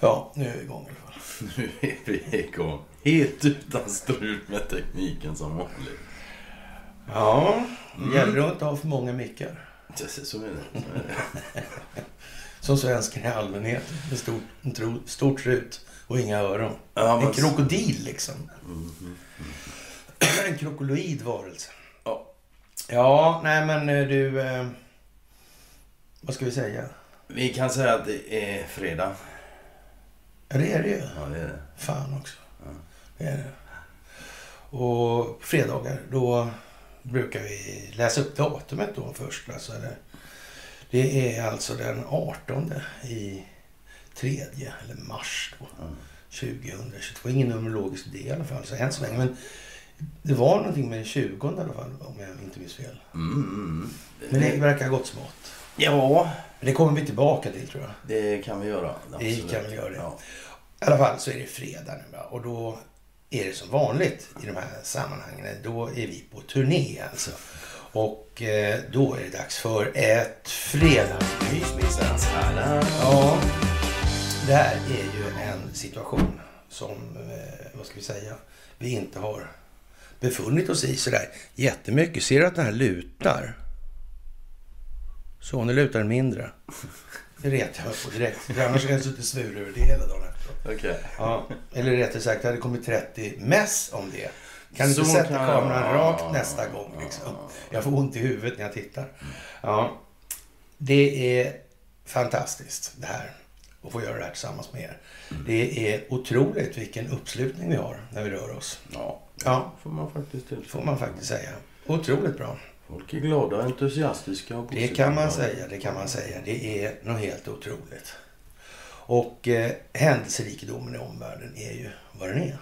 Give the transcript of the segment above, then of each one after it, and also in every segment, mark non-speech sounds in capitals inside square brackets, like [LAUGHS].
Ja, nu är vi igång i alla fall. [LAUGHS] Nu är vi igång. Helt utan strul med tekniken som vanligt. Ja, det gäller att inte ha för många mickar. Så är det. Det. [LAUGHS] Som svensken i allmänhet. Med stort, en tro- stort trut och inga öron. Ja, En men- krokodil liksom. Mhm. [CLEARS THROAT] En krokoloid varelse. Ja. Ja, nej men eh, du... Eh, vad ska vi säga? Vi kan säga att det är fredag. Ja, det är det ju. Ja, det är det. Fan också. Ja. Det är det. Och på fredagar då brukar vi läsa upp datumet då först. Alltså, eller, det är alltså den 18 i tredje, eller mars då, Mm. 2022. Ingen numerologisk idé i alla fall, så än så länge. Men det var någonting med den 20 i alla fall, om jag inte minns fel. Mm, mm. Men det verkar ha gått smått. Ja, Men det kommer vi tillbaka till tror jag. det kan vi göra. Vi Absolut. kan väl göra det. Ja. I alla fall så är det fredag nu va? och då är det som vanligt i de här sammanhangen. Då är vi på turné alltså. Och eh, då är det dags för ett fredagsmys minsann. Ja, det här är ju en situation som, eh, vad ska vi säga, vi inte har befunnit oss i sådär jättemycket. Ser du att den här lutar? Så, nu lutar den mindre. [LAUGHS] Det retar jag på direkt. För annars hade jag suttit svurit över det hela dagen efter. Okej. Ja, eller rättare sagt, det hade kommit 30 mess om det. Kan du inte sätta kan- kameran rakt nästa gång? Liksom. ja. Jag får ont i huvudet när jag tittar. Ja, det är fantastiskt det här. Att få göra det här tillsammans med er. Det är otroligt vilken uppslutning vi har när vi rör oss. Ja, Ja, får man faktiskt får man faktiskt säga. Otroligt bra. Folk är glada, entusiastiska och Det positiva. kan man säga, det kan man säga. Det är något helt otroligt. Och eh, händelserikedomen i omvärlden är ju vad den är.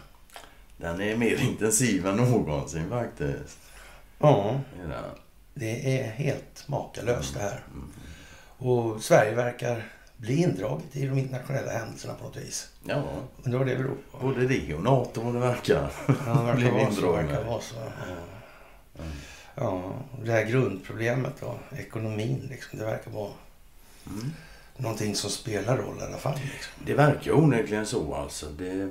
Den är mer intensiv än någonsin faktiskt. Ja, den. det är helt makalöst det här. Mm. Och Sverige verkar bli indraget i de internationella händelserna på något vis. Ja, Undrar vad det beror på. både det och NATO det verkar. Ja, det verkar vara så. Verkar vara så. Ja. Mm. Ja, det här grundproblemet då, ekonomin liksom, det verkar vara Mm. någonting som spelar roll i alla fall. Liksom. Det verkar onekligen så alltså. Det,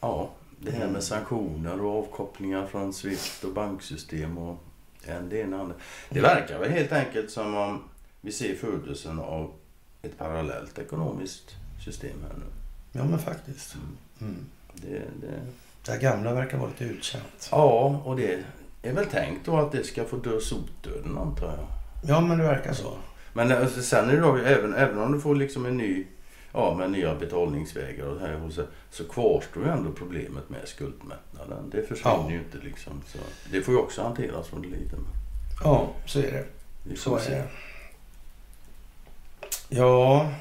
ja, det här Mm. med sanktioner och avkopplingar från Swift och banksystem och en det ena andra. Det verkar väl helt enkelt som om vi ser födelsen av ett parallellt ekonomiskt system här nu. Ja, men faktiskt. Mm. Mm. Det, det, Det gamla verkar vara lite utkänt. ja, och det är väl tänkt då att det ska få dö sotdöden antar jag. Ja, men det verkar så. Men alltså, sen är det då, även, även om du får liksom en ny, ja med nya betalningsvägar och det här så, så kvarstår ju ändå problemet med skuldmättnaden. Det försvinner Ja. ju inte liksom. Så det får ju också hanteras under lite. Ja, så är det. Vi Så är se. det. Ja,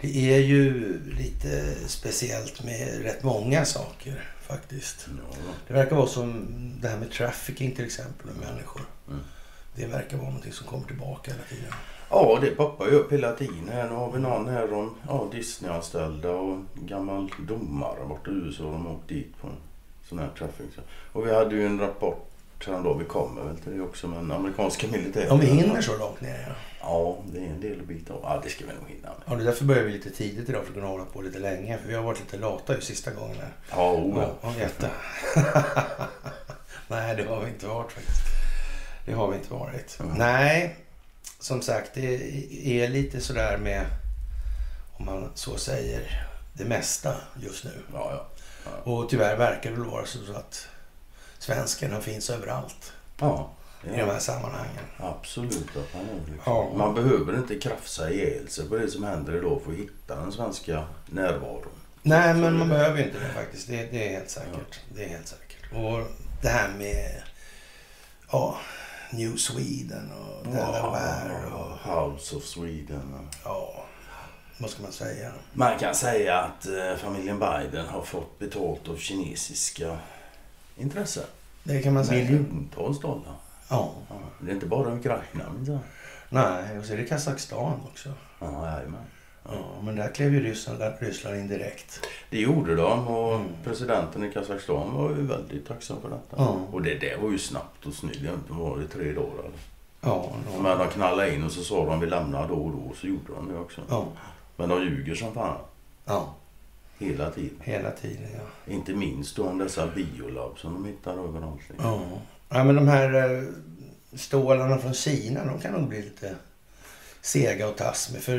det är ju lite speciellt med rätt många saker faktiskt. Ja, Det verkar vara som det här med trafficking till exempel med människor. Mm. Det verkar vara någonting som kommer tillbaka hela tiden. ja, det poppar ju upp hela tiden här. Nu har vi någon här om ja, Disney-anställda och gammal domare borta i USA. De har åkt dit på en sån här traffic. Och vi hade ju en rapport häromdagen, vi kommer väl till det också, men amerikanska militären. Om vi hinner så långt ner ja. Ja, det är en del att bita av. Ja, det ska vi nog hinna med. ja. det är därför börjar vi lite tidigt idag för att kunna hålla på lite länge. För vi har varit lite lata ju sista gången här. Ja, oh, Ja, ja. vet det. Nej, det har vi inte varit faktiskt. Det har vi inte varit. Mm. Nej, som sagt, det är lite sådär med, om man så säger, det mesta just nu. ja, ja. Och tyvärr verkar det väl vara så att svenskarna finns överallt Ja, i de här sammanhangen. absolut. Att man, liksom. Ja. man behöver inte krafsa ihjäl sig på det som händer idag för att hitta den svenska närvaron. Nej, men man behöver inte det faktiskt. Det, det är helt säkert. Det är helt säkert. Och det här med ja, New Sweden och Delaware och House of Sweden. ja, vad ska man säga? Man kan säga att eh, familjen Biden har fått betalt av kinesiska intressen. Det kan man säga. Miljontals dollar. Ja. Ja, det är inte bara Ukraina minsann. Nej, och så är det Kazakstan också. Ja, jajamän. Ja, men där klev ju Ryssland, Ryssland in direkt. Det gjorde de och Mm. presidenten i Kazakstan var ju väldigt tacksam för detta. Ja. Och det där var ju snabbt och snyggt. Det var det tre dagar eller? Ja, Men ja. de knallade in och så sa de vi lämnar då och då. Så gjorde de det också. ja. Men de ljuger som fan. Ja, Hela tiden. hela tiden ja. Inte minst då om dessa biolab som de hittar överallt. Ja, ja men de här eh, stålarna från Kina, de kan nog bli lite sega att tas med. För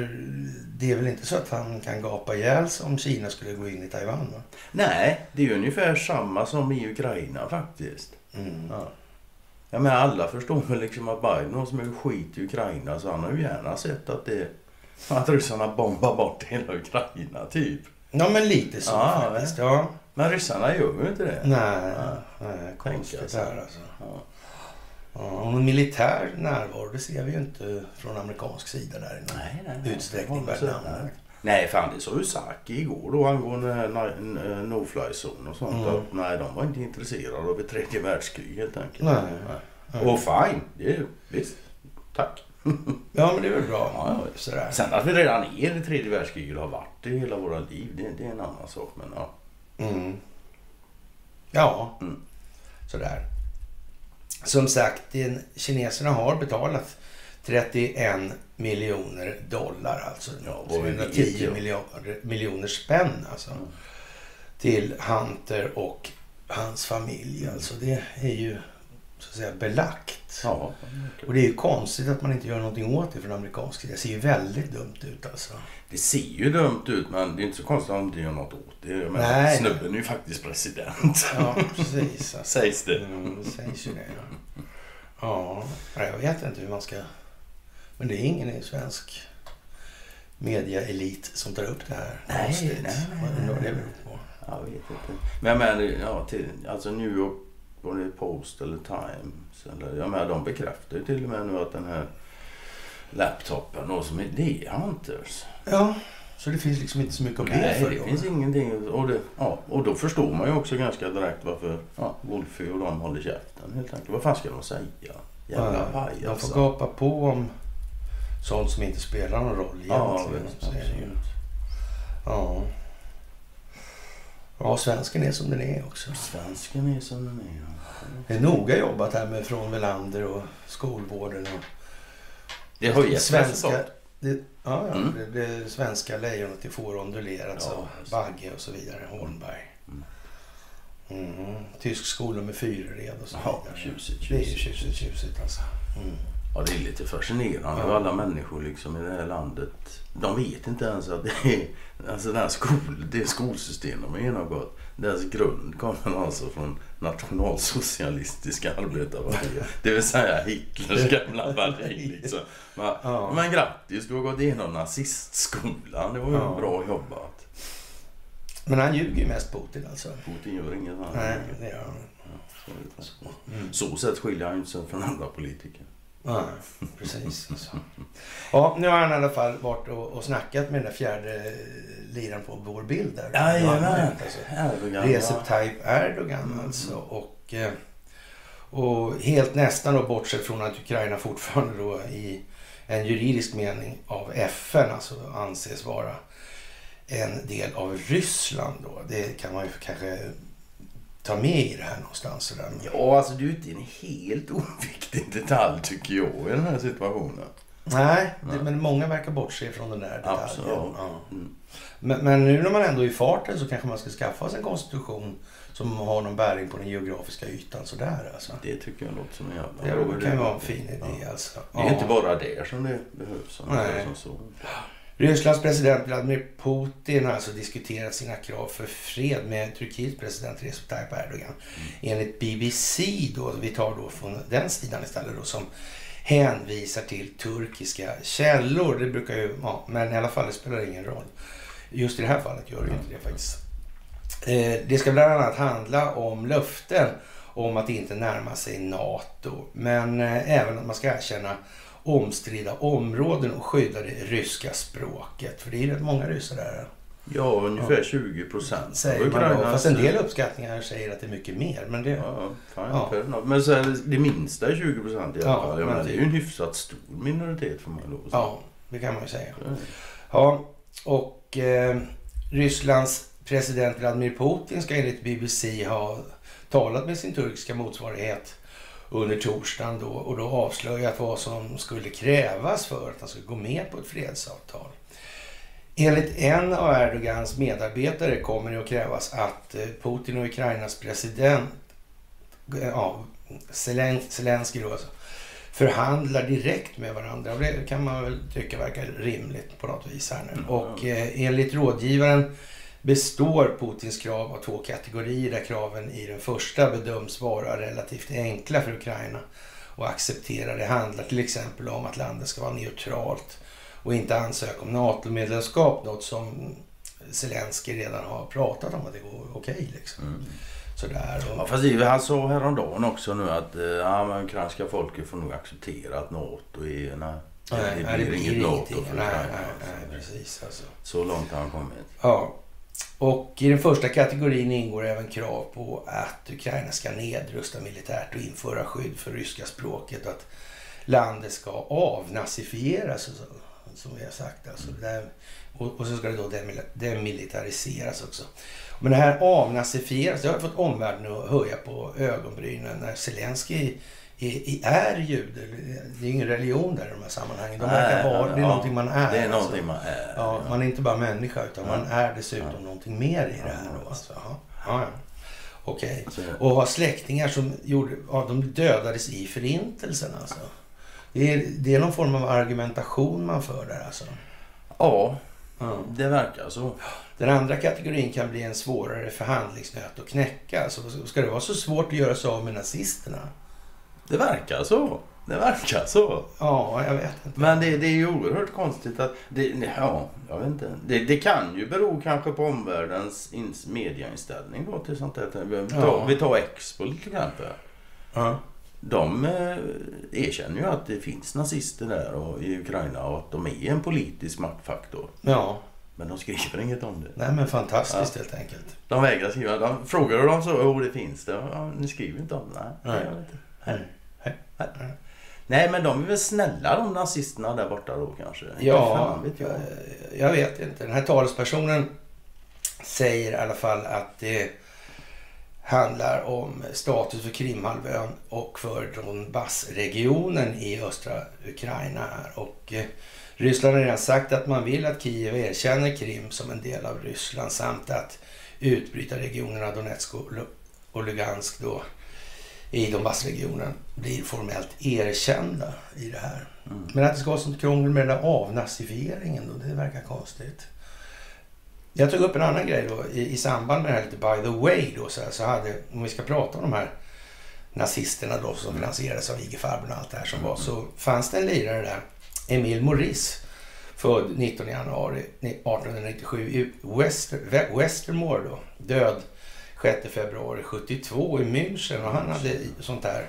det är väl inte så att han kan gapa ihjäl om Kina skulle gå in i Taiwan? Va? Nej, det är ungefär samma som i Ukraina faktiskt. Mm. Ja. Ja, men alla förstår väl liksom att Biden så mycket skit i Ukraina så han har ju gärna sett att det att ryssarna bombar bort hela Ukraina typ. Ja, men lite så Ja, faktiskt. Ja. Men ryssarna gör ju inte det. Nej, Ja. nej konstigt sig. där alltså. Ja. Ja, militär närvaro, det ser vi ju inte från amerikansk sida där i Nej, nej, nej. utsträckning Det värd namnet. Nej, fan det sa ju Saki igår då angående no-fly-zon och sånt. Mm. Att, nej, de var inte intresserade av ett tredje världskrig helt enkelt. Nej, nej. Och fine, det visst. Tack. [LAUGHS] Ja, men det är väl bra. Ja. Sådär. Sen att vi redan är i det tredje världskriget och har varit i hela våra liv, det, det är en annan sak. Men ja. Mm. Ja, Mm. sådär. Som sagt, den, kineserna har betalat 31 miljoner dollar, alltså Ja, vad vi vet, 310 ja. miljoner, miljoner spänn alltså, Mm. till Hunter och hans familj. Alltså det är ju att säga belagt. ja. Och det är ju konstigt att man inte gör någonting åt det från amerikansk sida. Det ser ju väldigt dumt ut alltså. Det ser ju dumt ut men det är inte så konstigt att de inte gör något åt det. Menar, Nej. snubben är ju faktiskt president. Ja, precis. Alltså. [LAUGHS] Sägs det. Mm, det sägs ju det. Ja. ja, jag vet inte hur man ska... Men det är ingen i svensk mediaelit som tar upp det här. Nej, Konstigt. nej, nej, Vad det beror på. Jag vet inte. Men menar, ja, till, alltså New York, det Post eller Times? Eller, jag menar, de bekräftar ju till och med nu att den här laptopen då, som är, det är Hunters. Ja, så det finns liksom inte så mycket att be Nej, för det då. finns ingenting. Och, det, ja, och då förstår man ju också ganska direkt varför ja, Wolfie och de håller käften helt enkelt. Vad fan ska de säga? Jävla Ja, pajas. De får gapa på om sånt som inte spelar någon roll Ja, egentligen. det ju. absolut. Ja. Ja, svensken är som den är också. Svensken är som den är. ja. Är noga jobbat här med från Velander och skolvården och Det har gett svenska, det, ja, ja, Mm. det, det svenska lejonet i får ondulerat Ja. Bagge och så vidare, Holmberg. Mm. Mm. Tysk skola med fyrered och så Ja, vidare. tjusigt, Det är ju tjusigt. tjusigt, tjusigt alltså. Mm. Ja, det är lite fascinerande Ja. alla människor liksom i det här landet. De vet inte ens att det är alltså den här skol, det skolsystem de har genomgått. Deras grund kommer alltså från nationalsocialistiska arbetarpartiet. Det vill säga Hitlers gamla parti. [LAUGHS] Liksom. Men, Ja. men grattis, du har gått igenom nazistskolan. Det var ju Ja. bra jobbat. Men han ljuger ju mest Putin alltså. Putin gör inget annat. Nej, det gör han. Så, är det. Mm. så sätt skiljer han ju sig från andra politiker. Ja, precis. Alltså. Ja, nu har han i alla fall varit och, och snackat med den där fjärde liran på vår bild där. Jajamän. Alltså. Erdogan, Recep? Tayyip Erdogan Mm. alltså. Och, eh, och helt nästan då bortsett från att Ukraina fortfarande då i en juridisk mening av FN alltså anses vara en del av Ryssland då. Det kan man ju kanske ta med i det här någonstans. Sådär. Ja, alltså det är inte en helt [LAUGHS] oviktig detalj tycker jag i den här situationen. Nej, det, men många verkar bortse från den där detaljen. Absolut. Ja. Mm. Men, men nu när man ändå är i farten så kanske man ska skaffa sig en konstitution som har någon bäring på den geografiska ytan sådär alltså. Det tycker jag låter som en jävla Det kan ju vara en fin idé Ja. alltså. Det är Ja. inte bara där som det behövs. Nej. som så. Rysslands president Vladimir Putin har alltså diskuterat sina krav för fred med Turkiets president Recep Tayyip Erdogan. Enligt BBC, då, vi tar då från den sidan istället, då, som hänvisar till turkiska källor. Det brukar ju, ja, men i alla fall det spelar ingen roll. Just i det här fallet gör det ju inte det faktiskt. Eh, det ska bland annat handla om löften om att inte närma sig NATO. Men eh, även att man ska erkänna omstridda områden och skydda det ryska språket. För det är rätt många ryssar där. Ja, ungefär 20 procent. Säger man då. Fast en del uppskattningar säger att det är mycket mer. Men det, Ja, Ja. Men så är det, minsta är 20 procent i alla Ja, fall. Jag men det- är ju en hyfsat stor minoritet får man lov att säga. ja, det kan man ju säga. Ja, och eh, Rysslands president Vladimir Putin ska enligt BBC ha talat med sin turkiska motsvarighet under torsdagen då och då avslöjat vad som skulle krävas för att han skulle gå med på ett fredsavtal. Enligt en av Erdogans medarbetare kommer det att krävas att eh, Putin och Ukrainas president, eh, ja, Zelensky då alltså, förhandlar direkt med varandra. Det kan man väl tycka verkar rimligt på något vis här nu. Mm. Och eh, enligt rådgivaren består Putins krav av två kategorier där kraven i den första bedöms vara relativt enkla för Ukraina och acceptera. Det handlar till exempel om att landet ska vara neutralt och inte ansöka om NATO-medlemskap. Något som Zelensky redan har pratat om att det går okej. Okay, liksom. mm. Sådär, och... ja, fast han sa häromdagen också nu att eh, ja, men ukrainska folket får nog acceptera att NATO är... Nej, nej, det blir, nej, det blir inget NATO för nej, nej, nej, precis. Alltså. Så långt har han kommit. Ja. Och i den första kategorin ingår även krav på att Ukraina ska nedrusta militärt och införa skydd för ryska språket. Att landet ska avnazifieras, alltså, som vi har sagt. Alltså, där, och, och, så ska det då demilitariseras också. Men det här avnazifieras, det har fått omvärlden att höja på ögonbrynen när Zelensky är, jude. Det är ingen religion där i de här sammanhangen. De Nej, vara, det är ja, någonting man är. Det är någonting alltså. man är. Ja, Man är inte bara människa utan man är dessutom ja. någonting mer i det här. Då, alltså. ja. Ja, Okej. Okay. Och har släktingar som gjorde, ja, de dödades i förintelsen alltså. Det är, det är någon form av argumentation man för där alltså. Ja, det verkar så. Den andra kategorin kan bli en svårare förhandlingsnöt att knäcka. Alltså, ska det vara så svårt att göra sig av med nazisterna? Det verkar så. Det verkar så. Ja, jag vet inte. Men det, det är ju oerhört konstigt att... Det, ja, jag vet inte. Det, det kan ju bero kanske på omvärldens ins, mediainställning då till sånt där. Vi tar, ja. vi tar Expo till exempel. Ja. De eh, erkänner ju att det finns nazister där och, i Ukraina och att de är en politisk maktfaktor. Ja. Men de skriver inget om det. Nej men fantastiskt ja. helt enkelt. De vägrar skriva. De frågar dem så, jo det finns det. Ja, ni skriver inte om det? Nej, Nej. jag vet inte. Nej. Nej. Nej. Nej men de är väl snälla de nazisterna där borta då kanske? Ja, vet jag. jag vet inte. Den här talespersonen säger i alla fall att det handlar om status för Krimhalvön och för Donbassregionen i östra Ukraina. Och eh, Ryssland har redan sagt att man vill att Kiev erkänner Krim som en del av Ryssland samt att utbrytarregionerna Donetsk och Lugansk då i Donbassregionen blir formellt erkända i det här. Mm. Men att det ska vara sånt krångel med den där avnazifieringen då, det verkar konstigt. Jag tog upp en annan grej då i, i samband med det här lite by the way då så, här, så hade, om vi ska prata om de här nazisterna då som finansierades av IG Farben och allt det här som var, så fanns det en lirare där, Emil Maurice, född 19 januari 1897 i Wester, Westermore då, död 6 februari 72 i München och han hade sånt där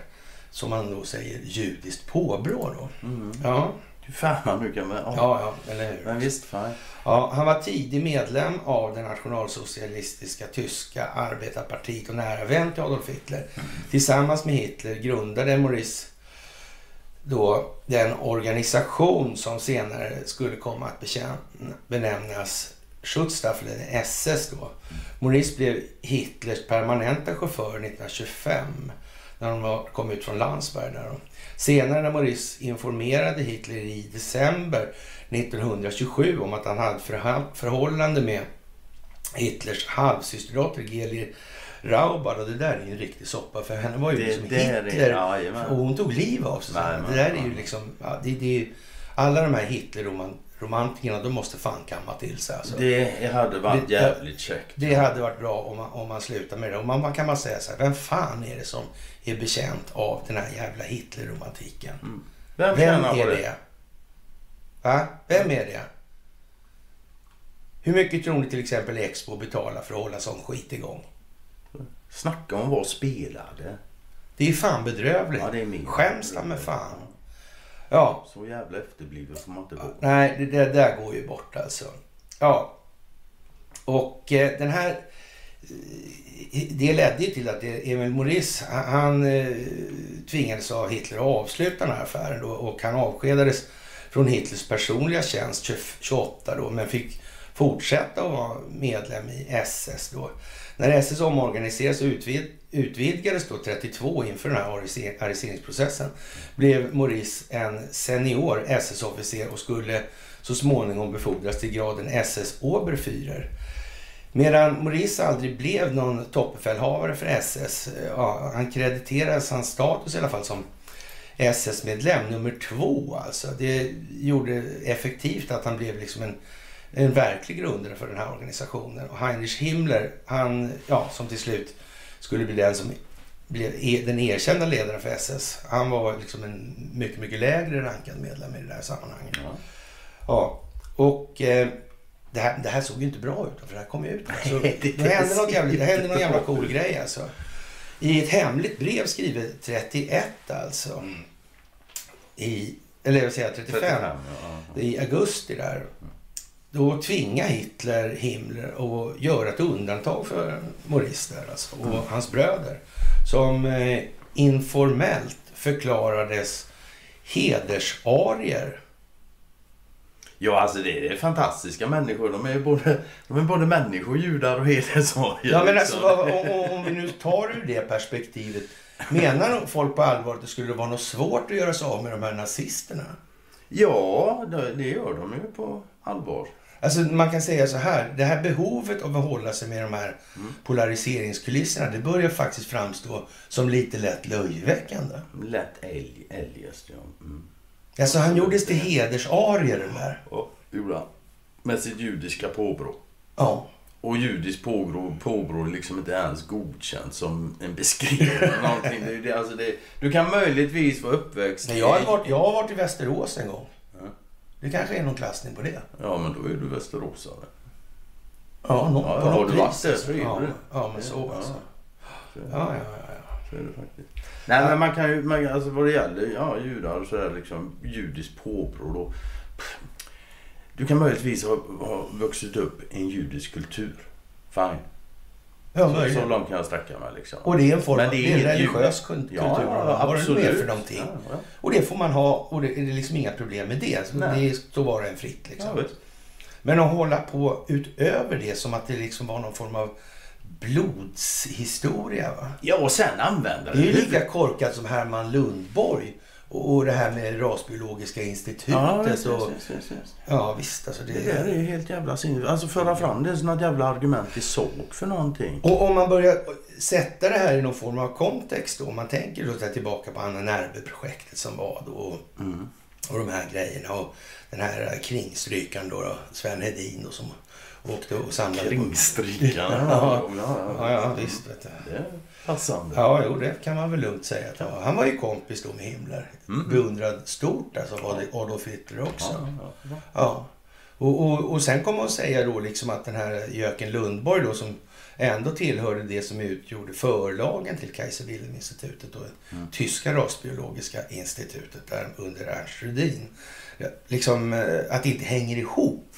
som man då säger judiskt påbrå då. Mm. Ja. Fan vad mycket med. Ja, ja, eller hur. Men visst, fan. Ja, han var tidig medlem av det nationalsocialistiska tyska arbetarpartiet och nära vän till Adolf Hitler. Mm. Tillsammans med Hitler grundade Maurice då den organisation som senare skulle komma att benämnas Schutzstaffel, eller SS då. Maurice blev Hitlers permanenta chaufför 1925 när de kom ut från Landsberg. Där då. Senare när Maurice informerade Hitler i december 1927 om att han hade förhållande med Hitlers halvsysterdotter Geli Raubal och det där är ju en riktig soppa för henne var ju det, liksom Hitler är, ja, och hon tog liv av sig. Nej, det där är ju liksom, ja, det, det, alla de här Hitler-romantikerna de måste fan kamma till sig. Alltså. Det hade varit det, jävligt käckt. Det hade varit bra om man, om man slutar med det. Och man, man kan man säga så här, vem fan är det som är bekänt av den här jävla Hitler-romantiken? Mm. Vem, vem är det? det? Va? Vem är det? Hur mycket tror ni till exempel Expo betalar för att hålla sån skit igång? Snacka om att vara spelade. Det är fan bedrövligt. Ja, det är min Skäms med fan. Ja. Så jävla efterbliven får man inte vara. Nej, det, det där går ju bort alltså. Ja. Och eh, den här... Eh, det ledde ju till att Emil Maurice, han, eh, tvingades av Hitler att avsluta den här affären då, och han avskedades från Hitlers personliga tjänst 28 då, men fick fortsätta att vara medlem i SS då. När SS omorganiserades och utvidgades då 32 inför den här ariseringsprocessen blev Maurice en senior SS-officer och skulle så småningom befordras till graden SS Oberführer. Medan Maurice aldrig blev någon toppbefälhavare för SS, eh, ja, han krediteras hans status i alla fall som SS-medlem nummer två alltså. Det gjorde effektivt att han blev liksom en, en verklig grundare för den här organisationen. Och Heinrich Himmler, han, ja, som till slut skulle bli den som blev e, den erkända ledaren för SS. Han var liksom en mycket, mycket lägre rankad medlem i det här sammanhanget. Ja, ja och eh, det, här, det här såg ju inte bra ut, för det här kom ut. Alltså, [LAUGHS] det, det, hände något jävligt, det hände någon jävla [LAUGHS] cool grej alltså. I ett hemligt brev skrivet 31 alltså. I, eller jag vill säga 35. 35 ja, ja. I augusti där. Då tvingar Hitler Himmler att göra ett undantag för Maurice där alltså, och mm. hans bröder. Som eh, informellt förklarades hedersarier Ja, alltså det är fantastiska människor. De är både, de är både människor, judar och hedersarier. Ja, men alltså, om, om vi nu tar ur det perspektivet. Menar folk på allvar att det skulle vara något svårt att göra sig av med de här nazisterna? Ja, det gör de ju på allvar. Alltså man kan säga så här, det här behovet av att hålla sig med de här mm. polariseringskulisserna, det börjar faktiskt framstå som lite lätt löjeväckande. Lätt älg, eljest, ja. Mm. Alltså han gjordes till hedersarier den där. Ja, gjorde han. Med sitt judiska påbrå. Ja. Och judiskt påbrå, påbrå liksom inte ens godkänt som en beskrivning någonting. Det, det, alltså det, du kan möjligtvis vara uppväxt Nej, jag, har varit, jag har varit i Västerås en gång. Ja. Det kanske är någon klassning på det. Ja, men då är du västeråsare. Ja, någon, ja, på något är ja, Ja, men så alltså. Ja, ja, ja. ja. Så är det faktiskt. Nej, men man kan ju, man, alltså vad det gäller ja, judar och sådär liksom, judiskt påbrå då. Du kan möjligtvis ha, ha vuxit upp i en judisk kultur. Fine. Ja, så, så långt kan jag sträcka mig. Liksom. Och det är en form av religiös kultur. Ja, ja, absolut. Vad för någonting. Ja, ja. Och det får man ha och det är liksom inga problem med det. Så det står bara en fritt. Liksom. Men att hålla på utöver det som att det liksom var någon form av blodshistoria. Va? Ja, och sen använda det. Det är ju lika korkat som Herman Lundborg. Och, det här med Rasbiologiska institutet. Ja, visst, och, visst, visst. Ja, visst. Alltså det, det där är ju helt jävla sinnes. Alltså föra fram det som ett jävla argument i sak för någonting. Och om man börjar sätta det här i någon form av kontext då. Om man tänker då tillbaka på Anna Nerve-projektet som var då. Mm. Och de här grejerna. Och den här kringstrykaren då, då Sven Hedin då, som åkte och samlade. Kringstrykarna. Ja, ja, ja, ja, visst. Vet du. Passande. Ja, jo, det kan man väl lugnt säga att han var. Han var ju kompis då med Himmler. Mm. Beundrad stort alltså ja. Adolf Hitler också. Ja, ja. Och, och, och sen kommer man säga då liksom att den här Jöken Lundborg då som ändå tillhörde det som utgjorde förlagen till Kaiser Wilhelm-institutet och mm. tyska rasbiologiska institutet där under Ernst Rudin. Liksom eh, att det inte hänger ihop.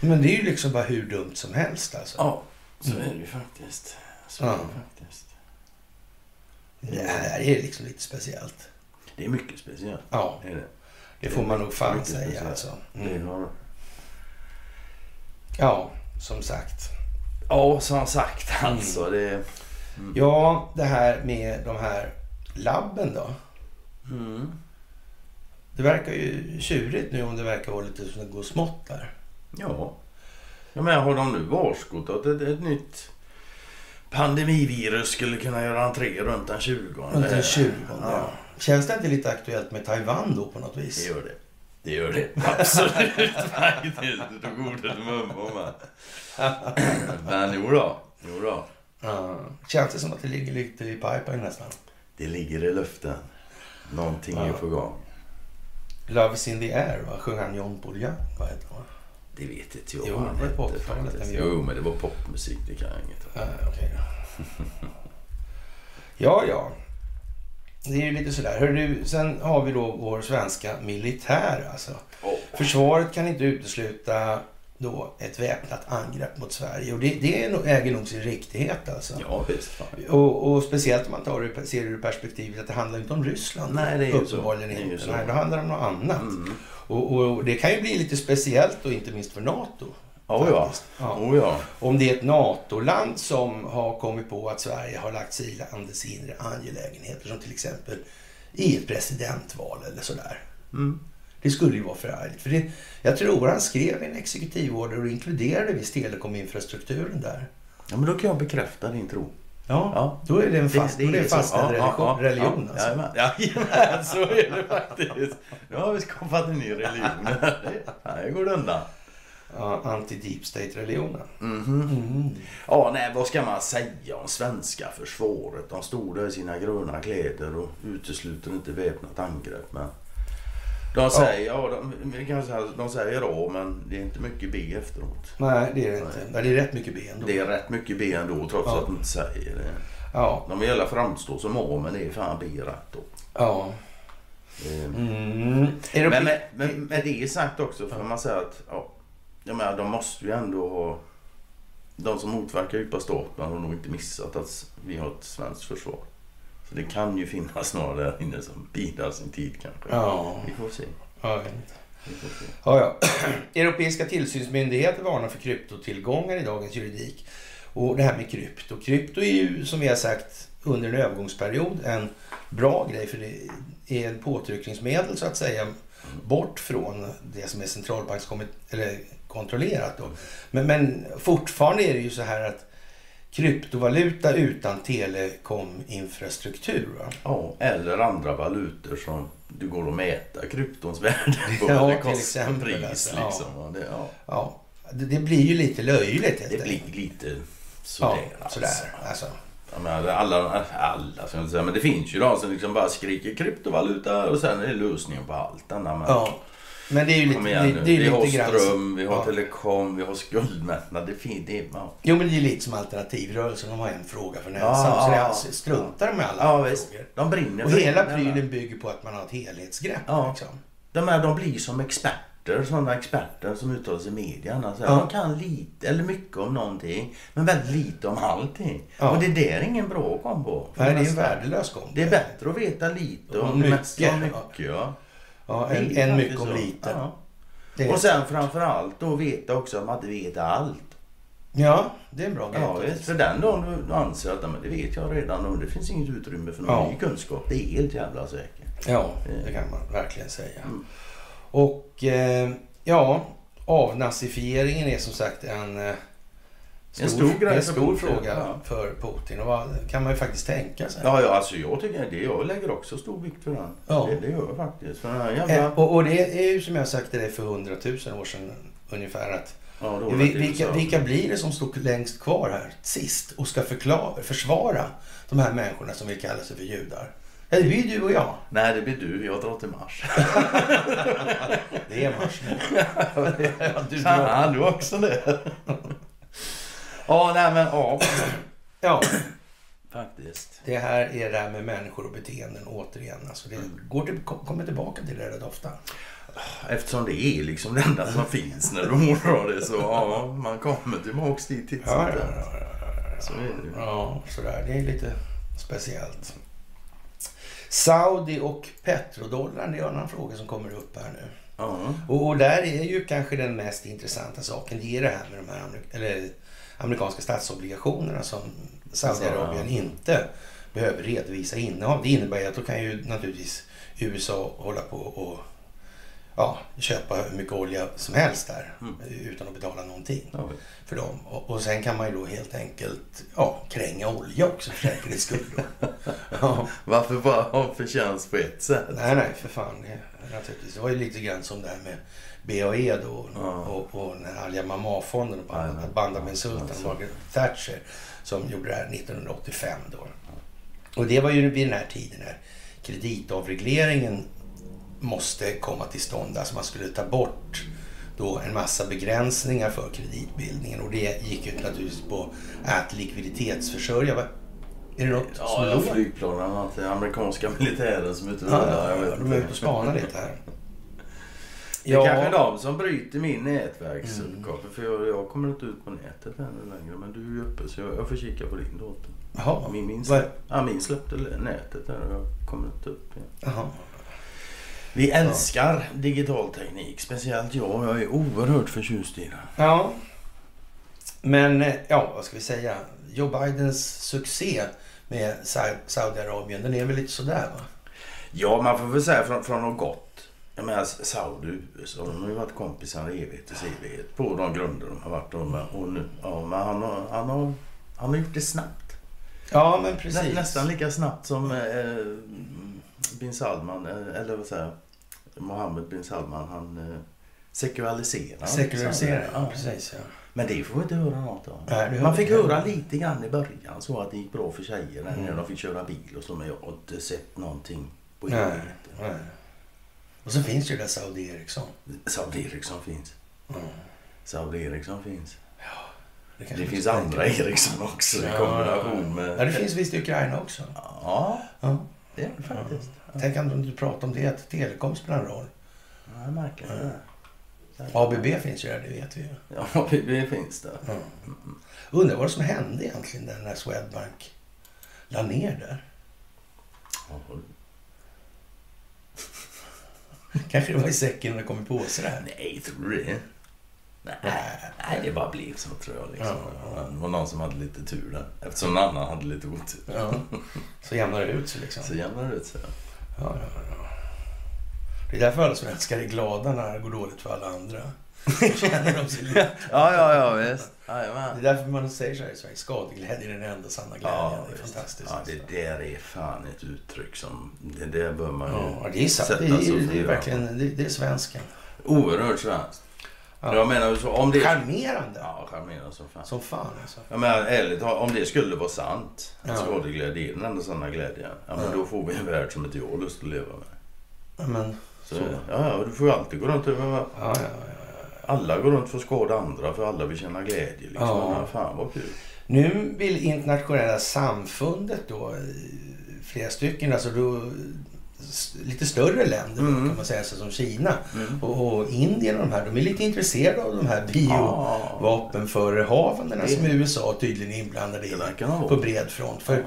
Men det är ju liksom bara hur dumt som helst alltså. Ja, så mm. är det ju faktiskt. Så ja. det faktiskt. Det här är liksom lite speciellt. Det är mycket speciellt. Ja. Är det. det får man nog fan säga alltså. Mm. Har... Ja, som sagt. Ja, som sagt alltså. Mm. Det... Mm. Ja, det här med de här labben då. Mm. Det verkar ju tjurigt nu om det verkar vara lite som det går smått där. Ja. Jag menar, har de nu varskott att ett, ett nytt pandemivirus skulle kunna göra entré runt den 20? Runt den 20, ja. Känns det inte lite aktuellt med Taiwan då på något vis? Det gör det. Det gör det. Absolut [LAUGHS] faktiskt. Då går det mumbo med. Men jo då. Jo då. Ja. Känns det som att det ligger lite i pipen nästan? Det ligger i luften. Någonting ja. är på gång. Love's in the air, va? Sjöng han John Young? Vad heter han? Det vet inte jag. Jo, han det var poptalet. Jo, men det var popmusik. Det kan jag inget ah, okay. Ja, ja. Det är ju lite sådär. Hör du, sen har vi då vår svenska militär alltså. Oh. Försvaret kan inte utesluta då ett väpnat angrepp mot Sverige. Och det, det äger nog sin riktighet alltså. Ja, visst. Och, och, speciellt om man tar det, ser det ur perspektivet att det handlar inte om Ryssland. Nej, det är ju så. Det är inte. Nej, det handlar om något annat. Mm. Och, och, det kan ju bli lite speciellt och inte minst för NATO. Oh ja. ja. Oh ja. Om det är ett NATO-land som har kommit på att Sverige har lagt sig i landets inre angelägenheter som till exempel i ett presidentval eller sådär. Mm. Det skulle ju vara förargligt. För det, jag tror han skrev en exekutivorder och inkluderade visst telekominfrastrukturen där. Ja, men då kan jag bekräfta din tro. Ja, Ja. då är det en fast, Det- är är fastställd religion, ja, ja, religion ja, alltså. Jajamän, Jajamän, så är det faktiskt. Nu har vi skapat en ny religion. Här går det undan. Ja, anti-deep state-religionen. Mhm. Mm. Ja, nej, vad ska man säga om svenska försvaret? De stod där i sina gröna kläder och utesluter inte väpnat angrepp. Men de säger, ja, de, vi kan säga, de säger A, men det är inte mycket B efteråt. Nej, det är det inte. Nej, det är rätt mycket ben. Då. Det är rätt mycket B ändå, trots Ja. att de inte säger det. Ja, De vill gärna framstå som A, men det är fan B rätt då. ja. Eh, Mm. Det Men med, med, med det sagt också får man säga att ja, jag menar, de måste ju ändå ha... De som motverkar djupa staten har nog inte missat att vi har ett svenskt försvar. Så det kan ju finnas [LAUGHS] några där inne som bidrar sin tid kanske. Ja, Vi får se. ja. Vi får se. Ja, ja. [CLEARS THROAT] Europeiska tillsynsmyndigheter varnar för kryptotillgångar i dagens juridik. Och det här med krypto. Krypto är ju som vi har sagt under en övergångsperiod en bra grej för det är en påtryckningsmedel så att säga bort från det som är centralbankskontrollerat. Då. Men, men fortfarande är det ju så här att kryptovaluta utan telekominfrastruktur. Va? Ja, eller andra valutor som du går att mäta kryptons värde [LAUGHS] på. Ja, det kostar exempel, pris alltså. liksom. Ja. Det, ja, Ja, det, det blir ju lite löjligt det blir lite sådär. Ja, sådär. Alltså. Menar, alla, alla ska jag säga, men det finns ju de som liksom bara skriker kryptovaluta och sen är det lösningen på allt. Men, Ja, men det är ju lite, det, det är vi har lite grann... ström, vi har Ja. telekom, vi har skuldmättnad. Det finns... Det, ja. Jo, men det är lite som alternativrörelsen. De har en fråga för näsan. Ja, så det är alltså, struntar de med alla ja, andra visst. frågor. De brinner Och hela prylen bygger på att man har ett helhetsgrepp. Ja. Liksom. De, är, de blir som experter, sådana experter som uttalar sig i media. Alltså, Ja. De kan lite, eller mycket om någonting, men väldigt lite om allting. Ja. Och det där är ingen bra kombo. för Nej, det är en värdelös kombo. Det är bättre att veta lite Om om mycket. mycket. Ja. Ja, en, en mycket om lite. Ja. Det Och sen framförallt då veta också att man inte vet allt. ja, det är en bra grej. Ja, visst. För den dagen du anser att "Ja, men det vet jag redan och det finns inget utrymme för någon Ja. ny kunskap. Det är helt jävla säkert. Ja, det kan man verkligen säga. Mm. Och eh, ja, avnazifieringen är som sagt en eh, stor, En stor grej en stor Putin, fråga ja. för Putin. Och vad kan man ju faktiskt tänka sig. Ja, ja alltså jag tycker det. Jag lägger också stor vikt för den. Ja. Det, det gör jag faktiskt. För den här jävla... Eh, och, och det är ju som jag sagt till dig för hundratusen år sedan ungefär att ja, vi, vilka, vilka blir det som står längst kvar här sist och ska förklara, försvara de här människorna som vill kalla sig för judar? Ja, det blir du och jag. Nej, det blir du. Jag drar till Mars. [LAUGHS] Det är mars nu. [LAUGHS] Ja, du drar. Fan, du också det. [LAUGHS] Ja, nej men ja. Ja, Faktiskt. det här är det här med människor och beteenden återigen. Alltså det går till, kommer tillbaka till det rätt ofta. Eftersom det är liksom det enda som finns när du mår bra det så ja, man kommer tillbaks dit titt Ja, ja, ja, ja. Så är det. Ja, sådär. Det är lite speciellt. Saudi och petrodollarn, det är en annan fråga som kommer upp här nu. Ja. Och, och där är ju kanske den mest intressanta saken, det är det här med de här eller, amerikanska statsobligationerna som Saudiarabien inte behöver redovisa innehav. Det innebär ju att då kan ju naturligtvis USA hålla på och ja, köpa hur mycket olja som helst där Mm. utan att betala någonting Ja, för dem. Och, och sen kan man ju då helt enkelt ja, kränga olja också för säkerhets skull. [LAUGHS] ja. Varför bara ha förtjänst på ett sätt? Nej, nej, för fan. Det, naturligtvis. det var ju lite grann som det här med BAE då Ja. och, och den här Al Yamama-fonden och Jajamän. banda, banda med Sultan Alltså. Margaret Thatcher som gjorde det här 1985 då. Och det var ju vid den här tiden när kreditavregleringen måste komma till stånd. Alltså man skulle ta bort då en massa begränsningar för kreditbildningen och det gick ju naturligtvis på att likviditetsförsörja. Är det något som Ja, ja låter? flygplanen, att det är amerikanska [LAUGHS] militären som är ute och Ja, ja, vet de är ute och spanar lite här. Det är kanske de som bryter min nätverksuppkoppling. Mm. För jag, jag kommer inte ut på nätet ännu längre. Men du är ju uppe så jag, jag får kika på din dator. Jaha. Min, min, släpp, ja, min släppte nätet där och jag kommer inte upp igen. Jaha. Vi älskar digital teknik. Speciellt jag. Jag är oerhört förtjust i den. Ja. Men, eh, ja, vad ska vi säga? Joe Bidens succé med Sa- Saudiarabien, den är väl lite sådär va? Ja, man får väl säga från, från något gott. Jag menar Saudi och USA, de har ju varit kompisar i evigheters evighet. På de grunder de har varit. Och, och nu, ja, men han har, han, har, han har gjort det snabbt. Ja, men precis. Nä, nästan lika snabbt som eh, bin Salman, eh, eller vad säger jag, Mohammed bin Salman, han eh, sekulariserar. Sekulariserar, ja, precis. Ja. Men det får vi inte höra något om. Nej, Man fick höra lite grann i början så att det gick bra för tjejer när Mm. de fick köra bil och så. Men jag har inte sett någonting på Nej, evigheter. nej. Och så finns ju det där Saudi Eriksson. Saudi Eriksson finns. Mm. Saudi Eriksson finns. kanske Det vi finns andra. Eriksson också i Ja, kombination med... Ja, det finns visst i Ukraina också. Ja, Ja. det är det faktiskt. Tänk om du pratar om det, att telekom spelar en roll. Ja, jag märker det. ABB finns ju där, det vet vi ju. Ja, det- det finns det. Ja. Undrar vad som hände egentligen där när Swedbank la ner där. Kanske det var i säcken när det kom i påse där. Nej, tror du det? Nej, Nej. nej, det bara blev så tror jag. Liksom. Ja. Det var någon som hade lite tur där. Eftersom någon annan hade lite otur. Ja. Så jämnar det ut sig liksom. Så jämnar det ut sig. Ja, ja, ja. Det är därför alla svenskar är glada när det går dåligt för alla andra. [LAUGHS] Känner de sig lite... [LAUGHS] Ja, ja, ja, visst. Det är därför man säger så här i Sverige, skadeglädje är den enda sanna glädjen. Ja, det är fantastiskt. Ja, det där är fan ett uttryck som... Det där bör man ju Ja, det är sant. sätta Det är, sig det är verkligen det, det är svensken. Oerhört svenskt. Ja. Jag menar så om det... Charmerande. Ja, charmerande som fan. Som fan alltså. Jag menar ärligt om det skulle vara sant. Ja. Att skadeglädje är den enda sanna glädjen. Ja, men Ja. då får vi en värld som inte jag har lust att leva med. Ja, Men, Så, Så. Ja, ja, du får ju alltid gå runt och... ja, ja, ja. Alla går runt för att skada andra för alla vill känna glädje. Liksom. Ja. Ja. Fan vad kul. Nu vill internationella samfundet då, flera stycken, alltså då, lite större länder Mm. kan man säga, så som Kina Mm. och, och Indien och de här, de är lite intresserade av de här Ja. biovapenförehavandena Det- som USA tydligen är inblandade i på bred front. För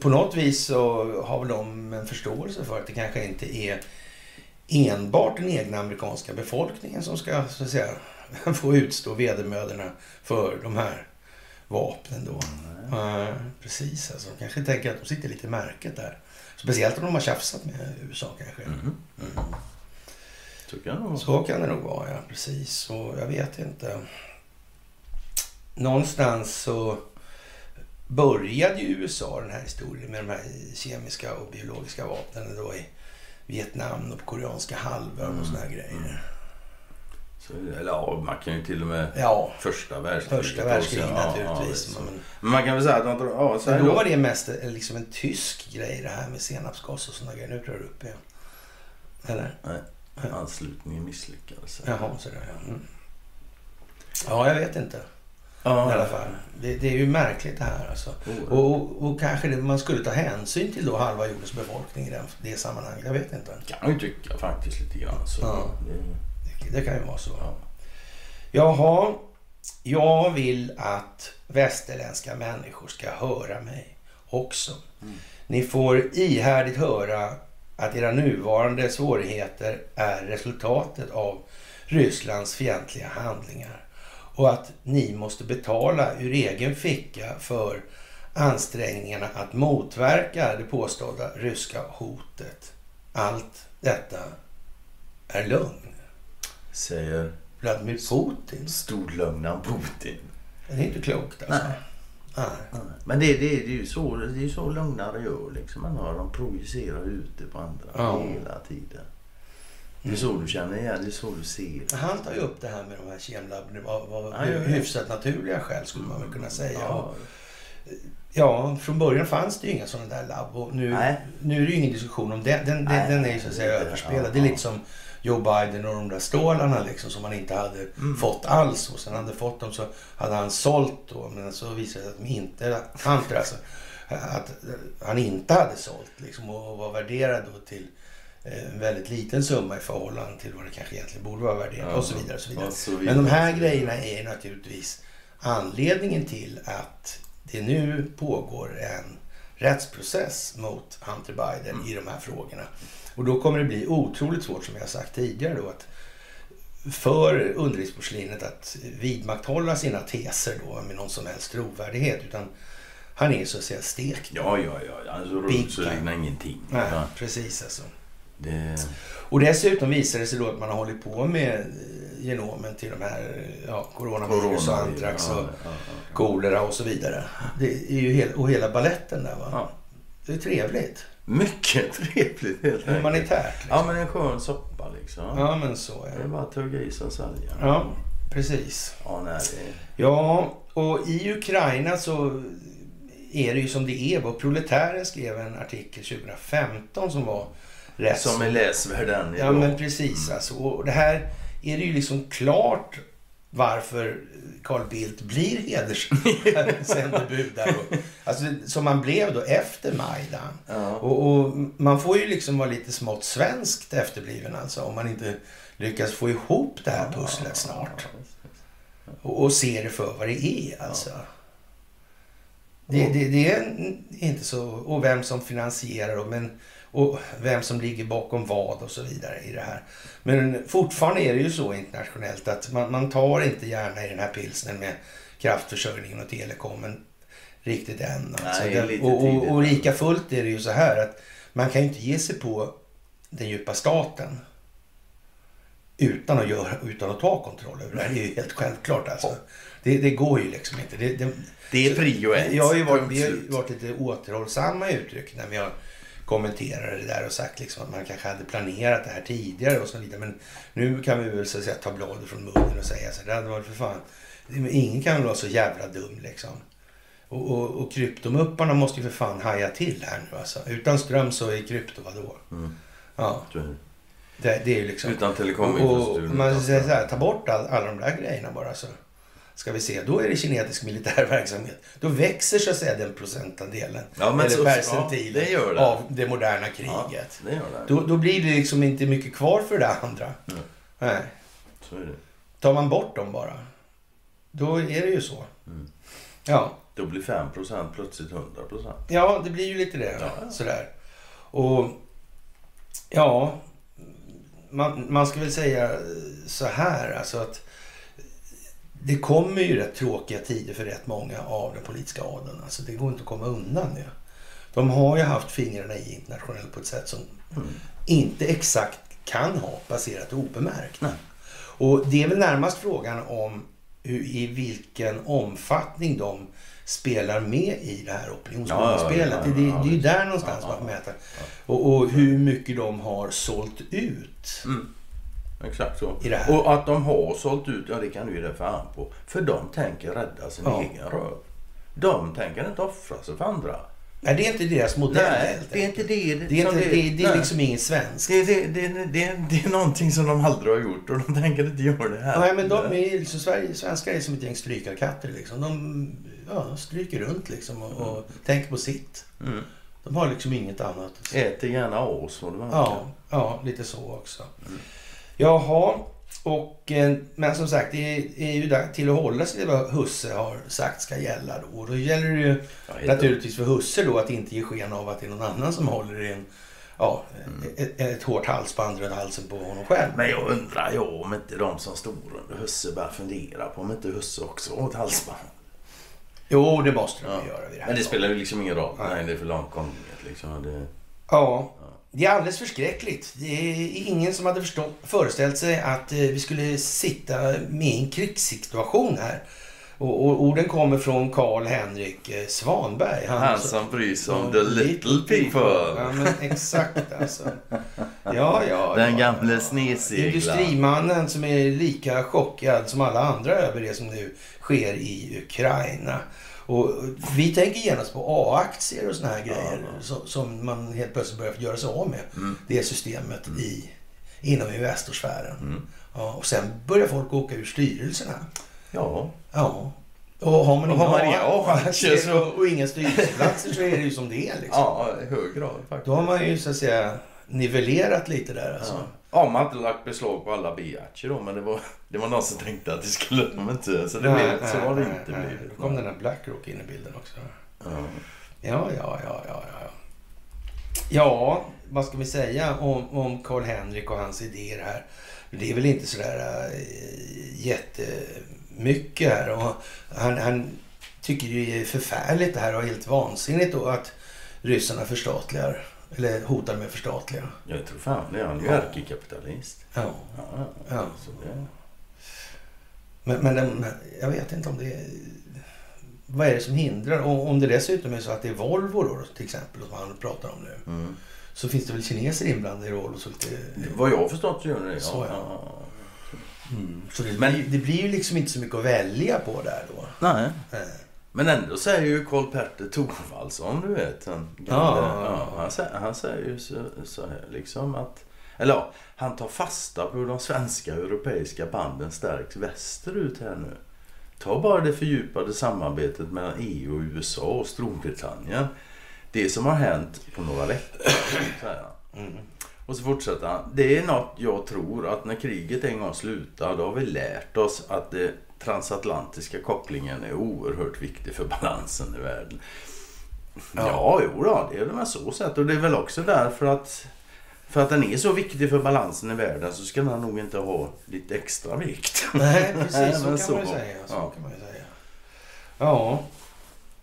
på något vis så har väl de en förståelse för att det kanske inte är enbart den egna amerikanska befolkningen som ska så att säga, [LAUGHS] få utstå vedermödorna för de här vapnen då. Ja, precis, alltså. De kanske tänker att de sitter lite i märket där. Speciellt om de har tjafsat med USA kanske. Tycker jag nog. Så kan det nog vara, ja. Precis. Och jag vet inte. Någonstans så började ju USA den här historien med de här kemiska och biologiska vapnen då i Vietnam och på koreanska halvön och såna här grejer. Så, eller ja, man kan ju till och med Ja, första världskriget. första världskriget naturligtvis. Ja, men, men man kan väl säga att de, ja, så då var det mest eh, liksom en tysk grej det här med senapsgas och såna grejer. Nu drar det upp igen. Eller? Anslutningen misslyckades. Jaha, sådär ja. Mm. Ja, jag vet inte. Ja, I alla fall. Det, det är ju märkligt det här alltså. Oerhört. Och, och, och kanske det, man skulle ta hänsyn till då halva jordens befolkning i den, det sammanhanget. Jag vet inte. kan man ju tycka faktiskt lite grann. Så. Ja. Det, Det, det kan ju vara så. ja. Jaha, jag vill att västerländska människor ska höra mig också. Mm. Ni får ihärdigt höra att era nuvarande svårigheter är resultatet av Rysslands fientliga handlingar och att ni måste betala ur egen ficka för ansträngningarna att motverka det påstådda ryska hotet. Allt detta är lögn. Säger Vladimir Putin. storlögnaren Putin. Det är inte klokt alltså. Nej. Nej. Men det, det, det är ju så, det är så lögnare gör. Liksom. Man har, de projicerar ut det på andra Ja. hela tiden. Det är så du känner igen, det är så du ser. Han tar ju upp det här med de här kemlabben. Ja. hyfsat naturliga skäl skulle man väl kunna säga. Ja, Ja, från början fanns det ju inga sådana där labb. Och nu, Nej. nu är det ju ingen diskussion om det. Den, den, den är ju så att säga överspelad. ja, det är lite som Joe Biden och de där stålarna liksom som han inte hade Mm. fått alls. Och sen hade fått dem så hade han sålt då. Men så visade det sig att de inte, Hunter alltså, att han inte hade sålt liksom och var värderad då till väldigt liten summa i förhållande till vad det kanske egentligen borde vara värderat och så vidare. Och så vidare. Och så vidare. Men de här grejerna är naturligtvis anledningen till att det nu pågår en rättsprocess mot Hunter Biden i de här frågorna. Och då kommer det bli otroligt svårt, som jag har sagt tidigare, då, att för underlivsporslinet att vidmakthålla sina teser då med någon som helst trovärdighet. Utan han är så att säga stekt. Ja, ja, ja. Alltså runt så ingenting. Nej, Ja. precis alltså. Det... Och dessutom visar det sig då att man har hållit på med eh, genomen till de här ja, coronavirus och antrax och ja, ja, ja. kolera och så vidare. Det är ju hel, och hela balletten där va. Det är trevligt. Mycket [LAUGHS] trevligt helt enkelt. Humanitärt. Liksom. Ja, men en skön soppa liksom. Ja, men så Det är ja. bara att tugga i sig och sälja. Ja, precis. Ja, nej, det... Ja, och i Ukraina så är det ju som det är. Och Proletären skrev en artikel 2015 som var rätt Som är läsvärd än Ja, men precis. Alltså. Och det här är det ju liksom klart varför Carl Bildt blir hederssändebud [LAUGHS] där. Och, alltså, som man blev då efter Majdan. Ja. Och, och man får ju liksom vara lite smått svenskt efterbliven alltså om man inte lyckas få ihop det här pusslet snart. Och, och se det för vad det är alltså. Det, det, det är inte så... Och vem som finansierar och, men, och vem som ligger bakom vad och så vidare i det här. Men fortfarande är det ju så internationellt att man, man tar inte gärna i den här pilsnen med kraftförsörjningen och telekomen riktigt än. Alltså. Nej, och, och, och lika fullt är det ju så här att man kan ju inte ge sig på den djupa staten utan att, göra, utan att ta kontroll över det. Det är ju helt självklart alltså. Det, det går ju liksom inte. Det, det, Det är prio ett. jag har ju varit, Punkt vi har ju varit lite återhållsamma i uttryck när vi har kommenterat det där och sagt liksom att man kanske hade planerat det här tidigare och så vidare. Men nu kan vi väl så att säga ta bladet från munnen och säga så det hade varit för fan. Ingen kan väl vara så jävla dum liksom. Och, och, och kryptomupparna måste ju för fan haja till här nu alltså. Utan ström så är krypto vadå? Mm. Ja, det. det, är ju liksom... Utan telekominfrastruktur. man säger så här, ta bort all, alla de där grejerna bara så. Ska vi se, då är det kinesisk militär [LAUGHS] verksamhet. Då växer så att säga den procentandelen. Ja, men eller så- percentilen ja, det det. av det moderna Ja, kriget. det gör det. Då, då blir det liksom inte mycket kvar för det andra. Mm. Nej. Så är det. Tar man bort dem bara, då är det ju så. Mm. Ja. Då blir 5% plötsligt 100%. ja, det blir ju lite det. Ja. Sådär. Och ja, man, man ska väl säga så här alltså att det kommer ju rätt tråkiga tider för rätt många av den politiska adeln. Alltså det går inte att komma undan det. De har ju haft fingrarna i internationellt på ett sätt som Mm. inte exakt kan ha passerat obemärkt. Nej. Och det är väl närmast frågan om hur, i vilken omfattning de spelar med i det här opinionsbildningsspelet. Ja, ja, ja, det, det, är ju där någonstans man får mäta. Och, och hur mycket de har sålt ut. Mm. Exakt så. Det. Och att de har sålt ut, ja det kan du ju det fan på. För de tänker rädda sin Ja. egen röv. De tänker inte offra sig för andra. Nej, det är inte deras modell Nej, det är inte det. Det är, som inte, det, det är liksom inget svenskt. Det, det, det, det, det är någonting som de aldrig har gjort och de tänker inte göra det här. Nej, men de är liksom, Sverige, svenskar är som ett gäng strykarkatter. Liksom. De ja, stryker runt liksom och, och tänker på sitt. Mm. De har liksom inget annat. Äter gärna det verkar. Ja, ja, lite så också. Jaha, och, eh, men som sagt, det är, ju där, till att hålla sig till vad Husse har sagt ska gälla då. Och då gäller det ju Ja, naturligtvis för Husse då att inte ge sken av att det är någon annan som håller i en, ja, ett, ett hårt halsband runt halsen på honom själv. Men jag undrar ju om inte de som står under Husse börjar fundera på om inte Husse också har ett halsband. Jo, det måste de Ja. göra vid det här Men det spelar ju liksom ingen roll. Nej. Nej, det är för långt gånget liksom. Det... Ja, det är alldeles förskräckligt. Det är ingen som hade förstått, föreställt sig att eh, vi skulle sitta med i en krigssituation här. Och, och orden kommer från Karl Henrik eh, Svanberg. Han som bryr sig om the little people. Ja, men exakt alltså. Ja, ja. Den ja, gamle ja. sneseglaren. Industrimannen som är lika chockad som alla andra över det som nu sker i Ukraina. Och vi tänker genast på A-aktier och såna här grejer som, som man helt plötsligt börjar göra sig av med. Mm. Det systemet i, inom Investorsfären. Mm. Ja, och sen börjar folk åka ur styrelserna. Ja, Ja. Och har man Och inga har man inga A-aktier och, och inga styrelseplatser så är det ju som det är. Liksom. ja i hög grad faktiskt. Då har man ju så att säga nivellerat lite där alltså. Ja. Om man inte lagt beslag på alla B-aktier då, men det var, det var någon som tänkte att det skulle de inte. Så, det Nej, blev, så var det nej, inte nej. blivit. Då kom den där Blackrock in i bilden också. Ja. Ja, ja, ja, ja, ja. Ja, vad ska vi säga om, om Karl-Henrik och hans idéer här? Det är väl inte sådär äh, jättemycket här. Och han, han tycker det är förfärligt det här och helt vansinnigt då att ryssarna förstatligar Eller hotade med förstatliga. Jag tror fan det. Han är ju Ja. ärkekapitalist. Ja. Ja, ja. ja. Så det... Men, men den, jag vet inte om det är... Vad är det som hindrar? Och om det dessutom är så att det är Volvo då, till exempel, som han pratar om nu. Mm. Så finns det väl kineser inblandade i Volvo. Så, Vad jag har förstått så gör det. Så, ja. mm. så det, Men- det blir ju liksom inte så mycket att välja på där då. Nej. Eh, Men ändå säger ju Karl-Petter Thorwaldsson, du vet. Han, Ja. ja, han, säger, han säger ju så, så här liksom att... Eller ja, han tar fasta på hur de svenska och europeiska banden stärks västerut här nu. Ta bara det fördjupade samarbetet mellan EU och USA och Storbritannien. Det som har hänt på några veckor, säger han. mm. Och så fortsätter han. Det är något jag tror att när kriget en gång slutar då har vi lärt oss att den transatlantiska kopplingen är oerhört viktig för balansen i världen. Ja, Ja. jo då, det är väl så sätt. Och det är väl också därför att för att den är så viktig för balansen i världen så ska den nog inte ha lite extra vikt. [LAUGHS] Nej, [LAUGHS] precis. Nej, så kan så. man säga. Så Ja. kan man ju säga. Ja.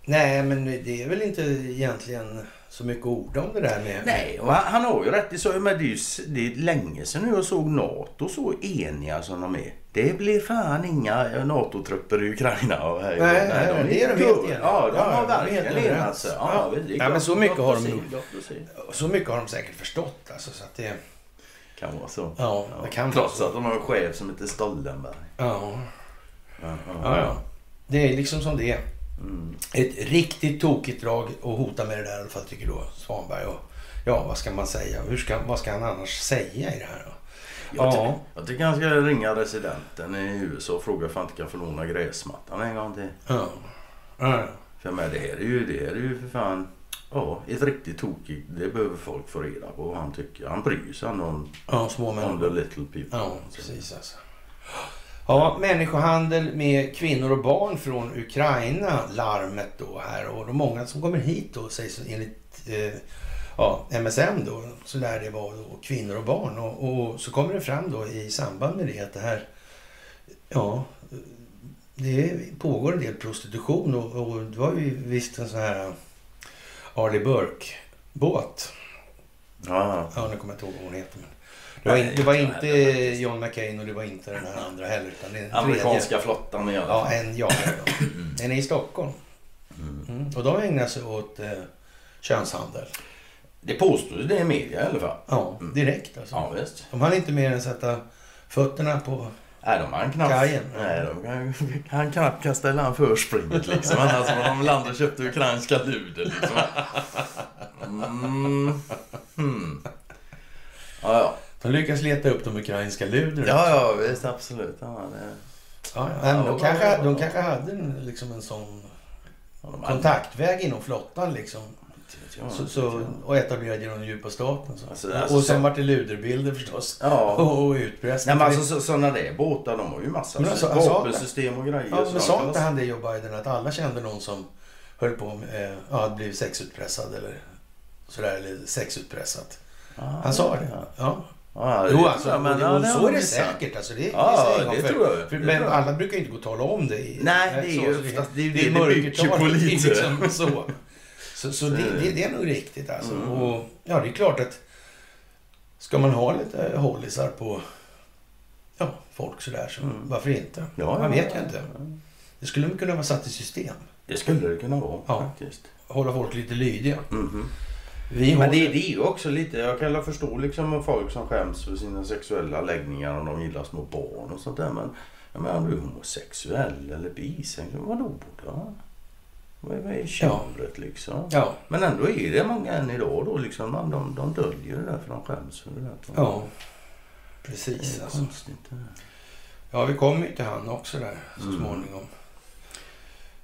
Nej, men det är väl inte egentligen så mycket ord om det där med... Nej, och han, han har ju rätt i så. Men det är ju det är länge sedan nu jag såg NATO så eniga som de är. Det blir fan inga NATO-trupper i Ukraina. Och här, Nej, nej, det är de helt eniga. Ja, de Ja, har de verkligen helt enat överens. sig. Ja. Ja, Ja, men så mycket har de. Så mycket har de säkert förstått alltså, så att det... Kan vara så. Ja, det kan vara Trots så. att de har en chef som heter Stoltenberg. Ja, Ja, ja, ja. Det är liksom som det är. Mm. Ett riktigt tokigt drag att hota med det där i alla fall tycker då Svanberg. Och, ja, vad ska man säga? Hur ska, vad ska han annars säga i det här då? Jag, ty- Ja, jag tycker han ska ringa residenten i USA och fråga om han inte kan få låna gräsmattan en gång till. ja. ja. För med det här är ju, det här är ju för fan... Ja, ett riktigt tokigt. Det behöver folk få reda på vad han tycker. Han bryr sig ändå om, ja små om the människor. little people. Ja, precis alltså. Ja, människohandel med kvinnor och barn från Ukraina, larmet då här. Och de många som kommer hit då sägs enligt eh, ja, MSM då, så lär det vara då, kvinnor och barn. Och, och så kommer det fram då i samband med det att det här, ja, det pågår en del prostitution och, och det var ju visst en sån här Arleigh Burke-båt. Ja, Ja, nu kommer jag inte ihåg vad hon heter. Men det, var in, det var inte John McCain och det var inte den här andra heller. Utan det är en tredje. Amerikanska flottan i alla Ja, fall. en jagare då. Den är i Stockholm. Mm. Mm. Och de ägnar sig åt eh, könshandel. Det påstås det i media i alla fall. Ja, Mm. direkt alltså. Ja, visst. De hann inte mer än sätta fötterna på... Nej, de han knappt... Kajen. Nej, de kan, [LAUGHS] han knappt kasta i land förspringet liksom. Annars var de land och köpte ukrainska luder liksom. [LAUGHS] Mm. Hmm. Ja, ja. De lyckas leta upp de ukrainska luderna. Ja, ja, visst absolut. Ja, det, ja, ja. Men de, Ja, kanske, de kanske hade en, liksom en sån kontaktväg inom flottan liksom. Så, så, och etablerade genom den djupa staten. Så. Alltså, alltså, och sen så- vart det luderbilder förstås. Ja. [LAUGHS] Och utpressning. Nej, men alltså så, sådana där båtar, de har ju massa Men alltså, vapensystem och grejer. Ja, men de sa inte han det Joe Biden att alla kände någon som höll på med, eh, ja, hade blivit sexutpressad eller sådär, eller sexutpressat. Ja, Han sa det. Ja, Ja. Ja Jo, alltså, men, och, ja, så är det säkert. Alltså, det, Ja, det, det för- tror jag. För, men alla brukar ju inte gå och tala om det. i- Nej, det är ju så oftast- det det det det bygger mörkertal, på det är lite. [LAUGHS] Liksom [LAUGHS] så så, så det, det. det, är nog riktigt alltså. Mm. Och, ja, det är klart att ska man ha lite hållisar på ja, folk sådär, så Mm. varför inte? Ja, man vet ju inte. Det skulle kunna vara satt i system. Det skulle det kunna vara Ja. faktiskt. Hålla folk lite lydiga. Mhm. Vi Men det, det är ju också lite, jag kan förstå liksom om folk som skäms för sina sexuella läggningar och de gillar små barn och sånt där. Men jag menar, om du är homosexuell eller bisexuell, vadå då? Vad är, är tjuret liksom? Ja, Men ändå är det många än idag då liksom, man, de, de döljer det där för de skäms för det där. ja. Det Precis är alltså. konstigt. det. Ja, vi kommer ju till han också där så Mm. småningom.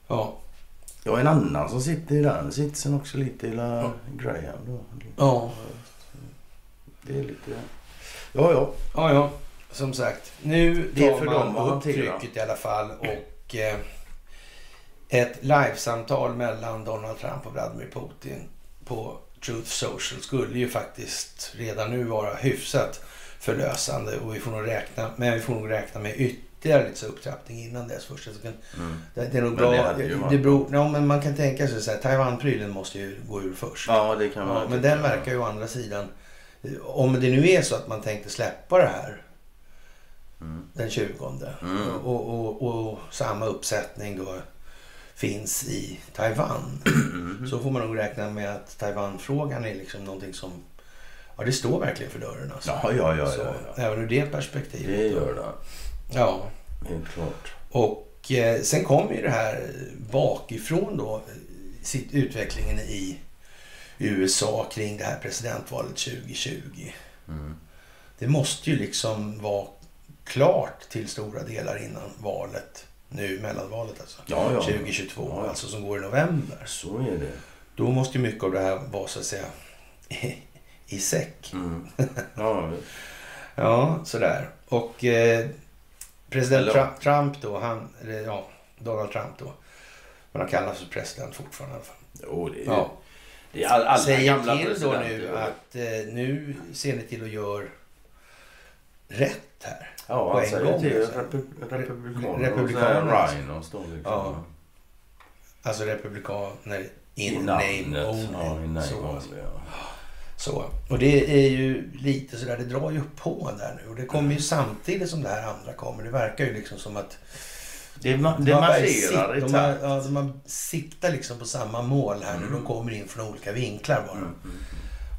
Ja, Har en annan som sitter i den sitsen också lite, hela Ja. Graham då. ja, Det är lite... Ja, ja. ja, ja. Som sagt, nu Det tar för man dem upp trycket i alla fall och eh, ett livesamtal mellan Donald Trump och Vladimir Putin på Truth Social skulle ju faktiskt redan nu vara hyfsat förlösande och vi får nog räkna, men vi får nog räkna med ytterligare lite så upptrappning innan dess först. Så kan, Mm. det, det är nog Men bra. det Det, det beror, ja, men man kan tänka sig så här, Taiwan-prylen måste ju gå ur först. Ja, det kan man Ja, men den verkar ju å andra sidan, om det nu är så att man tänkte släppa det här Mm. den 20 Mm. och, och, och samma uppsättning då finns i Taiwan. [CLEARS THROAT] Mm. Så får man nog räkna med att Taiwan-frågan är liksom någonting som, ja det står verkligen för dörren alltså. Ja, ja, ja, Så, ja, ja. Även ur det perspektivet. Det gör det. Ja, Helt klart. och eh, sen kommer ju det här bakifrån då, sitt, utvecklingen i USA kring det här presidentvalet 2020. Mm. Det måste ju liksom vara klart till stora delar innan valet, nu mellanvalet alltså. Ja, ja. 2022, Ja, ja. alltså som går i november. Så är det. Då måste ju mycket av det här vara så att säga [LAUGHS] i säck. Mm. [LAUGHS] Ja, Ja, sådär. Och eh, president Trump, Trump då, han, ja, Donald Trump då. Men han kallas för president fortfarande. i alla fall. jo, det är, Ja. det är all, alla Säger gamla till då nu att eh, nu ser ni till att göra rätt här. Ja, på han en säger gång, till alltså. repu- republikanerna. Republikanerna, alltså. Rhinos då liksom. Ja. Alltså republikaner in I name only. Ja, i name only, ja. Så. Och det är ju lite sådär, det drar ju på där nu. Och det kommer ju samtidigt som det här andra kommer. Det verkar ju liksom som att Det, det marscherar i takt. ja, de har siktar liksom på samma mål här nu. Mm. De kommer in från olika vinklar bara. Mm, mm.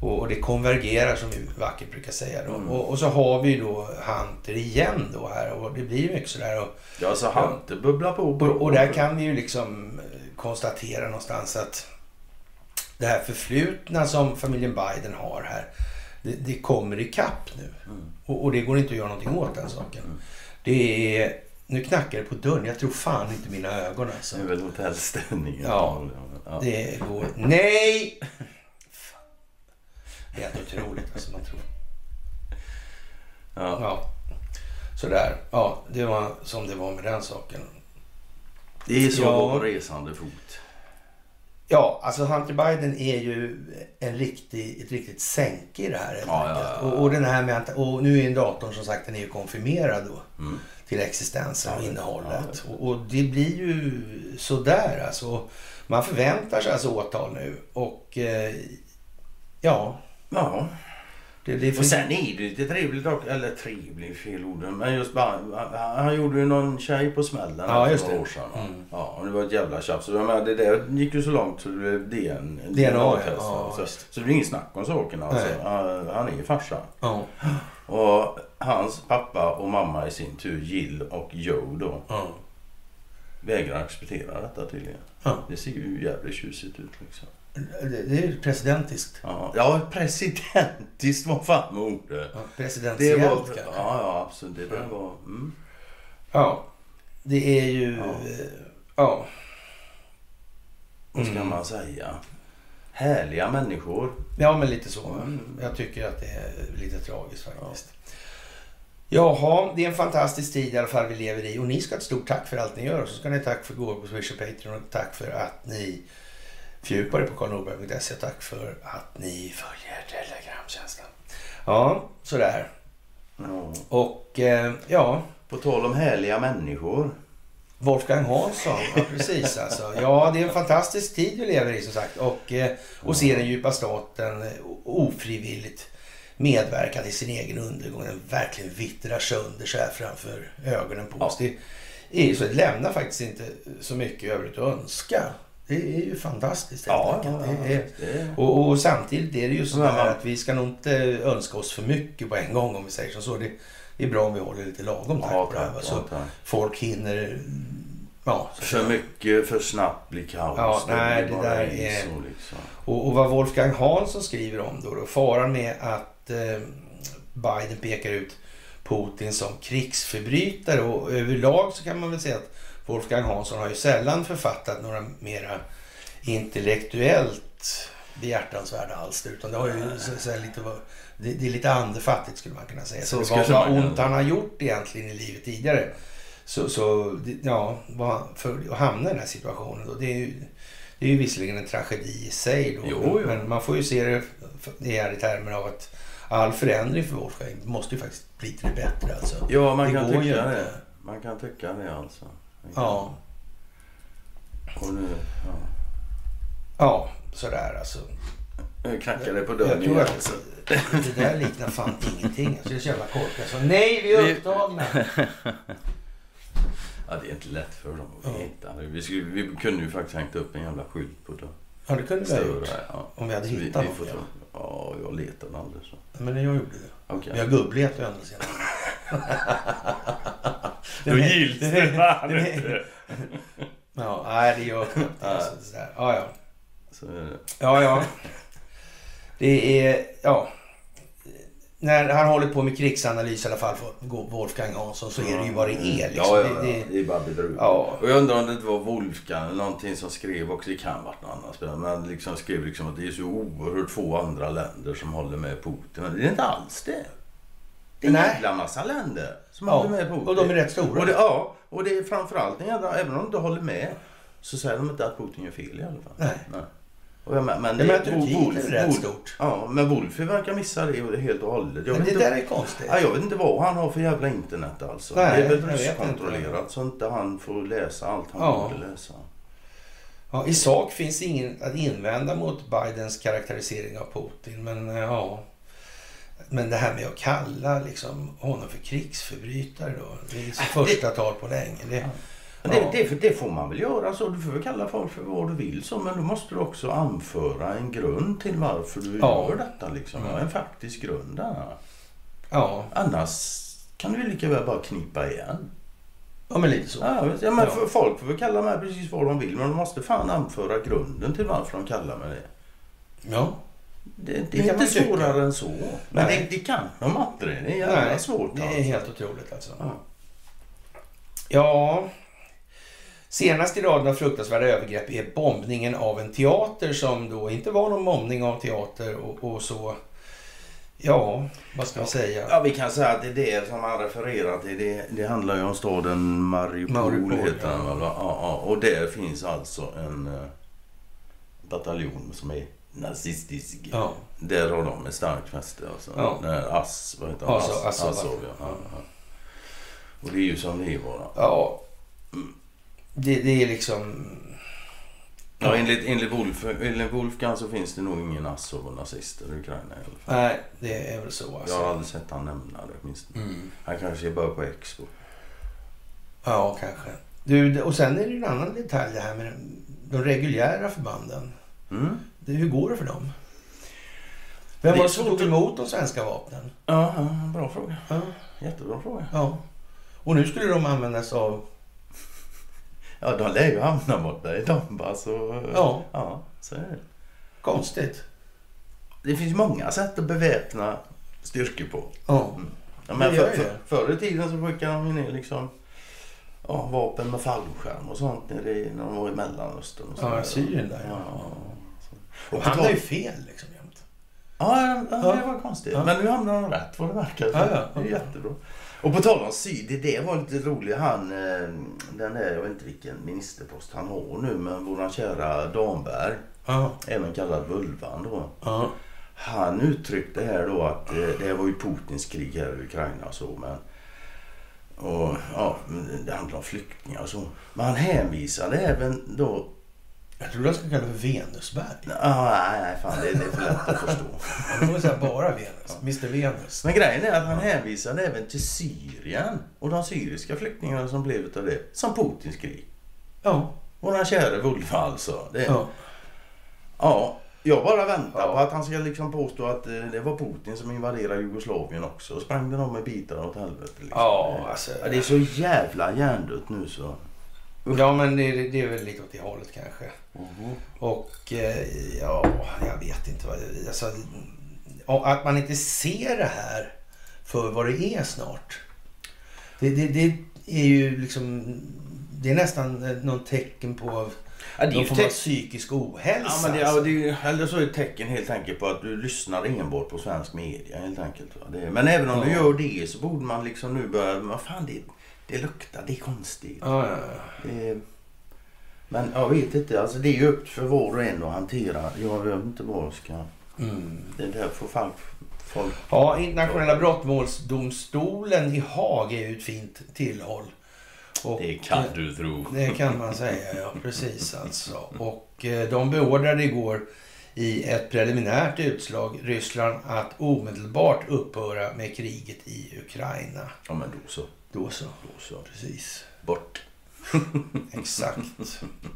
Och, och det konvergerar som vi vackert brukar säga. Mm. Och, och så har vi då Hunter igen då här. Och det blir ju mycket sådär. Och, Ja, så Hunter bubblar på. och, och där kan vi ju liksom eh, konstatera någonstans att det här förflutna som familjen Biden har här. Det, det kommer ikapp nu. Mm. Och, och det går inte att göra någonting åt den saken. Mm. Det är... Nu knackar det på dörren. Jag tror fan inte mina ögon alltså. Det är väl hotellställningen. Ja. ja. Det går... Nej! Det är helt otroligt alltså. Man tror. Ja. Ja. Sådär. Ja, det var som det var med den saken. Det är så Ja. resande fot. Ja, alltså Hunter Biden är ju en riktig, ett riktigt sänke i det här. Ja, ja, ja. Och, och, den här med, och nu är datorn som sagt den är ju konfirmerad då Mm. till existensen och innehållet. Och, och det blir ju sådär alltså. Man förväntar sig alltså åtal nu och eh, ja. Ja. Det, det Och sen är det lite trevligt också. Eller trevligt, fel ord. Men just bara, han, gjorde ju någon tjej på smällen Ja, för just några det. år sedan. Mm. Ja, och det var ett jävla tjafs. Det där gick ju så långt så det blev DN, DNA-test, va? ja, så, visst. så det är inget snack om saken alltså. Han, han är ju farsa. Ja, Och hans pappa och mamma i sin tur, Jill och Joe då, ja, vägrar acceptera detta tydligen. ja. Det ser ju jävligt tjusigt ut liksom. Det, det är presidentiskt. Ja, ja presidentiskt var fan ordet. Ja, Det presidentiellt var, kanske. ja, ja, absolut. Det där Ja. var... Mm. Ja, det är ju... Ja. Ja. Vad ska Mm. man säga? Härliga människor. Ja, men lite så. Mm. Jag tycker att det är lite tragiskt faktiskt. Jaha, det är en fantastisk tid i alla fall vi lever i. Och ni ska ha ett stort tack för allt ni gör. Och så ska ni tack för gåvor på Swish och Patreon. Och tack för att ni fördjupar er på karlnorberg.se. Tack för att ni följer Telegramtjänsten. Ja, sådär. Ja. Och eh, ja, På tal om härliga människor. Wolfgang Hansson. Ja, precis alltså. Ja, det är en fantastisk tid vi lever i som sagt. Och, eh, och se den djupa staten eh, ofrivilligt medverka till sin egen undergång. Den verkligen vittrar sönder så här framför ögonen på oss. Det är ju så, det lämnar faktiskt inte så mycket övrigt att önska. Det är ju fantastiskt Ja, ja, Det är, och, och samtidigt är det ju så att vi ska nog inte önska oss för mycket på en gång om vi säger som så. Det, är bra om vi håller lite lagom takt Ja, på det här. Så folk hinner... Ja, så För mycket, för snabbt blir kaos. Ja, nej, det där är- och Liksom. Och, och vad Wolfgang Hansson skriver om då, då faran med att eh, Biden pekar ut Putin som krigsförbrytare och överlag så kan man väl säga att Wolfgang Hansson har ju sällan författat några mera intellektuellt behjärtansvärda alster utan det har ju så, så lite vad- det, det är lite andefattigt skulle man kunna säga. Så Så vad kunna- ont han har gjort egentligen i livet tidigare. Så, så ja, vad- för att hamna i den här situationen då, det är ju det är ju visserligen en tragedi i sig då. Jo, men, jo. man får ju se det, det här i termer av att all förändring för Wolfgang måste ju faktiskt bli till det bättre. Alltså. Ja, man det kan tycka det. Man kan tycka det alltså. Ja. Och nu, ja. Ja, sådär alltså. Nu knackar det på Jag dörren tror igen. att Så. det där liknar fan [LAUGHS] ingenting. Alltså, det är så jävla korkat. Så, nej, vi är Vi- upptagna. [LAUGHS] Ja, det är inte lätt för dem att Ja. veta. Vi, skulle, vi kunde ju faktiskt hängt upp en jävla skylt på dörren. Ja, det kunde vi ha gjort. Ja. Om vi hade vi, hittat vi något. får Ja. ja, jag letade aldrig så. Men jag gjorde det. Okej. Vi har gubbletat å andra sidan. Då gills det fan inte. Ja, nej det gör knappt det. Alltså. Ja, ja. Så är det. Ja, ja. Det är, ja. När han håller på med krigsanalys i alla fall för Wolfgang Hansson så är det ju vad det är. Liksom. Ja, ja, ja. Det, är bara bedrövligt. ja. Och jag undrar om det inte var Wolfgang någonting som skrev också. Det kan varit någon annan spelare. Men liksom skrev liksom att det är så oerhört få andra länder som håller med Putin. Men det är inte alls det. Det är en Nej. jävla massa länder som håller med ja. Putin. Och de är rätt stora. Och det, ja, och det är framförallt även om de inte håller med så säger de inte att Putin gör fel i alla fall. Nej. Och men, men, Ja, det- men Turkiet Wolf- är rätt Wolf- stort. Ja, men Wolfi verkar missa det helt och hållet. Jag Men det inte, där är konstigt. ja, jag vet inte vad han har för jävla internet alltså. Nej, det är väl ryskkontrollerat så inte han får läsa allt han Ja. borde läsa. Ja, I sak finns ingen att invända mot Bidens karaktärisering av Putin. Men eh, ja. Men det här med att kalla liksom, honom för krigsförbrytare då. Det är liksom första tal på länge. Det. Det, det, det får man väl göra så. Du får väl kalla folk för vad du vill så. Men då måste du också anföra en grund till varför du Ja. gör detta. Liksom. Mm. En faktisk grund där. ja, Annars kan du lika väl bara knipa igen. ja, men lite så. Ja, ja, men Ja. Folk får väl kalla mig precis vad de vill men de måste fan anföra grunden till varför de kallar mig det. Ja, Det, Det det är inte svårare än så. Men det, det kan de aldrig. Det är jävla Nej, svårt. det är alltså. helt otroligt alltså. Ja. Ja, senast i raden av fruktansvärda övergrepp är bombningen av en teater som då inte var någon bombning av teater och, och så. Ja, vad ska vi säga? Ja, vi kan säga att det är det som han refererar till. Det, det handlar ju om staden Mariupol, Mariupol, heter den ja. Ja, ja. Och där finns alltså en uh, bataljon som är nazistisk. Ja, Där har de ett starkt fäste. Alltså. Ja. När Ass, vad heter Alltså, Ass, Azov, Azov, ja. Och det är ju som det är bara. ja. Det, det är liksom... Ja, enligt, enligt, Wolf, enligt Wolfgang så finns det nog ingen Azov och nazister i Ukraina i alla fall. Nej, det är väl så Jag har alltså. aldrig sett han nämna det åtminstone. Mm. Han kanske är bara på Expo. Ja, kanske. Du, och sen är det en annan detalj det här med de reguljära förbanden. Mm. Det, hur går det för dem? Vem var det som svårt tog emot de svenska vapnen? Ja, ja, bra fråga. Ja, Jättebra fråga. ja. Och nu skulle de användas av... Ja, de lär ju hamna borta i Donbass och... Ja. Ja, så är det. Konstigt. Det finns många sätt att beväpna styrkor på. Ja. Ja, men för, för, förr i tiden så skickade de ner liksom ja, vapen med fallskärm och sånt nere i, när de var i Mellanöstern. Och Ja. Syrien där. Ja. Ja. Och han är ju fel liksom jämt. Ja, ja, det var konstigt. Men nu hamnar de rätt vad det verkar. Ja, ja. Det är jättebra. Och på tal om syd, det det var lite roligt. Han, eh, den där, jag vet inte vilken ministerpost han har nu, men våran kära Damberg, Ja. även kallad Vulvan då. Ja. Han uttryckte här då att eh, det var ju Putins krig här i Ukraina och så. Men, och, ja, det handlar om flyktingar och så. Men han hänvisade även då... Jag tror jag ska kalla det för Venusberg. Ah, nej, nej, fan det, det är för lätt att förstå. Jag får säga bara Venus. Mr Venus. Men grejen är att han hänvisade även till Syrien och de syriska flyktingarna som blev utav det. Som Putins krig. Ja. Våran käre Vulva alltså. Det, ja. ja. jag bara väntar Ja. på att han ska liksom påstå att eh, det var Putin som invaderade Jugoslavien också. Och sprängde dem med bitar åt helvete. Liksom. Ja, alltså. Det är så jävla hjärndött nu så. Ja, men det, det är väl lite åt det hållet kanske. Och eh, ja, jag vet inte vad... Alltså, att man inte ser det här för vad det är snart. Det, det, det är ju liksom... Det är nästan eh, någon tecken på Ja, det är ju form av teck- psykisk ohälsa. Ja, men det, ja, alltså. det, är eller så är det ett tecken helt enkelt på att du lyssnar enbart på svensk media helt enkelt. Va? Det, men även om du Ja. gör det så borde man liksom nu börja, vad fan det, det luktar, det är konstigt. Ja, ja, ja. Det, men jag vet inte, alltså det är ju upp för var och en att hantera. Jag vet inte vad jag ska... Mm. Det där får folk... folk Ja, internationella brottmålsdomstolen i Haag är ju ett fint tillhåll. Och, Det kan du tro. Det kan man säga, ja. Precis alltså. Och eh, de beordrade igår i ett preliminärt utslag Ryssland att omedelbart upphöra med kriget i Ukraina. Ja men då så. Då så. Då så. Precis. Bort. [LAUGHS] Exakt.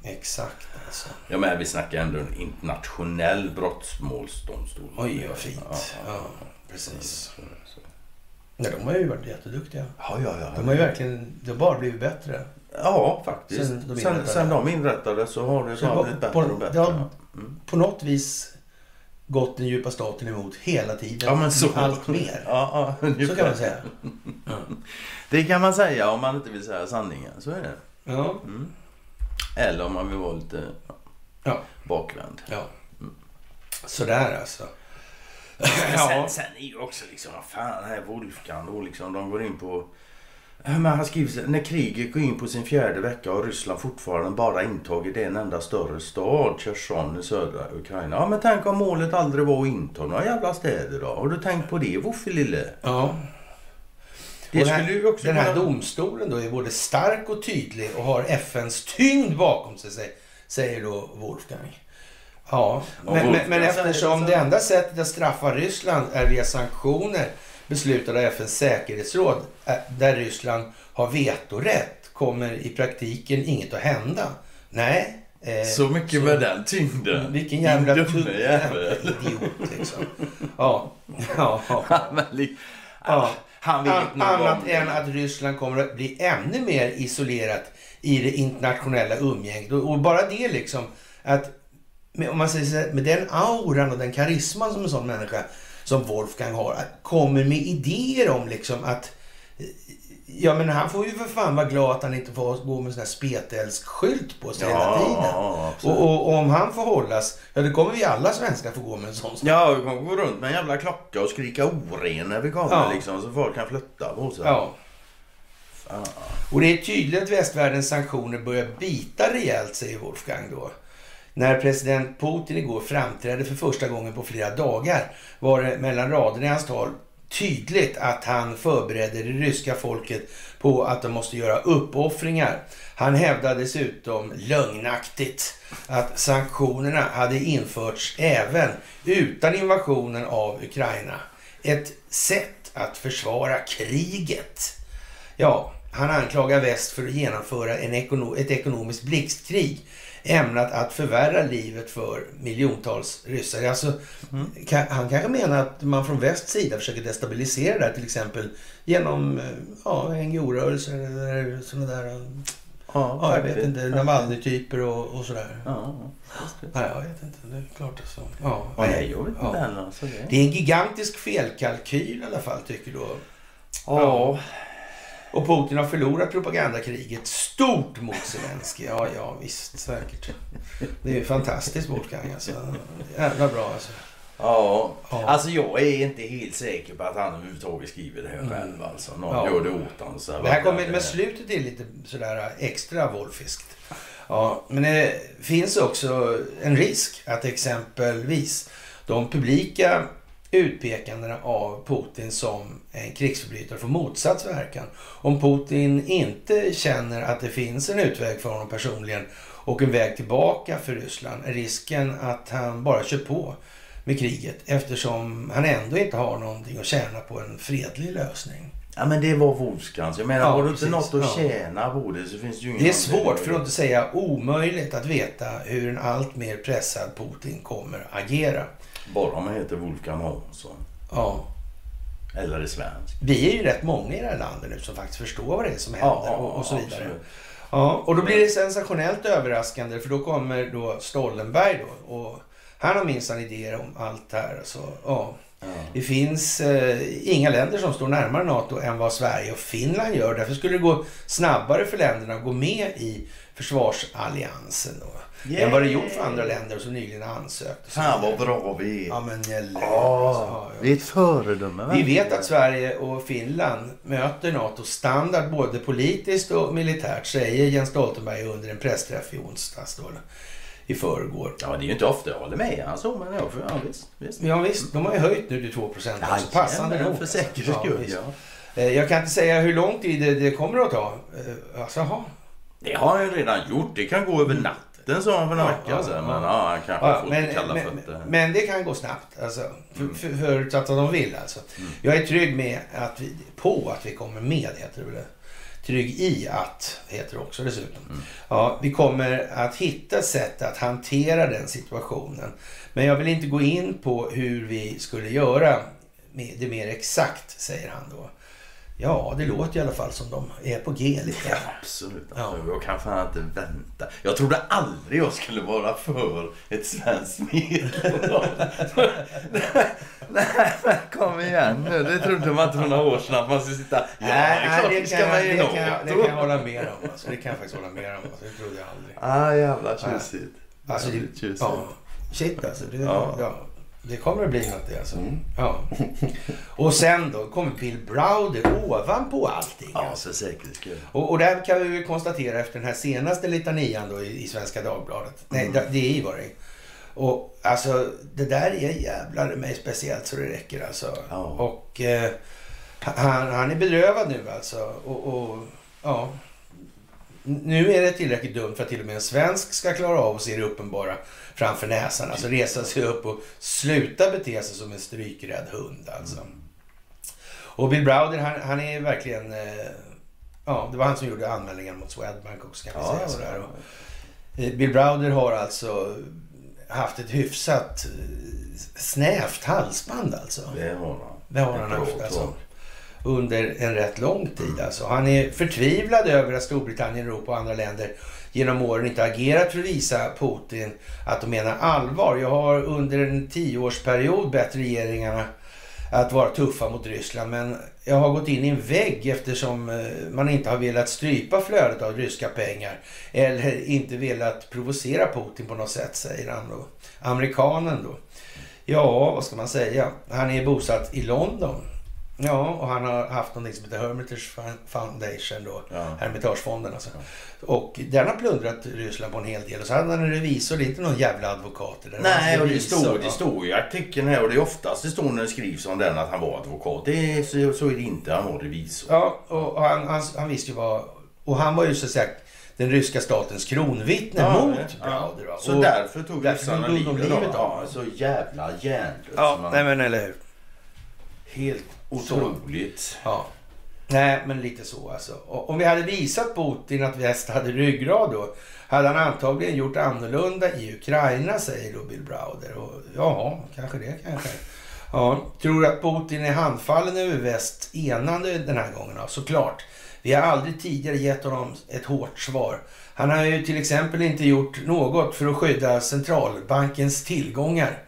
Exakt alltså. Ja men vi snackar ändå en internationell brottsmålsdomstol. Oj, vad fint. Ja, Ja, precis. Ja, de har ju varit jätteduktiga. Ja, ja, ja. De har ju verkligen, det har bara blivit bättre. Ja, faktiskt. Sen de Sen, inrättade. sen, de inrättades så har det bara blivit bättre på- och bättre. har- Mm. På något vis gått den djupa staten emot hela tiden. Ja, men så. Allt mer. Ja, ja, Så kan man säga. Ja. Det kan man säga om man inte vill säga sanningen. Så är det. Ja. Mm. Eller om man vill vara lite Ja. bakvänd. ja. Sådär alltså. Ja. sen, sen är ju också liksom, vad fan, här Wolfgang då liksom, de går in på... Men han skriver när kriget går in på sin fjärde vecka har Ryssland fortfarande bara intagit en enda större stad, Cherson i södra Ukraina. Ja men tänk om målet aldrig var att inta några jävla städer då? Har du tänkt på det Woffe lille? ja. Det den här- skulle ju också Den här kunna- domstolen då är både stark och tydlig och har FNs tyngd bakom sig, sä- säger då Wolfgang. Ja, men, men, men eftersom det enda sättet att straffa Ryssland är via sanktioner beslutade av FNs säkerhetsråd, eh, där Ryssland har vetorätt, kommer i praktiken inget att hända. Nej. eh, Så mycket med den tyngden. Vilken jävla dumme jävel. [LAUGHS] idiot liksom. Ja, ja, ja. [LAUGHS] Ja. Han vet An, annat det. än att Ryssland kommer att bli ännu mer isolerat i det internationella umgänget. Och, och bara det liksom att med, om man säger så här, med den auran och den karisman som en sån människa som Wolfgang har, kommer med idéer om liksom att Ja men han får ju för fan vara glad att han inte får gå med sån här spetälskskylt på sig hela Ja, tiden. ja, och, och, och om han får hållas, ja då kommer vi alla svenskar få gå med en sån sak. Ja, vi kommer gå runt med en jävla klocka och skrika oren när vi kommer Ja. liksom så folk kan flytta på sig. Ja. Fan. Och det är tydligt att västvärldens sanktioner börjar bita rejält, säger Wolfgang då. När president Putin igår framträdde för första gången på flera dagar var det mellan raderna i hans tal tydligt att han förberedde det ryska folket på att de måste göra uppoffringar. Han hävdade dessutom lögnaktigt att sanktionerna hade införts även utan invasionen av Ukraina. Ett sätt att försvara kriget. Ja, han anklagar väst för att genomföra en ekono ett ekonomiskt blixtkrig ämnat att förvärra livet för miljontals ryssar. Alltså, ka- han kanske menar att man från västs sida försöker destabilisera det här till exempel genom eh, ja, NGO-rörelser eller sådana där, eh, Ja, ja, jag vet inte, Navalny-typer och, och sådär. Ja. Nej, jag vet inte, det är klart att så. Ja, Ja, nej, jag vet inte ja. heller. Alltså det. Det är en gigantisk felkalkyl i alla fall, tycker du? Ja. Och Putin har förlorat propagandakriget stort mot Zelenskyj. Ja, ja, visst, säkert. Det är ju fantastiskt Wolfgang alltså. Jävla bra alltså. Ja. Ja. Alltså jag är inte helt säker på att han överhuvudtaget skriver det här själv alltså. Någon Ja. gör det åt honom. Så här, Det här kommer, men slutet är lite sådär extra Wolfiskt. Ja, men det finns också en risk att exempelvis de publika utpekandena av Putin som en krigsförbrytare får motsatt verkan. Om Putin inte känner att det finns en utväg för honom personligen och en väg tillbaka för Ryssland är risken att han bara kör på med kriget eftersom han ändå inte har någonting att tjäna på en fredlig lösning. Ja men det var Wolfgangs. Jag menar Ja, har du inte något att tjäna på det så finns det ju ingen Det är svårt, för att inte säga omöjligt, att veta hur en allt mer pressad Putin kommer agera. Bara om man heter Wolfgang Hansson. Ja. Eller är svensk. Vi är ju rätt många i det här landet nu som faktiskt förstår vad det är som händer och, och så vidare. absolut. Ja, och då blir det sensationellt överraskande för då kommer då Stoltenberg då och han har minsann idéer om allt här. Så, ja. Ja. Det finns eh, inga länder som står närmare NATO än vad Sverige och Finland gör. Därför skulle det gå snabbare för länderna att gå med i försvarsalliansen då. Yay! Än vad det gjort för andra länder som nyligen ansökt. och så Fan vad bra vi är. Ja, men eller, Ja, alltså, vi är ett föredöme. vi vet att Sverige och Finland möter NATO standard både politiskt och militärt, säger Jens Stoltenberg under en pressträff i onsdags då, i förrgår. Ja, det är ju inte ofta jag håller med alltså, men ja, för, ja visst. visst. Ja visst, de har ju höjt nu till 2 procent. Alltså, passande nog. För säkerhets Ja, skull, ja. Eh, Jag kan inte säga hur lång tid det, det kommer att ta. Eh, Alltså. Det har han ju redan gjort. Det kan gå över natten sa han för några veckor ja, sedan. Men ja, han kanske Ja, har fått men, lite kalla men, fötter. men det kan gå snabbt. Alltså, för, Mm. för, förutsatt att de vill. Alltså. Mm. Jag är trygg med att vi, på att vi kommer med, heter det väl. Trygg i att, heter det också dessutom. Mm. Ja, vi kommer att hitta sätt att hantera den situationen. Men jag vill inte gå in på hur vi skulle göra det mer exakt, säger han då. Ja, det låter i alla fall som de är på G lite. Ja, absolut. Ja. Jag kan fan inte vänta. Jag trodde aldrig jag skulle vara för ett svenskt medlemskap. [LAUGHS] Nej, men kom igen nu. Det trodde man inte för några år sedan att man skulle sitta... Ja, det är klart det, ska jag- i det, kan, jag- det kan jag hålla med om. Alltså, det kan jag faktiskt hålla med om. Alltså, det trodde jag aldrig. Ah, jävla tjusigt. Alltså, det, tjusigt. ja, shit alltså. Det, ja. Ja. Det kommer att bli något det alltså. Mm. Ja. [LAUGHS] Och sen då kommer Bill Browder ovanpå allting. Ja, Alltså. för säkerhets. Och, och där kan vi konstatera efter den här senaste litanian då i, i Svenska Dagbladet. Nej, Mm. det, det är var det. Och alltså det där är jävlar mig speciellt så det räcker alltså. Ja. Och eh, han, han är bedrövad nu alltså. Och, och ja. Nu är det tillräckligt dumt för att till och med en svensk ska klara av att se det uppenbara framför näsan. Alltså resa sig upp och sluta bete sig som en strykrädd hund alltså. Och Bill Browder han, han är verkligen... Eh, ja, det var han som gjorde anmälningen mot Swedbank också kan vi säga sådär. Och, eh, Bill Browder har alltså haft ett hyfsat eh, snävt halsband alltså. Det har han. Det har han haft alltså. Under en rätt lång tid alltså. Han är förtvivlad över att Storbritannien, Europa och andra länder genom åren inte agerat för att visa Putin att de menar allvar. Jag har under en tioårsperiod bett regeringarna att vara tuffa mot Ryssland men jag har gått in i en vägg eftersom eh, man inte har velat strypa flödet av ryska pengar eller inte velat provocera Putin på något sätt, säger han då. Amerikanen då. Ja, vad ska man säga? Han är bosatt i London. Ja, och han har haft någonting som heter Hermitage Foundation då. Ja. Hermitagefonden alltså. Och den har plundrat Ryssland på en hel del. Och så hade han en revisor, det är inte någon jävla advokat. Eller Nej, och det står, det ja. står ju i artikeln här och det är oftast det står när det skrivs om den att han var advokat. Det är, så, så är det inte, han var revisor. Ja, och och han, han, han visste ju vad... Och han var ju så att säga den ryska statens kronvittne Ja, mot ja. Browder. va? Så och, därför tog därför ryssarna livet livet av honom. Så jävla hjärndött. Ja, man- nej men eller hur. Helt otroligt. Ja. Nej, men lite så alltså. Och Om vi hade visat Putin att väst hade ryggrad då hade han antagligen gjort annorlunda i Ukraina, säger då Bill Browder. Och, ja, kanske det kanske. Ja, tror du att Putin är handfallen över väst enande den här gången? Ja, såklart. Vi har aldrig tidigare gett honom ett hårt svar. Han har ju till exempel inte gjort något för att skydda centralbankens tillgångar.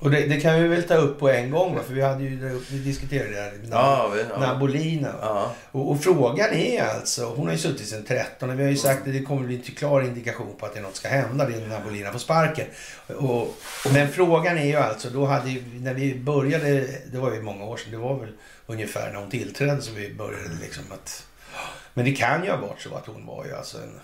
Och det, det kan vi väl ta upp på en gång, va? för vi, hade ju, vi diskuterade det här med Ja, ja. Nabolina. Ja. Och, och frågan är alltså, hon har ju suttit sedan 13 och vi har ju sagt att det kommer bli en klar indikation på att det något ska hända. Det är när Bolina får sparken. Och, men frågan är ju alltså, då hade när vi började, det var ju många år sedan, det var väl ungefär när hon tillträdde så vi började liksom att... Men det kan ju ha varit så att hon var ju alltså en...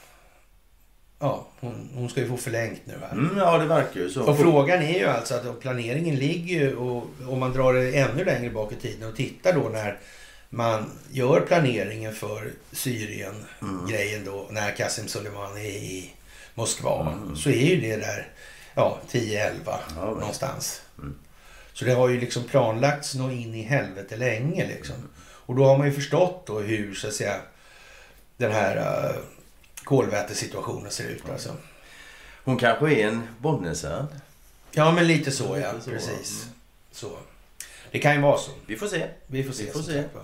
Ja, hon, hon ska ju få förlängt nu här. Mm, ja, det verkar ju så. Och frågan är ju alltså att planeringen ligger ju och om man drar det ännu längre bak i tiden och tittar då när man gör planeringen för Syrien-grejen då när Qasem Soleimani är i Moskva Mm. så är ju det där ja, 10-11 Ja, någonstans. Mm. Så det har ju liksom planlagts nå in i helvete länge liksom. Och då har man ju förstått då hur så att säga den här uh, kolvätesituationen ser ut alltså. Hon kanske är en Bonnesöd. Ja, men lite så ja. Lite så, Precis. mm. Så. Det kan ju vara så. Vi får se. Vi får se. Vi får se. var.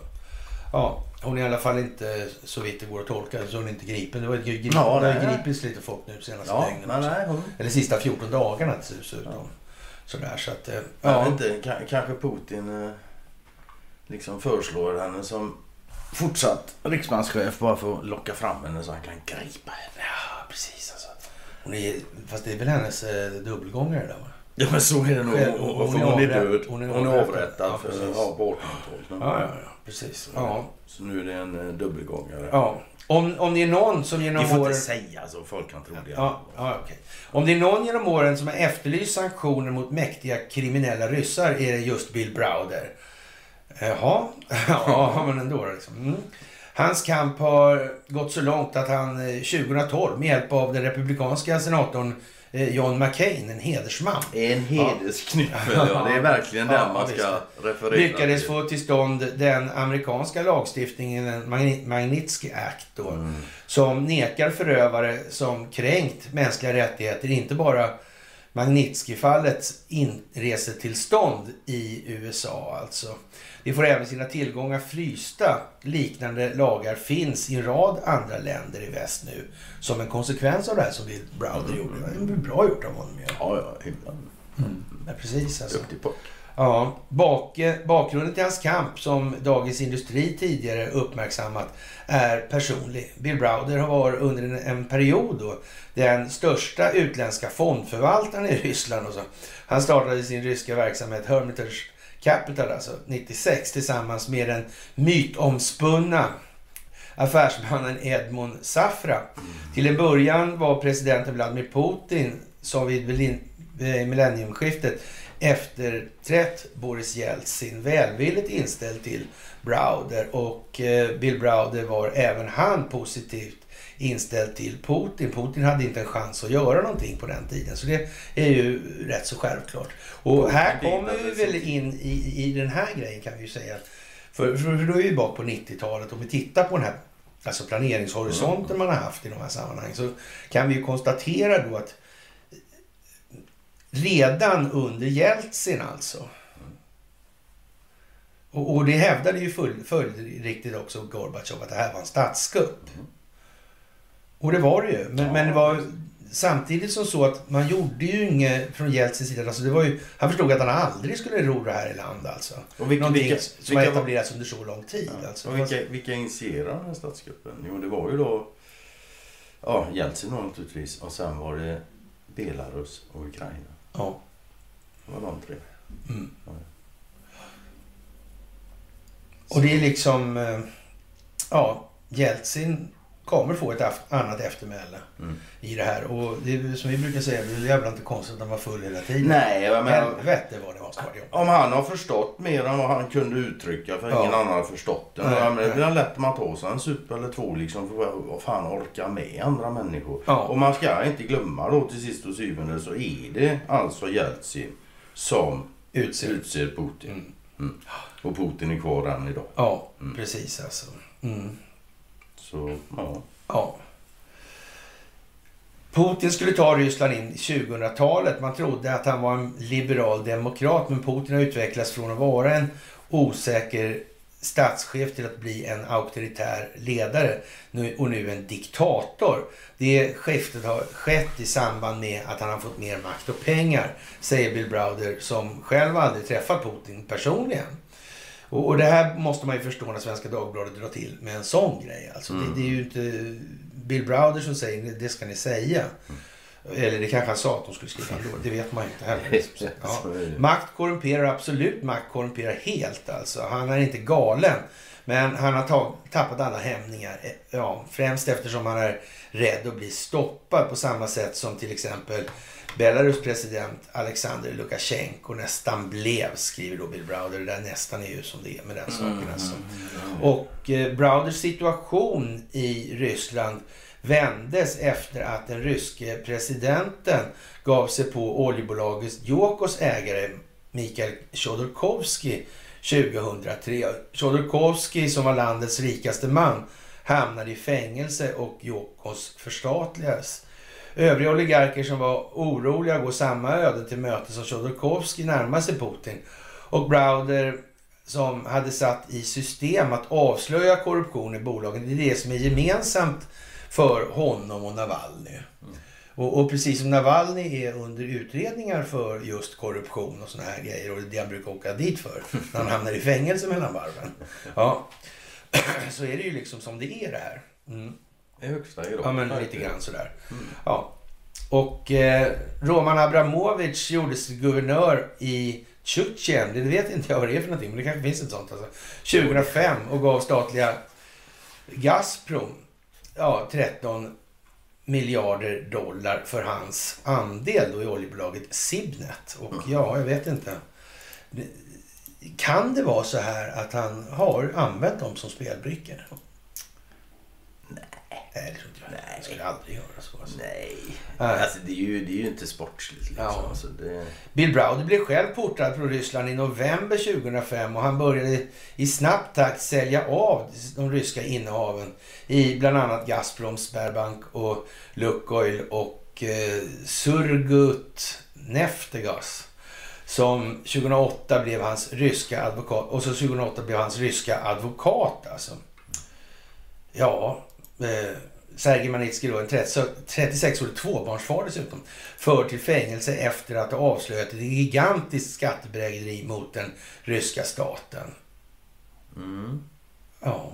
Ja, hon är i alla fall inte, så vitt det går att tolka, så hon är inte gripen. Det ju grip, Ja, har gripits lite folk nu senaste Ja, dygnen. nej, hon... Eller sista 14 dagarna dessutom. Ja. Sådär, så att... eh, Jag Ja. vet inte, ka- kanske Putin eh, liksom föreslår henne som fortsatt riksbankschef bara för att locka fram henne så han kan gripa henne. ja, precis alltså. Hon är, fast det är väl hennes eh, dubbelgångare där va? Ja men så är det nog. Hon, hon hon, hon är död. hon är Hon är avrättad. Ja, för, ja, på 1800-talet. Ja, ja, ja. Precis. Ja. Så nu är det en eh, dubbelgångare. ja. Om, om det är någon som genom får åren... inte säga så folk kan tro det. Ja, ja, okej. Om det är någon genom åren som har efterlyst sanktioner mot mäktiga kriminella ryssar är det just Bill Browder. Jaha, [LAUGHS] ja men ändå liksom. Mm. Hans kamp har gått så långt att han eh, 2012 med hjälp av den republikanska senatorn eh, John McCain, en hedersman, En hedersknyffel, ja. Det är verkligen Ja, den man visst. ska referera lyckades till. få till stånd den amerikanska lagstiftningen, Magnitsky Act då, Mm. som nekar förövare som kränkt mänskliga rättigheter, inte bara Magnitsky-fallets inresetillstånd i USA alltså. De får även sina tillgångar frysta. Liknande lagar finns i en rad andra länder i väst nu. Som en konsekvens av det här som Bill Browder gjorde. Det var bra gjort av honom ju. Ja, ja, himla Ja, precis alltså. duktig pojk. Ja, bak, bakgrunden till hans kamp som Dagens Industri tidigare uppmärksammat är personlig. Bill Browder har varit under en, en period då den största utländska fondförvaltaren i Ryssland. Och så. Han startade sin ryska verksamhet Hermitage Capital alltså 96 tillsammans med den mytomspunna affärsmannen Edmond Safra. Till en början var presidenten Vladimir Putin som vid eh, millenniumskiftet efterträtt Boris Jeltsin välvilligt inställd till Browder och eh, Bill Browder var även han positivt inställd till Putin. Putin hade inte en chans att göra någonting på den tiden så det är ju rätt så självklart. Och här kommer vi väl in i, i den här grejen kan vi ju säga. För, för då är vi bak på 90-talet om vi tittar på den här alltså planeringshorisonten man har haft i de här sammanhangen så kan vi ju konstatera då att redan under Jeltsin alltså. Och, och det hävdade ju full- följdriktigt också Gorbatjov att det här var en statskupp. Och det var det ju. Men, Ja. men det var samtidigt som så att man gjorde ju inget från Jeltsins sida. Alltså det var ju, han förstod att han aldrig skulle ro det här i land alltså. Och vilka, Någonting vilka, som har vilka, etablerats under så lång tid. ja, Alltså. och vilka, vilka initierade den här statskuppen? Jo, det var ju då ja, Jeltsin naturligtvis. Och sen var det Belarus och Ukraina. Ja. Det var de tre. Mm. Ja. Och det är liksom... eh, Ja, Jeltsin kommer få ett annat eftermäle Mm. i det här. Och det är som vi brukar säga, det är jävla inte konstigt att han var full hela tiden. Nej, jag menar, Helvete vad det vara jobbigt. om han har förstått mer än vad han kunde uttrycka för Ja. ingen annan har förstått det. Nej, men det blir lätt man tar sig en sup eller två liksom för att vad fan orka med andra människor. Ja. Och man ska inte glömma då till sist och syvende så är det alltså Jeltsin som Utser. utser Putin. Mm. Mm. Och Putin är kvar än idag. Ja, Mm. precis alltså. Så ja. Ja. Putin skulle ta Ryssland in i 2000-talet. Man trodde att han var en liberal demokrat, men Putin har utvecklats från att vara en osäker statschef till att bli en auktoritär ledare och nu en diktator. Det skiftet har skett i samband med att han har fått mer makt och pengar, säger Bill Browder som själv aldrig träffat Putin personligen. Och, och det här måste man ju förstå när Svenska Dagbladet drar till med en sån grej. Alltså, Mm. det, det är ju inte Bill Browder som säger det, ska ni säga. Eller det kanske han sa att de skulle skriva ändå. Det vet man ju inte heller. [LAUGHS] Ja. Är det. Makt korrumperar absolut. Makt korrumperar helt alltså. Han är inte galen. Men han har tag- tappat alla hämningar. Eh, Ja, främst eftersom han är rädd att bli stoppad på samma sätt som till exempel Belarus president Alexander Lukasjenko nästan blev, skriver då Bill Browder. Det där nästan är ju som det är med den saken alltså. Och eh, Browders situation i Ryssland vändes efter att den ryske presidenten gav sig på oljebolaget Jokos ägare Mikhail Chodorkovsky 2003. Chodorkovsky som var landets rikaste man hamnade i fängelse och Jokos förstatligades. Övriga oligarker som var oroliga går samma öde till möte som Chodorkovsky närmar sig Putin. Och Browder som hade satt i system att avslöja korruption i bolagen. Det är det som är gemensamt för honom och Navalny. Och, och precis som Navalny är under utredningar för just korruption och såna här grejer och det är det han brukar åka dit för när han hamnar i fängelse mellan varven. Ja, [CLEARS THROAT] så är det ju liksom som det är det här. Mm. I högsta grad. Ja, men lite grann sådär. Mm. Ja. Och eh, Roman Abramovic gjordes till guvernör i Tjetjen. Det vet inte jag vad det är för någonting, men det kanske finns ett sånt. Alltså. 2005 och gav statliga Gazprom ja, 13 miljarder dollar för hans andel då i oljebolaget Sibnet. Och ja, jag vet inte. Kan det vara så här att han har använt dem som spelbrickor? Nej. Det tror inte jag. Nej. Jag skulle aldrig göra så. Alltså. Nej. Nej. Alltså, det, är ju, det är ju inte sportsligt liksom. Ja. Alltså, det... Bill Browder blev själv portad från Ryssland i november 2005 och han började i snabb takt sälja av de ryska innehaven i bland annat Gazprom, Sberbank och Lukoil och eh, Surgut Neftegas. Som 2008 blev hans ryska advokat och så 2008 blev hans ryska advokat alltså. Ja, eh, Sergej Magnitskij då, en 30 36-årig tvåbarnsfar dessutom, för till fängelse efter att ha avslöjat ett gigantiskt skattebedrägeri mot den ryska staten. Mm. Ja,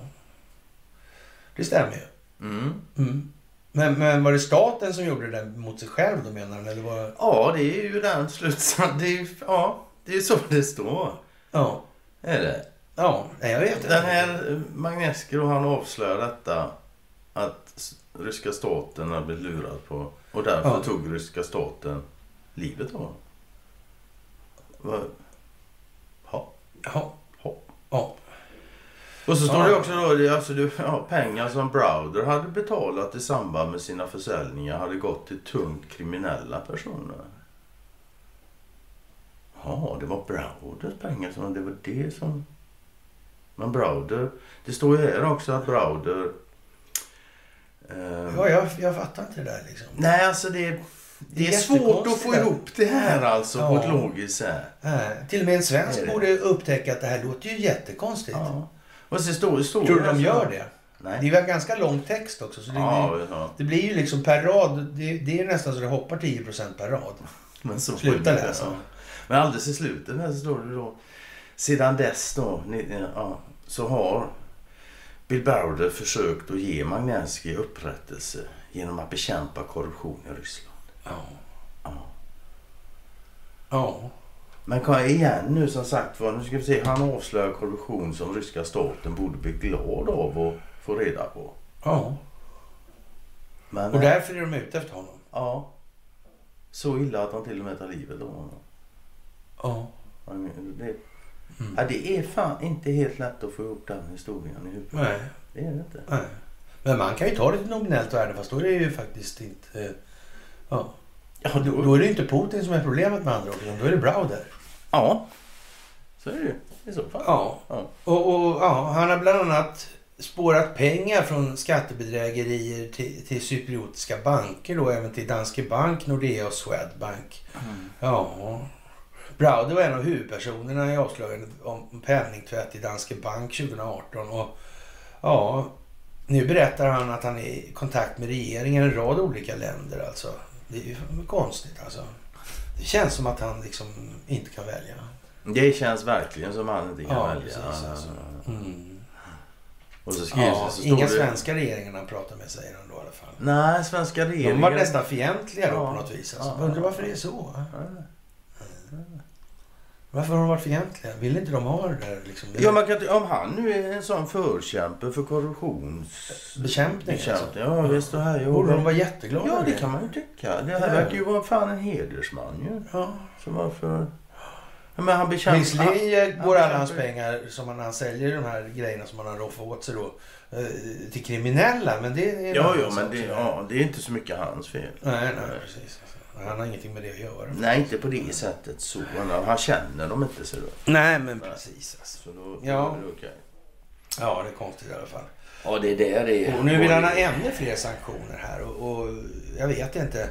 det stämmer ju. Mm. Mm. Men, men var det staten som gjorde det mot sig själv då menar han? Eller var... Ja, det är ju den slutsatsen. Det är, ja, det är så det står. Ja, Är det? ja, jag vet inte. Den här Magnetsky då, han avslöjar detta att ryska staten har blivit lurad på och därför Ja. tog ryska staten livet av honom. Ja. Ja, Ja. Och så står Ja. det också då, alltså, det- ja, pengar som Browder hade betalat i samband med sina försäljningar hade gått till tungt kriminella personer. Ja, det var Browders pengar som det var det som... Men Browder, det står ju här också att Browder... Eh, ja jag, jag fattar inte det där liksom. Nej, alltså det, det Det är är svårt att få ihop det här alltså på Ja. ett logiskt sätt. Till och med en svensk borde upptäcka att det här låter ju jättekonstigt. Ja. Och så står, står Tror du de alltså- gör det? Nej. Det är väl ganska lång text också. Så det, blir, Ja, ja. det blir ju liksom per rad. Det, det är nästan så det hoppar 10% per rad. Men så Sluta läsa. ja. Men alldeles i slutet här så står det då. Sedan dess då, ni- ja, så har Bill Browder försökt att ge Magnitsky upprättelse genom att bekämpa korruption i Ryssland. Ja. Ja. Ja. Men kom igen nu som sagt var, nu ska vi se. Han avslöjar korruption som ryska staten borde bli glad av att få reda på. ja. Men, Och därför är de ute efter honom. Ja. Så illa att han till och med tar livet av honom. Ja. Det, Mm. ja, det är fan inte helt lätt att få ihop den historien i huvudet. Nej. Det är det inte. Nej. Men man kan ju ta det till nominellt värde fast då är det ju faktiskt inte... eh, Ja. Ja, Då, då är det ju inte Putin som är problemet med andra ord. utan Då är det Browder. ja. så är det ju i så fall. Ja. Ja. Och, och ja, han har bland annat spårat pengar från skattebedrägerier till, till cypriotiska banker då, även till Danske Bank, Nordea och Swedbank. Mm. Ja. Browder var en av huvudpersonerna i avslöjandet om penningtvätt i Danske Bank 2018. Och ja, nu berättar han att han är i kontakt med regeringen i en rad olika länder alltså. Det är ju konstigt alltså. Det känns som att han liksom inte kan välja. Det känns verkligen som han inte kan Ja, välja. precis, alltså. Mm. Och så skrivs Ja, så inga det... svenska regeringar han pratar med säger han då i alla fall. Nej, svenska regeringen... De var nästan fientliga då Ja. på något vis. Alltså. Ja. Undrar varför det är så. Ja. Varför har de varit fientliga? Vill inte de ha det där liksom? Ja, man kan, om han nu är en sån förkämpe för korruptions... Bekämpning, alltså. Ja, visst. Det här, Borde de vara jätteglada ja, det kan man ju tycka. Det här verkar ju vara fan en hedersman ju. Ja. Så varför... Men han bekämpar... Visserligen han går alla hans pengar som han, han säljer de här grejerna som han har roffat åt sig då eh, till kriminella. Men det är Ja, ja, men det, ja, det är inte så mycket hans fel. Nej, nej, precis. Han har ingenting med det att göra. Nej, inte på det sättet så. Han- känner dem inte så då. Nej, men precis. Alltså. Så då, Ja. det okej. Ja, det är konstigt i alla fall. Ja, det är det det är. Och nu vill han ha ännu fler sanktioner här och, och jag vet inte.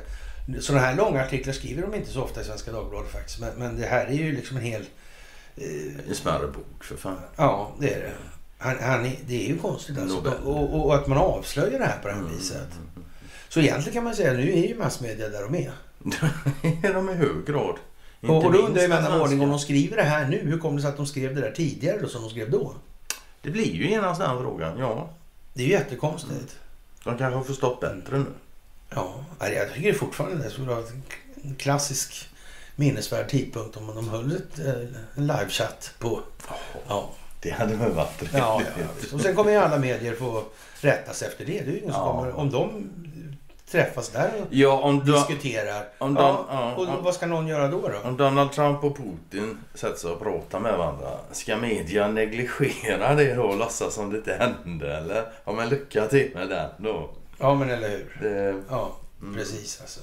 Sådana här långa artiklar skriver de inte så ofta i Svenska Dagbladet faktiskt. Men, men det här är ju liksom en hel... Eh, En smärre bok för fan. ja, det är det. Han, han är, det är ju konstigt alltså. Och, och, och att man avslöjar det här på det här Mm. viset. Så egentligen kan man säga nu är ju massmedia där de är. [LAUGHS] är de i hög grad. Inte Och, då undrar jag vän av ordning om de skriver det här nu. Hur kom det sig att de skrev det där tidigare då som de skrev då? Det blir ju genast den frågan. Ja, Det är ju jättekonstigt. de kanske har förstått bättre nu. Ja, jag tycker fortfarande det skulle vara en klassisk minnesvärd tidpunkt om de höll ett, eh, en livechatt på... Ja, Det hade väl varit ja, ja. Och sen kommer ju alla medier få rätta sig efter det. Det är ju ingen som Ja. kommer... Om de träffas där och Ja, om, du, diskuterar. om, ja, Don- ja, och om- vad ska någon göra då? då? om Donald Trump och Putin sätter sig och pratar med varandra, ska media negligera det då och låtsas som det inte hände? Eller? Ja, men lycka till med den då. Ja, men eller hur? Det, Ja, Mm. precis alltså.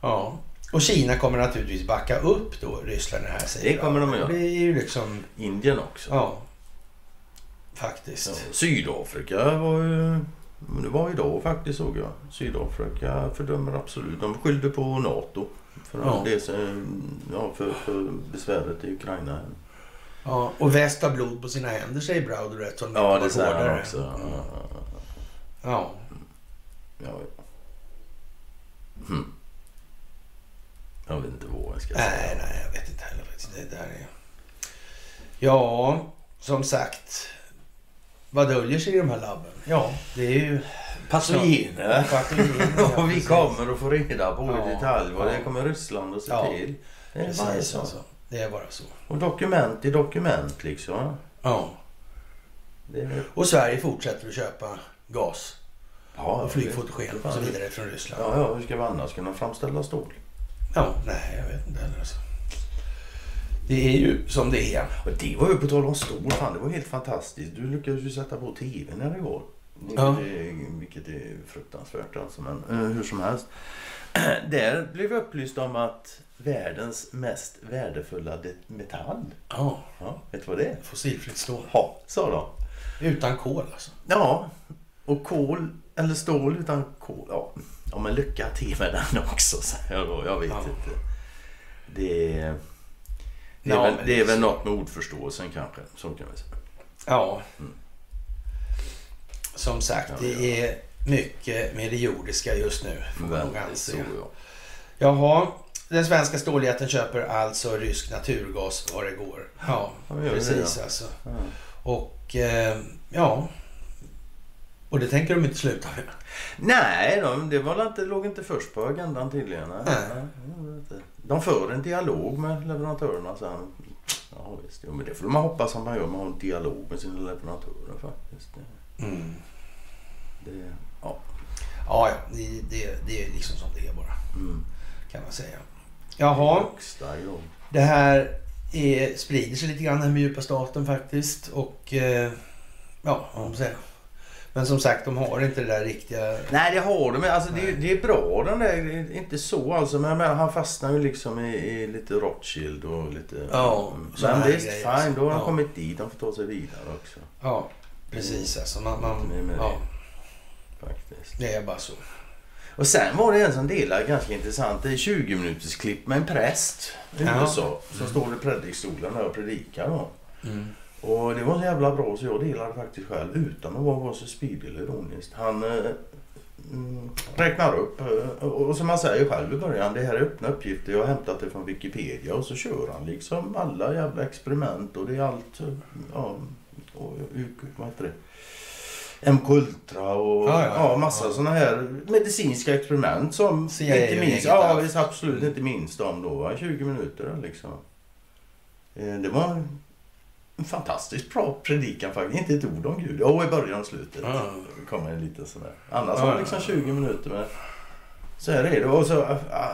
Ja. Och Kina kommer naturligtvis backa upp då Ryssland det här säger Det kommer de att göra. Det är ju liksom, Indien också. ja. Faktiskt. Ja, Sydafrika var ju... Det var idag faktiskt såg jag. Sydafrika fördömer absolut. De skyllde på NATO. För, Ja. det, ja, för, för besväret i Ukraina. Ja, och väst har blod på sina händer säger Browder rätt som Ja, det säger han också. Mm. Ja, Ja. ja. Hmm. Jag vet inte vad jag ska Nej, säga. nej, jag vet inte heller faktiskt. Det där är... Ja, som sagt. Vad döljer sig i de här labben? Ja, det är ju... Patogener, ja, [LAUGHS] Och vi kommer att få reda på Ja, i detalj vad ja. det kommer Ryssland att se Ja, till. Det är bara Precis så. alltså. Det är bara så. Och dokument i dokument liksom. Ja. Är, Och Sverige fortsätter att köpa gas ja, och flygfotogen och så vidare från Ryssland. Ja, ja, hur ska vi annars kunna framställa stål? Ja, nej, jag vet inte heller alltså. Det är ju som det är. Och det var ju på tal om stål, fan det var helt fantastiskt. Du lyckades ju sätta på tvn när det går. Vilket, Ja. är, vilket är fruktansvärt alltså. Men eh, hur som helst. [CLEARS THROAT] Där blev vi upplyst om att världens mest värdefulla de- metall. Ja, Ja, vet du vad det är? fossilfritt stål. Ja, sa de. Utan kol alltså. Ja, och kol eller stål utan kol. Ja, ja men lycka till med den också säger jag då. Jag vet Ja. inte. Det, är- det, är Ja, väl, det är det- väl något med ordförståelsen kanske. Så kan vi säga. Ja. Mm. Som sagt, Ja, det är mycket med det jordiska just nu. Får man nog anse. ja. Jaha, den svenska ståljätten köper alltså rysk naturgas vad det går. Ja, det, precis ja. alltså. Och eh, ja, och det tänker de inte sluta med. Nej, de, det var inte, låg inte först på agendan tydligen. Nej. Nej. De för en dialog med leverantörerna sen. Ja, visst. Jo, men det får man hoppas att man gör. Man har en dialog med sina leverantörer faktiskt. Mm. det, ja. Ja, det, det, det är liksom som det är bara, Mm. kan man säga. Jaha, det här är, sprider sig lite grann det här med djupa staten faktiskt. Och eh, ja, vad man säger. Men som sagt, de har inte det där riktiga... Nej, det har de. Alltså, det, det är bra den där. Det är Inte så alltså. Men, men han fastnar ju liksom i, i lite Rothschild och lite... Ja, Mm. Men här visst, fine. Då har han Ja. kommit dit. Han får ta sig vidare också. Ja, precis alltså. Man, man, Det med ja, Faktiskt. det är bara så. Och sen var det en som delade ganska intressant. Det är 20 minuters klipp med en präst i Ja. USA. Som står i predikstolen och predikar. Då. Mm. Och det var så jävla bra så jag delade faktiskt själv utan att vara sig spydig eller ironiskt. Han eh, mm, räknar upp eh, och, som han säger själv i början. Det här är öppna uppgifter. Jag har hämtat det från Wikipedia. Och så kör han liksom alla jävla experiment och det är allt. eh, Ja, och, vad heter det? MK Ultra och Ja, ja, ja, ja. massa sådana här medicinska experiment som CIA inte och minst, ja, visst, absolut inte minst om då. Va? 20 minuter liksom. Eh, Det var en fantastiskt bra predikan faktiskt. Inte ett ord om Gud. Jo, i början och slutet Ja. kommer en liten sådär. Annars Ja, var det liksom ja. 20 minuter med så här är det. Och så,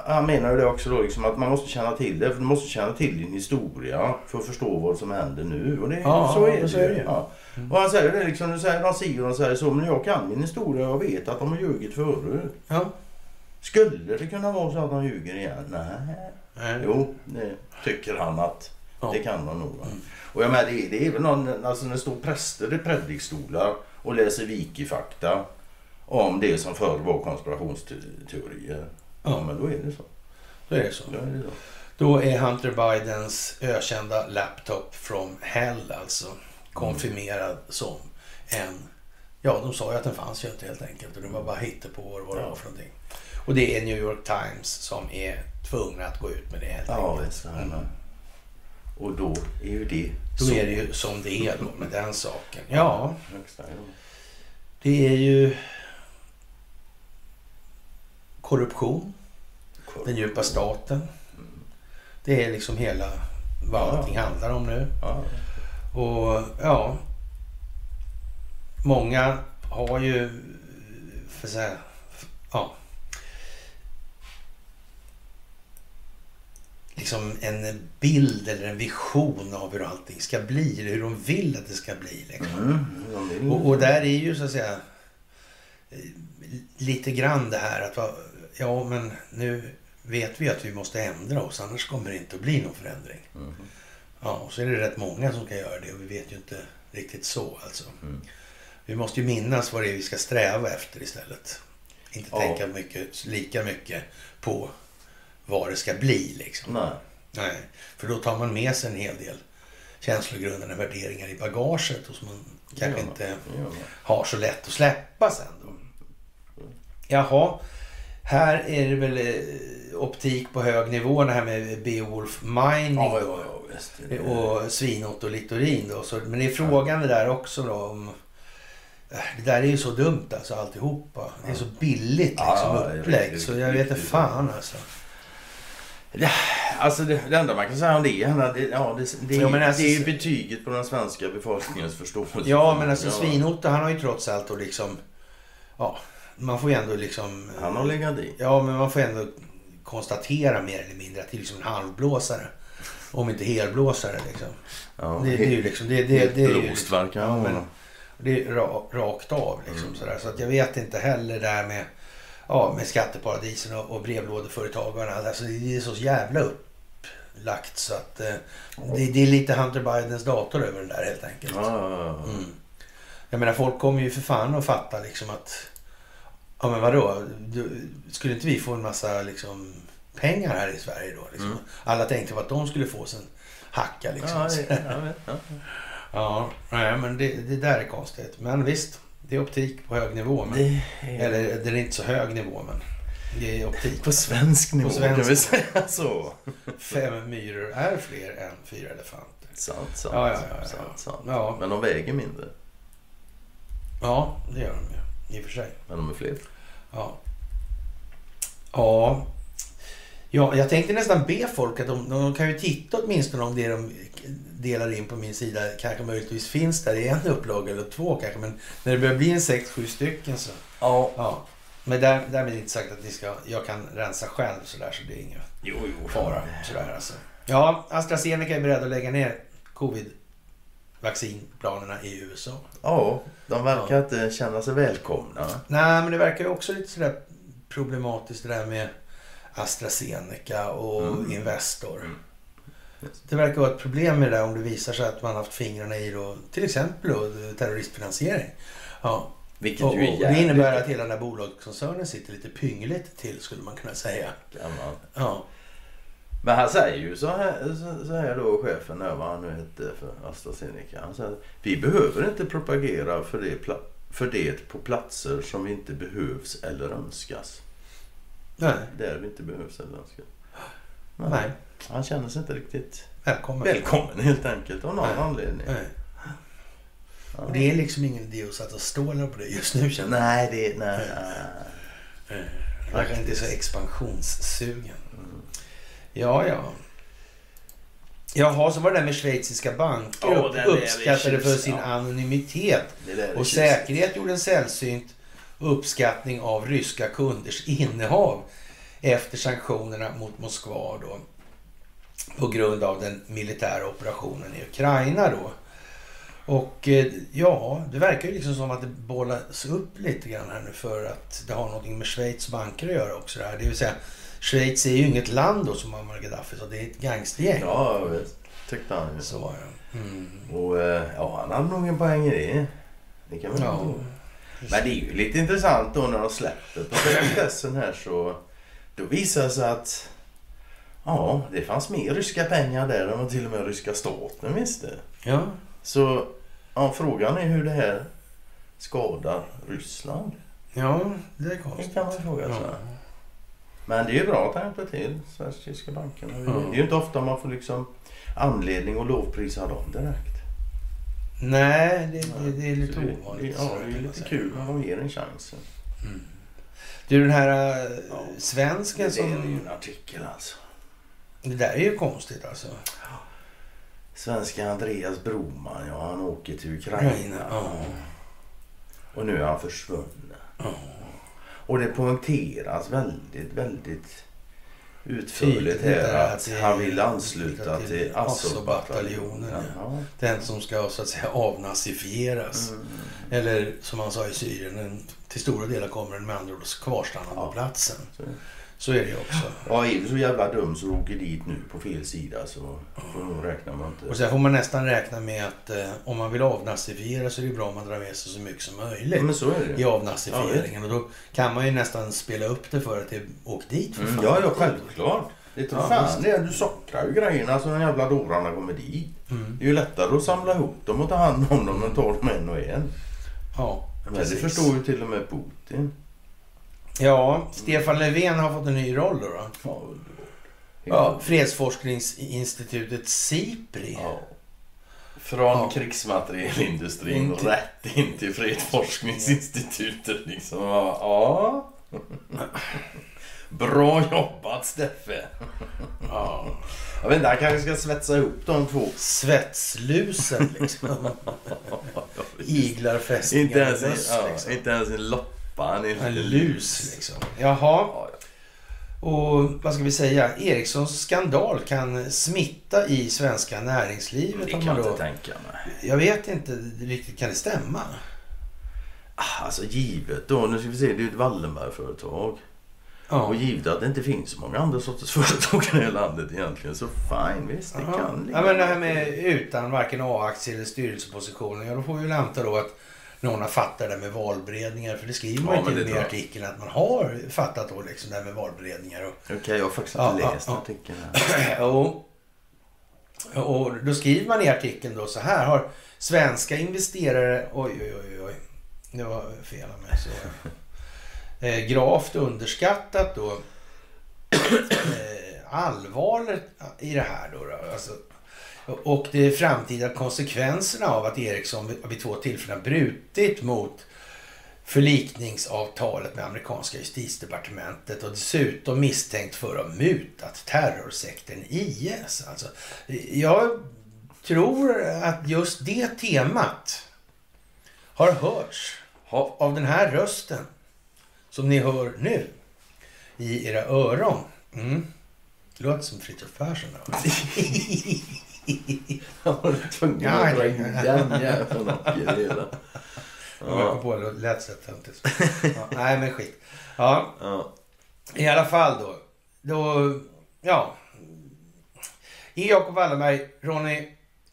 han menar ju det också då liksom att man måste känna till det. För du måste känna till din historia för att förstå vad som händer nu. Och det, Ja, så är det, så är det ju. Ja. Mm. Och han säger det liksom, säger, de säger och de säger så, men jag kan min historia och jag vet att de har ljugit förut. Ja. Skulle det kunna vara så att de ljuger igen? Nej. Nej. Jo, det tycker han att Ja. det kan de nog. Mm. Och jag menar, det, det är väl någon, alltså när det står präster i predikstolar och läser wikifakta om det som förr var konspirationsteorier. Ja. Ja. men då är det så. Då är det så. Då är det så. Då är Hunter Bidens ökända laptop from hell alltså konfirmerad som en... Ja, de sa ju att den fanns ju inte helt enkelt. Och det var bara på vad det var Ja. för någonting. Och det är New York Times som är tvungna att gå ut med det helt Ja, enkelt. visst. Och då är ju det Då så. är det ju som det är då med den saken. Ja, det är ju korruption, den djupa staten. Det är liksom hela vad Ja. allting handlar om nu. Ja, Och ja, många har ju för så här, ja, liksom en bild eller en vision av hur allting ska bli. Eller hur de vill att det ska bli. Liksom. Mm, vill- Och, och där är ju så att säga lite grann det här att ja men nu vet vi att vi måste ändra oss annars kommer det inte att bli någon förändring. Mm. Ja, och så är det rätt många som kan göra det och vi vet ju inte riktigt så alltså. Mm. Vi måste ju minnas vad det är vi ska sträva efter istället. Inte Ja. tänka mycket, lika mycket på vad det ska bli liksom. Nej. Nej, för då tar man med sig en hel del känslogrundande värderingar i bagaget och som man kanske Ja, inte man. har så lätt att släppa sen då. Jaha, här är det väl eh, optik på hög nivå det här med Beowulf Mining Ja, ja, ja, visst. Och Svinot och Littorin då. Så, men det är frågan det där också då om... äh, Det där är ju så dumt alltså alltihopa. Det är så billigt liksom Ja, upplägg. Så jag vet inte fan alltså. Alltså det, det enda man kan säga om det är det, ja, det, det, Ja, men alltså- det är ju betyget på den svenska befolkningens förståelse. Ja men alltså Ja. Svinot han har ju trots allt och liksom... Ja, man får ju ändå liksom... Han har legat i. Ja, men man får ändå konstatera mer eller mindre att det är liksom en halvblåsare. Om inte helblåsare liksom. Ja, Det, det är ju liksom... Det, det, det är ju han ja, men-. Det är ra, rakt av liksom Mm. sådär. Så att jag vet inte heller där med, ja, med skatteparadisen och, och brevlådeföretagarna. Alltså det är så jävla upplagt så att eh, det, det är lite Hunter Bidens dator över den där helt enkelt. Ja, ja, ja. Mm. Jag menar folk kommer ju för fan att fatta liksom att Ja men vadå? Du, skulle inte vi få en massa liksom pengar här i Sverige då? Liksom? Mm. Alla tänkte på att de skulle få sin hacka liksom. Ja, det- vet, ja. [LAUGHS] Ja, nej, men det, det där är konstigt. Men visst, det är optik på hög nivå. Men, Det är Eller det är inte så hög nivå, men det är optik. på svensk nivå svensk kan vi säga så. Fem myror är fler än fyra elefanter. Sant, sant. Ja, ja, ja. sant, sant. Ja. Men de väger mindre. Ja, det gör de ju. I och för sig. Men de är fler. Ja. Ja. Ja, jag tänkte nästan be folk att de, de kan ju titta åtminstone om det de delar in på min sida kanske möjligtvis finns där i en upplaga eller två kanske. Men när det börjar bli en sex, sju stycken så Ja. Ja, men där, därmed inte sagt att ni ska, jag kan rensa själv sådär så det är ingen Jo, jo. fara. Sådär, alltså. Ja, AstraZeneca är beredd att lägga ner covid-vaccinplanerna i USA. Ja, de verkar inte känna sig välkomna. Nej, men det verkar ju också lite sådär problematiskt det där med AstraZeneca och Mm. Investor. Det verkar vara ett problem med det där om det visar sig att man haft fingrarna i då, till exempel då, terroristfinansiering. Ja, Vilket och, och det innebär att hela den här bolagskoncernen sitter lite pyngligt till skulle man kunna säga. Ja. Men han säger ju så här, så, här då chefen där, vad han nu hette för AstraZeneca. Han säger vi behöver inte propagera för det, för det på platser som vi inte behövs eller önskas. Nej, Där vi inte behövs eller önskas. nej. Han känner sig inte riktigt Välkommen. välkommen helt enkelt av någon Nej. anledning. Nej. Och det är liksom ingen idé att sätta stålar på det just nu känner jag. Nej, det... Nej. Nej. Är inte så expansionssugen. Mm. Ja, ja. Jaha, så var det där med schweiziska banker. Upp, är uppskattade för sin ja. anonymitet. Är Och säkerhet gjorde en sällsynt uppskattning av ryska kunders innehav efter sanktionerna mot Moskva då. På grund av den militära operationen i Ukraina då. Och eh, ja, det verkar ju liksom som att det bollas upp lite grann här nu för att det har någonting med Schweiz banker att göra också. Det, här. det vill säga, Schweiz är ju inget land då som Muammar Gaddafi så det är ett gangstergäng. Ja, vet. Tyckte han ju. Så var det. Mm. Och eh, ja, han hade nog en poäng i det. Det kan man Ja. tro. Men det är ju lite intressant då när de släpper på [CLEARS THROAT] sekretessen här så då visar det sig att ja, det fanns mer ryska pengar där än vad till och med ryska staten visste. Ja, Så ja, frågan är hur det här skadar Ryssland. ja, det är Det konstigt. kan man fråga sig. Ja. Men det är ju bra att han hjälper till, Sveriges-tyska bankerna. Ja. Det är ju inte ofta man får liksom anledning att lovprisa dem direkt. Nej, det, det, det är lite det- ovanligt. Ja, det är lite kul när de ger en chans. Mm. Du, den här äh, Ja. svensken Det är ju som... en artikel alltså. Det där är ju konstigt alltså. Svenska Andreas Broman, ja han åker till Ukraina. Ukraina, ja. Och nu är han försvunnen. Ja. Och det poängteras väldigt, väldigt utförligt här är att han vill ansluta till Azov-bataljonen. Ja. Den som ska så att säga avnazifieras. Mm. Eller som han sa i Syrien, en, till stora delar kommer den med andra ord kvarstanna på platsen. Så- Så är det också. Ja, är du så jävla dum så du åker dit nu på fel sida så får nog räkna med Och inte... sen får man nästan räkna med att eh, om man vill avnazifiera så är det bra om man drar med sig så mycket som möjligt Ja, men så är i det. avnazifieringen. och då kan man ju nästan spela upp det för att det åk dit för Mm, fan. ja, ja, självklart. Det tror Ja, fan det. är. Du sockrar ju grejerna så de jävla dårarna kommer dit. Mm. Det är ju lättare att samla ihop dem och ta hand om dem än ta dem en och en. Ja, Men det precis. förstår ju till och med Putin. Ja, Stefan Löfven har fått en ny roll då. då. Ja, fredsforskningsinstitutet SIPRI. Ja. Från Ja. krigsmaterielindustrin In till- rätt in till fredsforskningsinstitutet liksom. Ja. Bra jobbat Steffe. Ja. Jag vet inte, han kanske ska svetsa ihop de två. Svetslusen liksom. [LAUGHS] Iglar fästningar Inte ens, en, ja, liksom. inte ens en loppa. En, En lus liksom. Jaha, Ja, och vad ska vi säga? Ericssons skandal kan smitta i svenska näringslivet. det kan man jag inte tänka mig. Jag vet inte riktigt, kan det stämma? Ah, Alltså givet då, nu ska vi se, det är ju ett Wallenberg-företag. Ja. Och givet att det inte finns så många andra sorters [LAUGHS] företag i det här landet egentligen så fine, visst det Ja. kan ligga ja, men det här med utan varken A-aktie eller styrelsepositioner. Ja, då får vi väl anta då att någon har fattat det där med valberedningar. För det skriver man Ja, det i artikeln att man har fattat då liksom det här med valberedningar. Och, Okej, jag har faktiskt inte ja, läst ja. artikeln här. [CLEARS THROAT] och, och då skriver man i artikeln då så här. Har svenska investerare... Oj, oj, oj, oj. Det var fel av mig. Så. [LAUGHS] Eh, gravt underskattat då eh, allvaret i det här då. då. Alltså, och de framtida konsekvenserna av att Ericsson vid två tillfällen brutit mot förlikningsavtalet med amerikanska justitiedepartementet och dessutom misstänkt för att ha mutat terrorsekten IS. Alltså, jag tror att just det temat har hörts av den här rösten som ni hör nu i era öron. Mm. Det låter som Fritiof Persson. [LAUGHS] [LAUGHS] jag var tvungen att dra in den jäveln och i det hela. Jag kom på det, det lät så töntigt. [LAUGHS] Ja, nej, men skit. Ja, Ja. i alla fall då. Då, ja. I Jakob Wallenberg, Ronny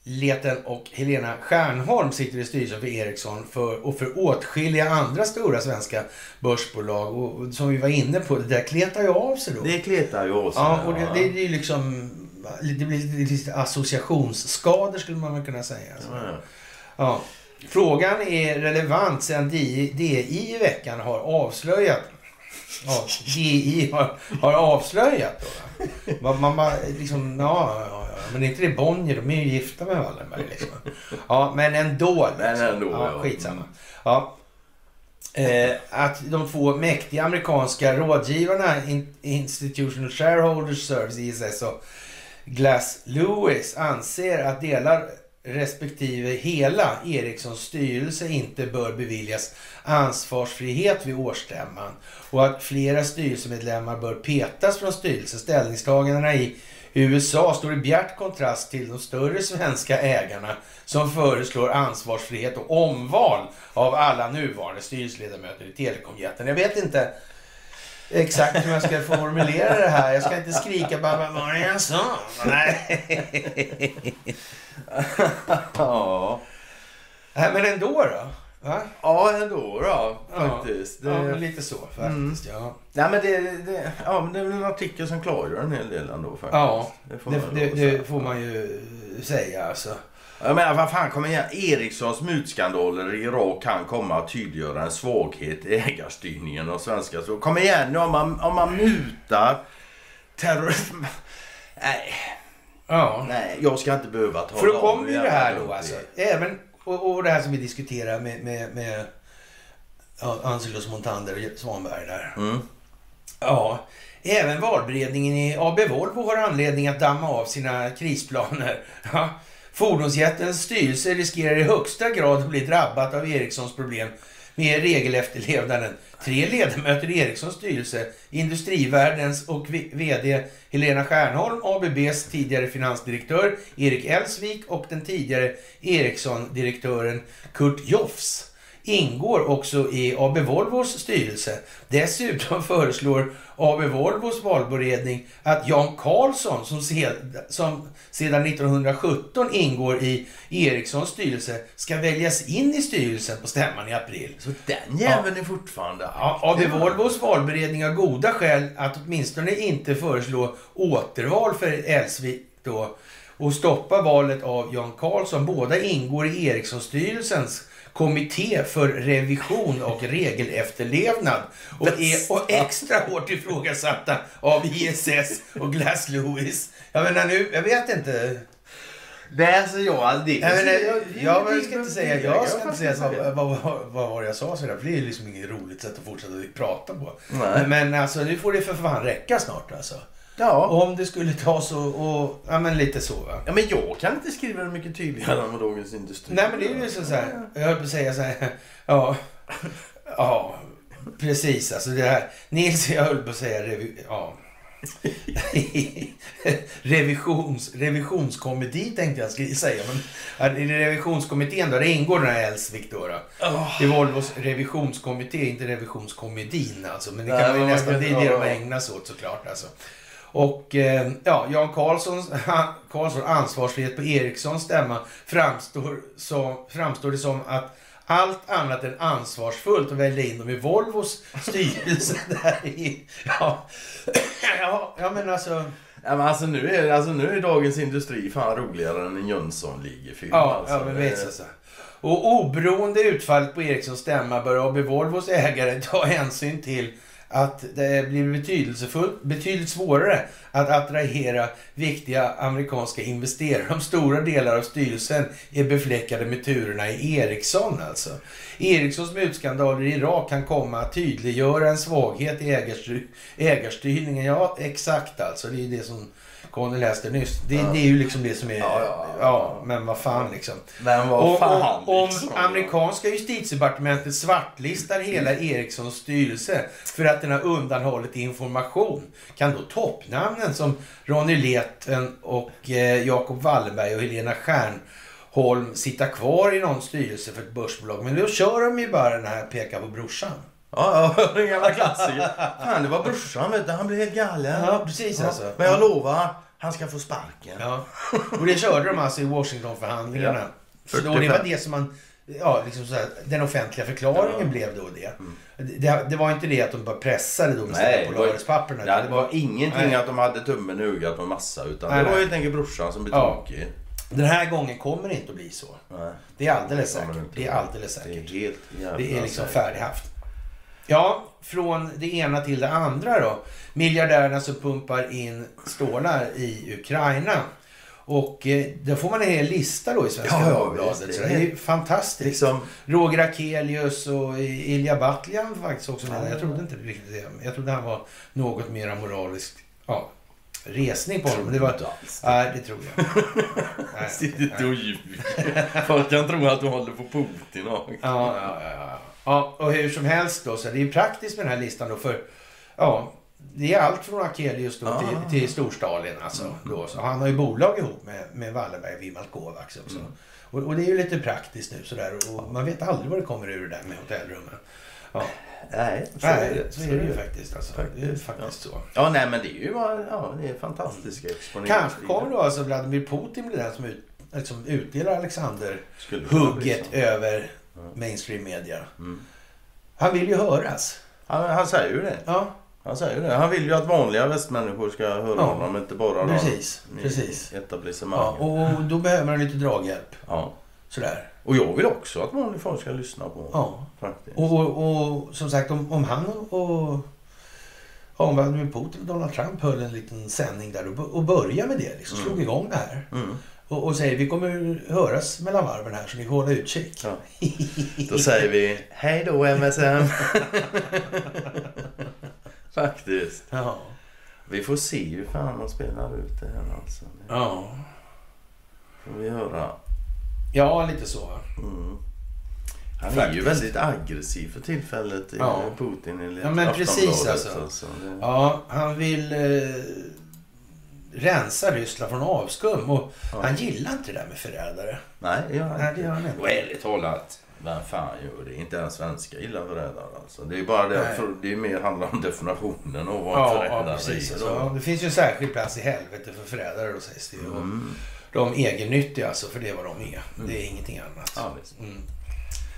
Leten och Helena Stjärnholm sitter i styrelsen för Ericsson för, och för åtskilliga andra stora svenska börsbolag. Och, och som vi var inne på, det där kletar ju av sig då. Det kletar ju av sig. Ja, och det, det, det är ju liksom... Det blir lite, associationsskador skulle man väl kunna säga. Ja, ja. Ja. Frågan är relevant sedan DI, DI i veckan har avslöjat Ja, DI har, har avslöjat då. Man, man bara liksom, ja, ja, ja, men inte det Bonnier? De är ju gifta med Wallenberg liksom. Ja, men ändå. Liksom. Men ändå, ja. ja. Skitsamma. Ja. Eh, att de två mäktiga amerikanska rådgivarna In- Institutional Shareholders Service, ISS och Glass Lewis anser att delar respektive hela Ericssons styrelse inte bör beviljas ansvarsfrihet vid årsstämman och att flera styrelsemedlemmar bör petas från styrelsen. Ställningstagandena i USA står i bjärt kontrast till de större svenska ägarna som föreslår ansvarsfrihet och omval av alla nuvarande styrelseledamöter i telekomjätten. Jag vet inte exakt hur jag ska formulera det här. Jag ska inte skrika bara vad var det jag sa? Nej. [LAUGHS] Ja. Nej, men ändå då. Va? ja, ändå då Ja. faktiskt. Det, Ja, lite så faktiskt. Ja, Nej, men det, det, ja, men det är väl en artikel som klargör en hel del ändå faktiskt. ja det får det, man det får man ju säga alltså. Jag menar, vad fan, kom igen. Ericssons mutskandaler i Irak kan komma att tydliggöra en svaghet i ägarstyrningen av svenska. Så kom igen nu, om man, om man mutar terrorism... Nej, Ja. nej, jag ska inte behöva tala För då om kommer ju det här då alltså. Även, och, och det här som vi diskuterar med, med, med ja, Montander och Svanberg där. Mm. Ja, även valberedningen i AB Volvo har anledning att damma av sina krisplaner. [LAUGHS] Fordonsjättens styrelse riskerar i högsta grad att bli drabbat av Ericssons problem med regelefterlevnaden. Tre ledamöter i Ericssons styrelse, Industrivärldens och VD Helena Stjärnholm, ABBs tidigare finansdirektör Erik Elsvik och den tidigare Ericsson-direktören Kurt Joffs ingår också i AB Volvos styrelse. Dessutom [LAUGHS] föreslår AB Volvos valberedning att Jan Karlsson, som, som sedan 1917 ingår i Ericssons styrelse, ska väljas in i styrelsen på stämman i april. Så den jäveln är fortfarande Ja, AB Volvos valberedning har goda skäl att åtminstone inte föreslå återval för Elsvik då och stoppa valet av Jan Karlsson. Båda ingår i Ericssonstyrelsens kommitté för revision och regelefterlevnad och är och extra hårt ifrågasatta av ISS och Glass Lewis. Jag menar nu, jag vet inte. Nej, alltså jag... Det, Jag, menar, jag, jag, jag- ska inte säga, jag ska inte säga vad, vad, vad, vad var det jag sa sådär, för det är liksom inget roligt sätt att fortsätta prata på. Nej. Men alltså nu får det för fan räcka snart alltså. Ja. Om det skulle ta så och, ja men lite så va. ja, men jag kan inte skriva det mycket tydligare än vad Dagens Industri Nej men det är ju så, så här, jag höll på att säga så här, ja, ja, precis alltså det här, Nils, jag höll på att säga, revi, ja. [LAUGHS] Revisions, revisionskomedi tänkte jag skulle säga. Men i revisionskommittén då, det ingår den här Elsvik då. då. Åh. I Volvos revisionskommitté, inte revisionskomedin alltså. Men det Nej, kan man ju nästan, det är det de ägnar sig åt såklart alltså. Och eh, ja, Jan Karlsson, [LAUGHS] Karlsson ansvarsfrihet på Ericssons stämma framstår, som, framstår det som att allt annat än ansvarsfullt att välja in dem i Volvos styrelse. [LAUGHS] Där i, ja, [CLEARS THROAT] ja, ja, men alltså. Ja, men alltså, nu är, alltså nu är Dagens Industri fan roligare än en Jönssonligefilm. Ja, alltså. ja men vet alltså. Och oberoende utfallet på Ericssons stämma bör AB Volvos ägare ta hänsyn till att det blir betydelsefullt, betydligt svårare att attrahera viktiga amerikanska investerare om stora delar av styrelsen är befläckade med turerna i Ericsson alltså. Ericssons mutskandaler i Irak kan komma att tydliggöra en svaghet i ägarstyr, ägarstyrningen. Ja, exakt alltså. Det är det som Conny läste nyss. Det, det är ju liksom det som är... Ja, men vad fan liksom. Men vad Om, fan om, om liksom. amerikanska justitiedepartementet svartlistar hela Ericssons styrelse för att den har undanhållit information kan då toppnamnen som Ronny Leten och eh, Jakob Wallenberg och Helena Stjärnholm sitta kvar i någon styrelse för ett börsbolag. Men då kör de ju bara den här peka på brorsan. Ja, ja, [LAUGHS] den gamla klassiker. Fan, det var brorsan vet du. Han blev helt galen. Ja, precis alltså. Men jag lovar, han ska få sparken. Ja. [LAUGHS] Och det körde de alltså i Washingtonförhandlingarna. Ja. Så då, det var det som man... Ja, liksom så här, den offentliga förklaringen blev då det. det. Det var inte det att de bara pressade Mm. Sina det var- Polaris-papperna. Det var ingenting Nej. att de hade tummen i ögat på massa. Utan Nej, det var helt enkelt brorsan som blev Ja. tokig. Den här gången kommer det inte att bli så. Nej, Det är alldeles Det säkert. Det är alldeles det är säkert. helt Det är liksom säkert. färdighaft. Ja, från det ena till det andra då. Miljardärerna som pumpar in stålar i Ukraina. Och eh, då får man en hel lista då i Svenska Ja, Dagbladet. det det är fantastiskt. Liksom, Roger Akelius och Ilja Batljan faktiskt också med. Jag trodde inte riktigt det. Jag trodde han var något mer moralisk ja, resning på honom. Men det var... Nej, det tror jag. [LAUGHS] Sitter inte och ljuger. Folk kan tro att du håller på Putin och... Ja, ja, ja, ja. ja, och hur som helst då, så det är praktiskt med den här listan då för, ja, det är allt från Akelius då Ah. till, till Storstalin alltså. Då. Så han har ju bolag ihop med, med Wallenberg och Wimal Kovacs också. Mm. Och, och det är ju lite praktiskt nu sådär och man vet aldrig vad det kommer ur det där med hotellrummen. Ja, Nej, så är det. så är det ju faktiskt alltså. Det är Faktiskt, faktiskt så. Ja, nej men det är ju ja, det är fantastiska exponeringar. Kanske kommer då alltså Vladimir Putin bli den som ut, liksom utdelar Alexander Skulle kunna bli hugget så. över Ja. Mainstream media. Mm. Han vill ju höras. Han, han säger ju det. Ja, Han säger det. Han vill ju att vanliga västmänniskor ska höra Ja. honom, inte bara Precis, de precis. etablissemanget. Ja, och då behöver man lite draghjälp. Ja. Sådär. Och jag vill också att vanliga folk ska lyssna på honom. Ja. Faktiskt. Och, och, och som sagt, om, om han och... Om Vladimir Putin och Donald Trump höll en liten sändning där och, började med det. Liksom, Mm. slog igång det här. Mm. Och, och säger vi kommer höras mellan varven här så ni får hålla utkik. Ja. Då säger vi hej då MSM. [LAUGHS] Faktiskt. Ja. Vi får se hur fan man spelar ut det här alltså. Det Ja. får vi höra. Ja, lite så. Mm. Han är ju Faktiskt. väldigt aggressiv för tillfället, Ja. Putin enligt Ja, men precis, alltså. det- Ja, han vill eh, rensa Ryssland från avskum och Ja. han gillar inte det där med förrädare. Nej, det gör han Nej, det gör han inte. Och ärligt talat, vem fan gör det? Inte ens svenskar gillar förrädare alltså. Det är bara det, Nej. för det är mer handlar om definitionen av vad Ja, ja förrädare precis. är. Ja, det finns ju en särskild plats i helvete för förrädare då sägs det ju. Mm. De egennyttiga alltså, för det är vad de är. Det är ingenting annat. Ja. Mm.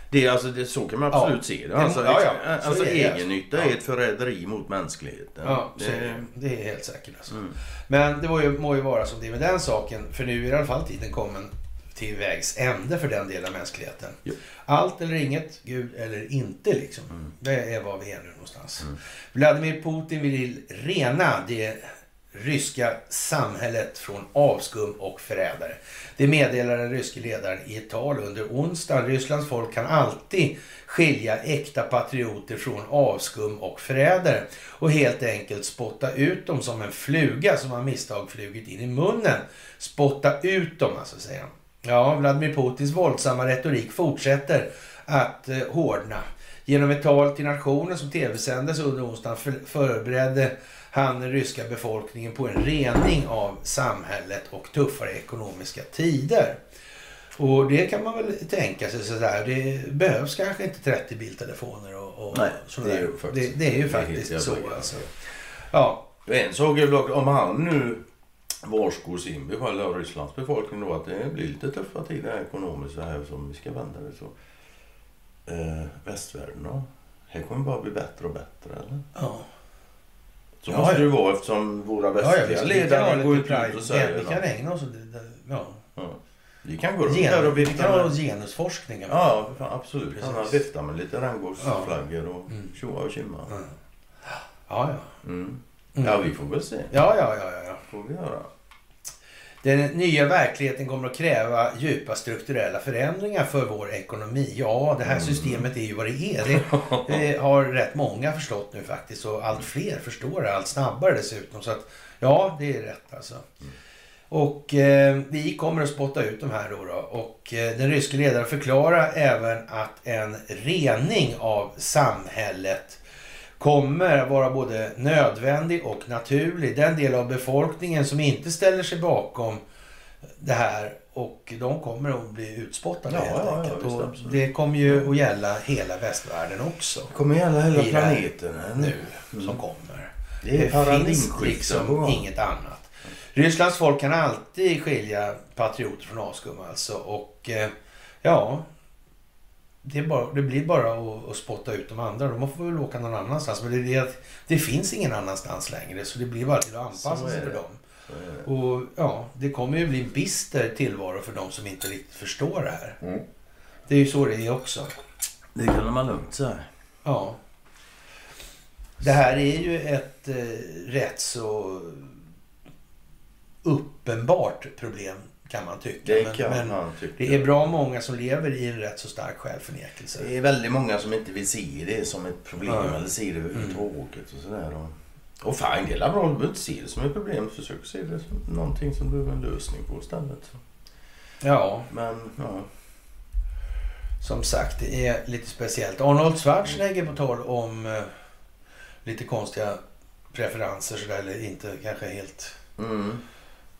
Det alltså, det, så kan man absolut Ja. se det. Alltså, ja, ja. ex- Så alltså är egennytta är ett förräderi mot mänskligheten. Ja, det, är det är helt säkert. Alltså. Mm. Men det må ju, må ju vara som det är med den saken. För nu är i alla fall tiden kommen till vägs ände för den delen av mänskligheten. Jo. Allt eller inget, Gud eller inte liksom. Mm. Det är var vi är nu någonstans. Mm. Vladimir Putin vill rena det ryska samhället från avskum och förrädare. Det meddelar den ryske ledaren i ett tal under onsdagen. Rysslands folk kan alltid skilja äkta patrioter från avskum och förrädare och helt enkelt spotta ut dem som en fluga som har misstag flugit in i munnen. Spotta ut dem alltså, säger han. Ja, Vladimir Putins våldsamma retorik fortsätter att eh, hårdna. Genom ett tal till nationen som tv-sändes under onsdagen förberedde han den ryska befolkningen på en rening av samhället och tuffare ekonomiska tider. Och det kan man väl tänka sig sådär. Det behövs kanske inte 30 biltelefoner och, och Nej, sådär. det är ju faktiskt- det, det är ju är faktiskt helt så alltså. Ja, En sak är väl om han nu varskor sin eller Rysslands befolkning då, att det blir lite tuffa tider ekonomiskt så här som vi ska vända det så. Eh, västvärlden då? Här kommer bara bli bättre och bättre eller? ja. Så Ja, måste ja. det vara eftersom våra ja, ja västliga vi ha ledare går ut och säger Vi kan ägna oss Ja. Ja. Vi kan gå runt här och vi vifta kan ha genusforskning. Ja, fan, absolut. Precis. Han viftar med lite regnbågsflaggor och Mm. tjoa och tjimma. Ja, ja. Mm. Mm. Ja, vi får väl se. Ja, ja, ja, ja, ja. får vi göra. Den nya verkligheten kommer att kräva djupa strukturella förändringar för vår ekonomi. Ja, det här Mm. systemet är ju vad det är. Det [LAUGHS] har rätt många förstått nu faktiskt och allt fler förstår det allt snabbare dessutom. Så att ja, det är rätt alltså. Och eh, vi kommer att spotta ut de här då. då. Och eh, den ryske ledaren förklarar även att en rening av samhället kommer vara både nödvändig och naturlig. Den del av befolkningen som inte ställer sig bakom det här och de kommer att bli utspottade Ja, helt ja, ja, enkelt. visst, och absolut. det kommer ju att gälla hela västvärlden också. kommer gälla hela det planeten Nu Mm. som kommer. Det Det finns liksom inget annat. Rysslands folk kan alltid skilja patrioter från avskum alltså. Och eh, ja, det, bara, det blir bara att, att spotta ut de andra. De får väl åka någon annanstans. Men det, är det, det finns ingen annanstans längre. Så det blir bara till att anpassa sig för dem. Och ja, det kommer ju bli en bister tillvaro för de som inte riktigt förstår det här. Mm. Det är ju så det är också. Det kan man lugnt säga. Ja. Det här är ju ett eh, rätt så uppenbart problem kan man tycka. Det men, men man tycka. det är bra många som lever i en rätt så stark självförnekelse. Det är väldigt många som inte vill se det som ett problem Ja. eller se det Mm. överhuvudtaget. Och, sådär. och, och fine, det är bra. Du behöver inte se det som ett problem. Försök se det som någonting som du behöver en lösning på istället. Ja, Men ja. som sagt, det är lite speciellt. Arnold Schwarzenegger på tal om eh, lite konstiga preferenser sådär, eller inte kanske helt Mm.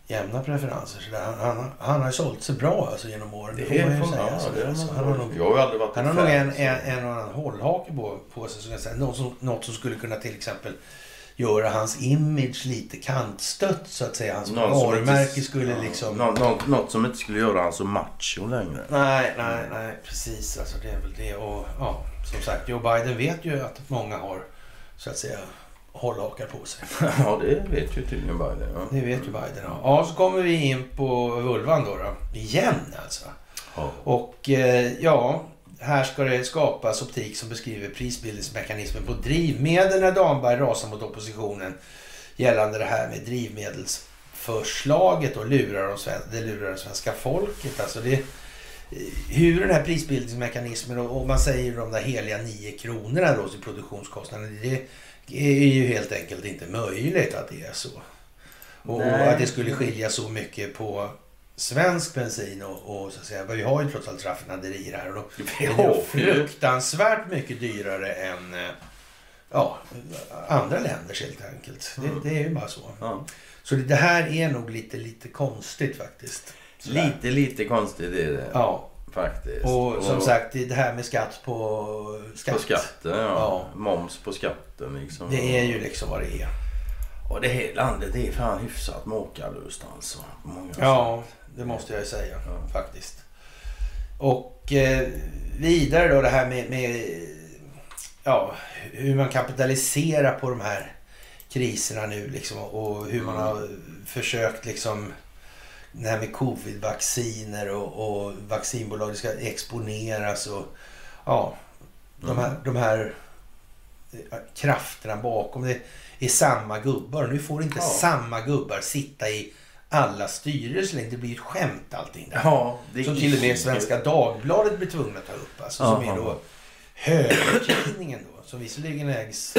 Jämna preferenser. Sådär. Han, han, han har sålt sig bra alltså, genom åren. Det, Det får man ju säga. ja, Så det alltså, han har nog Jag har ju aldrig varit Han har ett nog fan, en, så- en, en och annan hållhake på, på sig. Som jag säga. Något, som, något som skulle kunna till exempel göra hans image lite kantstött så att säga. Hans varumärke inte- skulle ja, liksom... nå- nå- något som inte skulle göra han så macho längre. Nej, nej, nej, precis. Alltså det är väl det. Och ja, som sagt, Joe Biden vet ju att många har så att säga hållhakar på sig. [LAUGHS] ja, det vet ju tydligen Biden. Ja. Det vet ju Biden. Ja, ja så kommer vi in på vulvan då. då. Igen alltså. Ja. Och eh, ja, här ska det skapas optik som beskriver prisbildningsmekanismen på drivmedel när Damberg rasar mot oppositionen gällande det här med drivmedelsförslaget och lurar de, det lurar det svenska folket. Alltså det, hur den här prisbildningsmekanismen och, och man säger de där heliga 9 kronorna då till produktionskostnaden. Det är ju helt enkelt inte möjligt att det är så. Och, Nej. att det skulle skilja så mycket på svensk bensin och, och så att säga, vi har ju trots allt raffinaderier här och Vi är det ju- fruktansvärt mycket dyrare än eh, ja, andra länders helt enkelt. Det, det är ju bara så. Ja. Så det här är nog lite, lite konstigt faktiskt. Sådär. Lite, lite konstigt är det Ja, faktiskt. och som sagt det här med skatt på skatt. På skatten, ja. Ja. Moms på skatten liksom. Det är ju liksom vad det är. Och det här landet är fan hyfsat makalöst alltså. Ja, sätt. det måste jag ju säga Ja. faktiskt. Och eh, vidare då det här med, med ja, hur man kapitaliserar på de här kriserna nu liksom och hur man har försökt liksom det här med covid-vacciner och, och vaccinbolag ska exponeras och ja, de här, de här eh, krafterna bakom det är samma gubbar. Nu får inte Ja. samma gubbar sitta i alla styrelser längre. Det blir ett skämt allting där. Ja, det Som till och med Svenska Dagbladet blir tvungna att ta upp. Alltså, som är då högertidningen då. Som visserligen ägs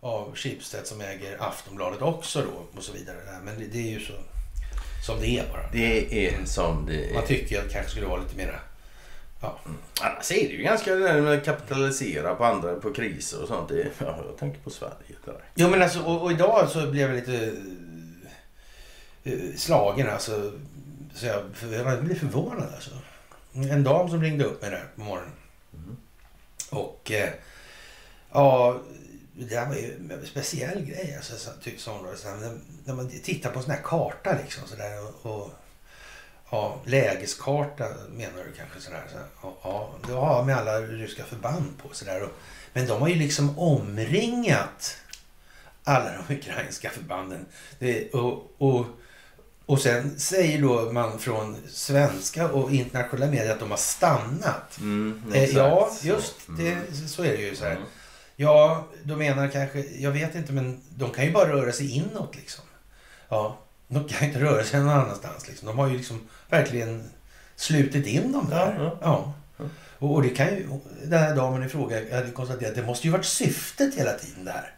av Schibsted som äger Aftonbladet också då. Och så vidare. Men det, det är ju så som det är bara. Det är som det Man är. tycker att det kanske skulle vara lite mera... Ja. Annars är det ju ganska det där med att kapitalisera på andra, på kriser och sånt. Det ja, jag tänker på Sverige där. Jo men alltså och, och idag så blev jag lite eh, slagen alltså. Så jag, jag blev förvånad alltså. En dam som ringde upp mig där på morgonen. Mm. Och eh, ja, det här var ju en speciell grej. Alltså, så, typ, här, när, man tittar på en sån här karta liksom sådär och, och ja, lägeskarta menar du kanske sådär. Så, ja, det har med alla ryska förband på sådär. Och, men de har ju liksom omringat alla de ukrainska förbanden. Det, och, och, och sen säger då man från svenska och internationella medier att de har stannat. Mm, Eh, ja, just det. Mm. Så är det ju. Så här. Mm. Ja, de menar kanske, jag vet inte, men de kan ju bara röra sig inåt liksom. Ja, de kan inte röra sig någon annanstans liksom. De har ju liksom verkligen slutit in dem där. Ja, Ja. ja. Och, och det kan ju, den här damen i fråga hade konstaterat att det måste ju varit syftet hela tiden där.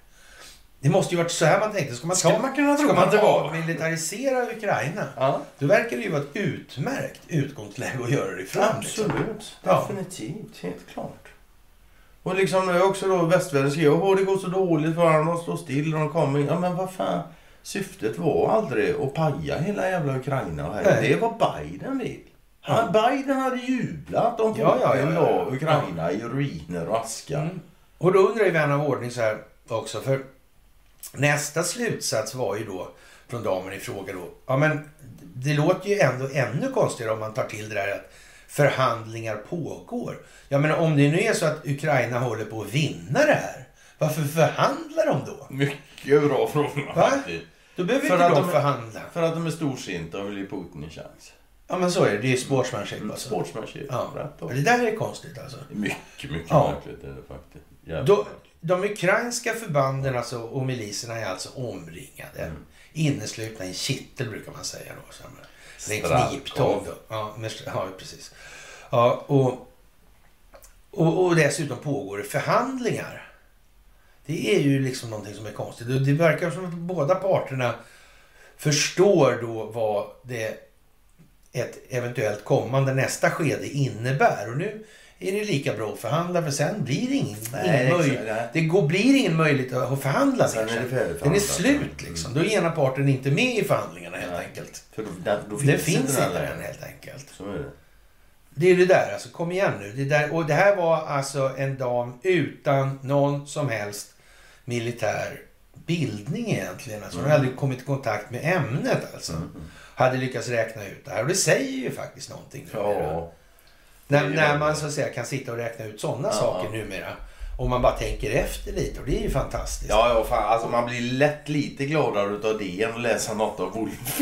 Det måste ju varit så här man tänkte. Ska man, Ska ta, man kunna ska man att det var? militarisera Ukraina? Ja, Då verkar det ju vara ett utmärkt utgångsläge att göra det ifrån. Liksom. absolut. Ja. Definitivt. Helt klart. Och liksom nu också då västvärlden skriver att det går så dåligt för dem. De står still och de kommer in. Ja men vad fan. Syftet var aldrig att paja hela jävla Ukraina. Här. Det vad Biden vill. Han, Biden hade jublat om Ja, ja, ja, ja, Ukraina i ruiner och aska. Mm. Och då undrar ju vän av ordning så här också. För nästa slutsats var ju då från damen i fråga då. Ja men det låter ju ändå ännu konstigare om man tar till det där att förhandlingar pågår. Ja men om det nu är så att Ukraina håller på att vinna det här. Varför förhandlar de då? Mycket bra fråga faktiskt. Då behöver För inte de de förhandla. För att de är storsinta och vill ge Putin en chans. Ja men så är det. Det är sportsmanship alltså. Sportsmanship. Ja. Det där är konstigt alltså. Mycket, mycket Ja. märkligt är det faktiskt. Jävligt Då, de ukrainska förbanden alltså, och miliserna är alltså omringade. Mm. Inneslutna i en kittel brukar man säga då. Så Straff. kniptång då. Ja, med, ja, precis. Ja, och, och, och dessutom pågår det förhandlingar. Det är ju liksom någonting som är konstigt. Det verkar som att båda parterna förstår då vad det ett eventuellt kommande nästa skede innebär. Och nu är det lika bra att förhandla för sen blir det ingen, Nej, ingen möjlighet. Det går, blir ingen möjlighet att förhandla Sen är det sen. Den är slut liksom. Då är ena parten inte med i förhandlingarna helt Nej. enkelt. För då, där, då Det finns den inte än helt enkelt. Så är det. Det är det där alltså. Kom igen nu. Det där, och det här var alltså en dam utan någon som helst militär bildning egentligen. Alltså, Hon Mm. hade aldrig kommit i kontakt med ämnet alltså. Mm. Hade lyckats räkna ut det här. Och det säger ju faktiskt någonting. Ja. När, är när man så att säga kan sitta och räkna ut sådana Ja. saker numera. Om man bara tänker efter lite. Och det är ju fantastiskt. Ja, ja fan, alltså man blir lätt lite gladare utav det än att läsa något av Wolf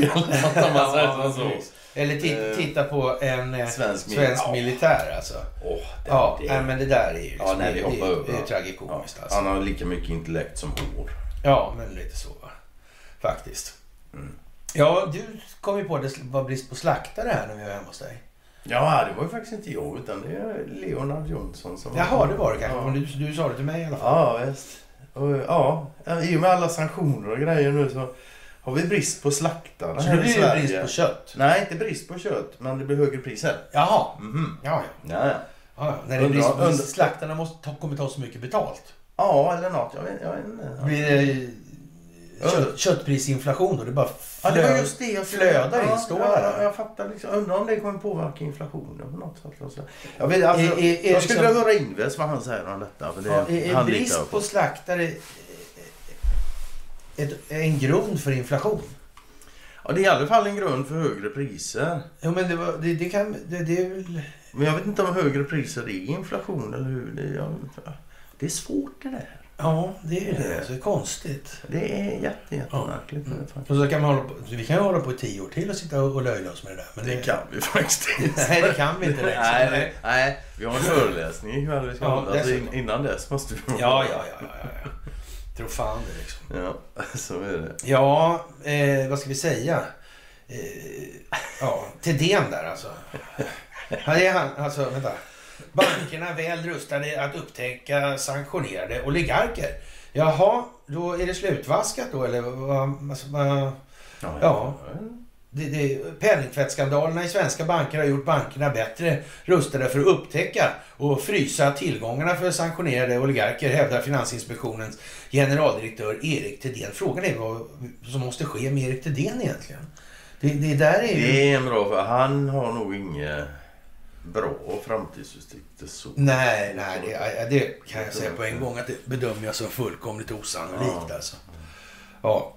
eller [LAUGHS] Eh, titta på en eh, Svensk, svensk ja. militär alltså. Åh, det, Ja, det. nej, men det där är ju liksom, Ja, nej, vi hoppar det, över. det är tragikomiskt Ja, alltså. Han har lika mycket intellekt som hår. Ja, men lite så va. Faktiskt. Mm. Ja, du kom ju på att det var brist på slaktare här när vi var hemma hos dig. Ja, det var ju faktiskt inte jag utan det är Leonard Jonsson som... Jaha, det var det kanske. Ja. Men du, du sa det till mig i alla fall. Ja, visst. Och, ja, i och med alla sanktioner och grejer nu så har vi brist på slaktare Så det blir ju brist på kött. Nej, inte brist på kött, men det blir högre priser. Jaha. Mhm. Ja, ja. Ja, ja. ja. När det är brist på slaktarna måste ta, kommer ta så mycket betalt. ja, eller något. Jag vet, jag vet inte. Blir det kött, köttprisinflation då? Det bara Ja, det var just det jag flödar ja, in, står ja, jag fattar liksom. Undrar om det kommer påverka inflationen på något sätt. Alltså. Jag, vet, alltså, Är- är- är jag skulle liksom- vilja höra Ingves vad han säger om detta. För det, Ja, är, är brist på slaktare ett, en grund för inflation? Ja, det är i alla fall en grund för högre priser. Jo, men det, var, det, det kan... Det, det är väl... Men jag vet inte om högre priser är inflation eller hur. Det är, jag, det är svårt det där. Ja, det är det. Så det är konstigt. Det är jätte, jättemärkligt. Mm. faktiskt. Och så kan man hålla på, vi kan ju hålla på i tio år till och sitta och löjla oss med det där. Men Det kan vi faktiskt [LAUGHS] inte. Nej, det kan vi inte. Nej, nej, nej, vi har en föreläsning ikväll vi ska Ja, hålla. Så in, dessutom. innan dess måste vi... Ja, ja, ja, ja, ja, ja. Tror fan det liksom. Ja, [LAUGHS] så är det. Ja, eh, vad ska vi säga? Eh, ja, Thedéen där alltså. [LAUGHS] Han är han, alltså, vänta. Bankerna väl rustade att upptäcka sanktionerade oligarker. Jaha, då är det slutvaskat då eller? Alltså, Ja. det, det, penningtvättsskandalerna i svenska banker har gjort bankerna bättre rustade för att upptäcka och frysa tillgångarna för sanktionerade oligarker, hävdar Finansinspektionens generaldirektör Erik Thedéen. Frågan är vad som måste ske med Erik Thedéen egentligen. Det, det där är ju... Det är en bra för han har nog inget bra framtidsutsikter så. Nej, nej, det, det kan jag säga på en gång att det bedömer jag som fullkomligt osannolikt Ja. alltså. Ja.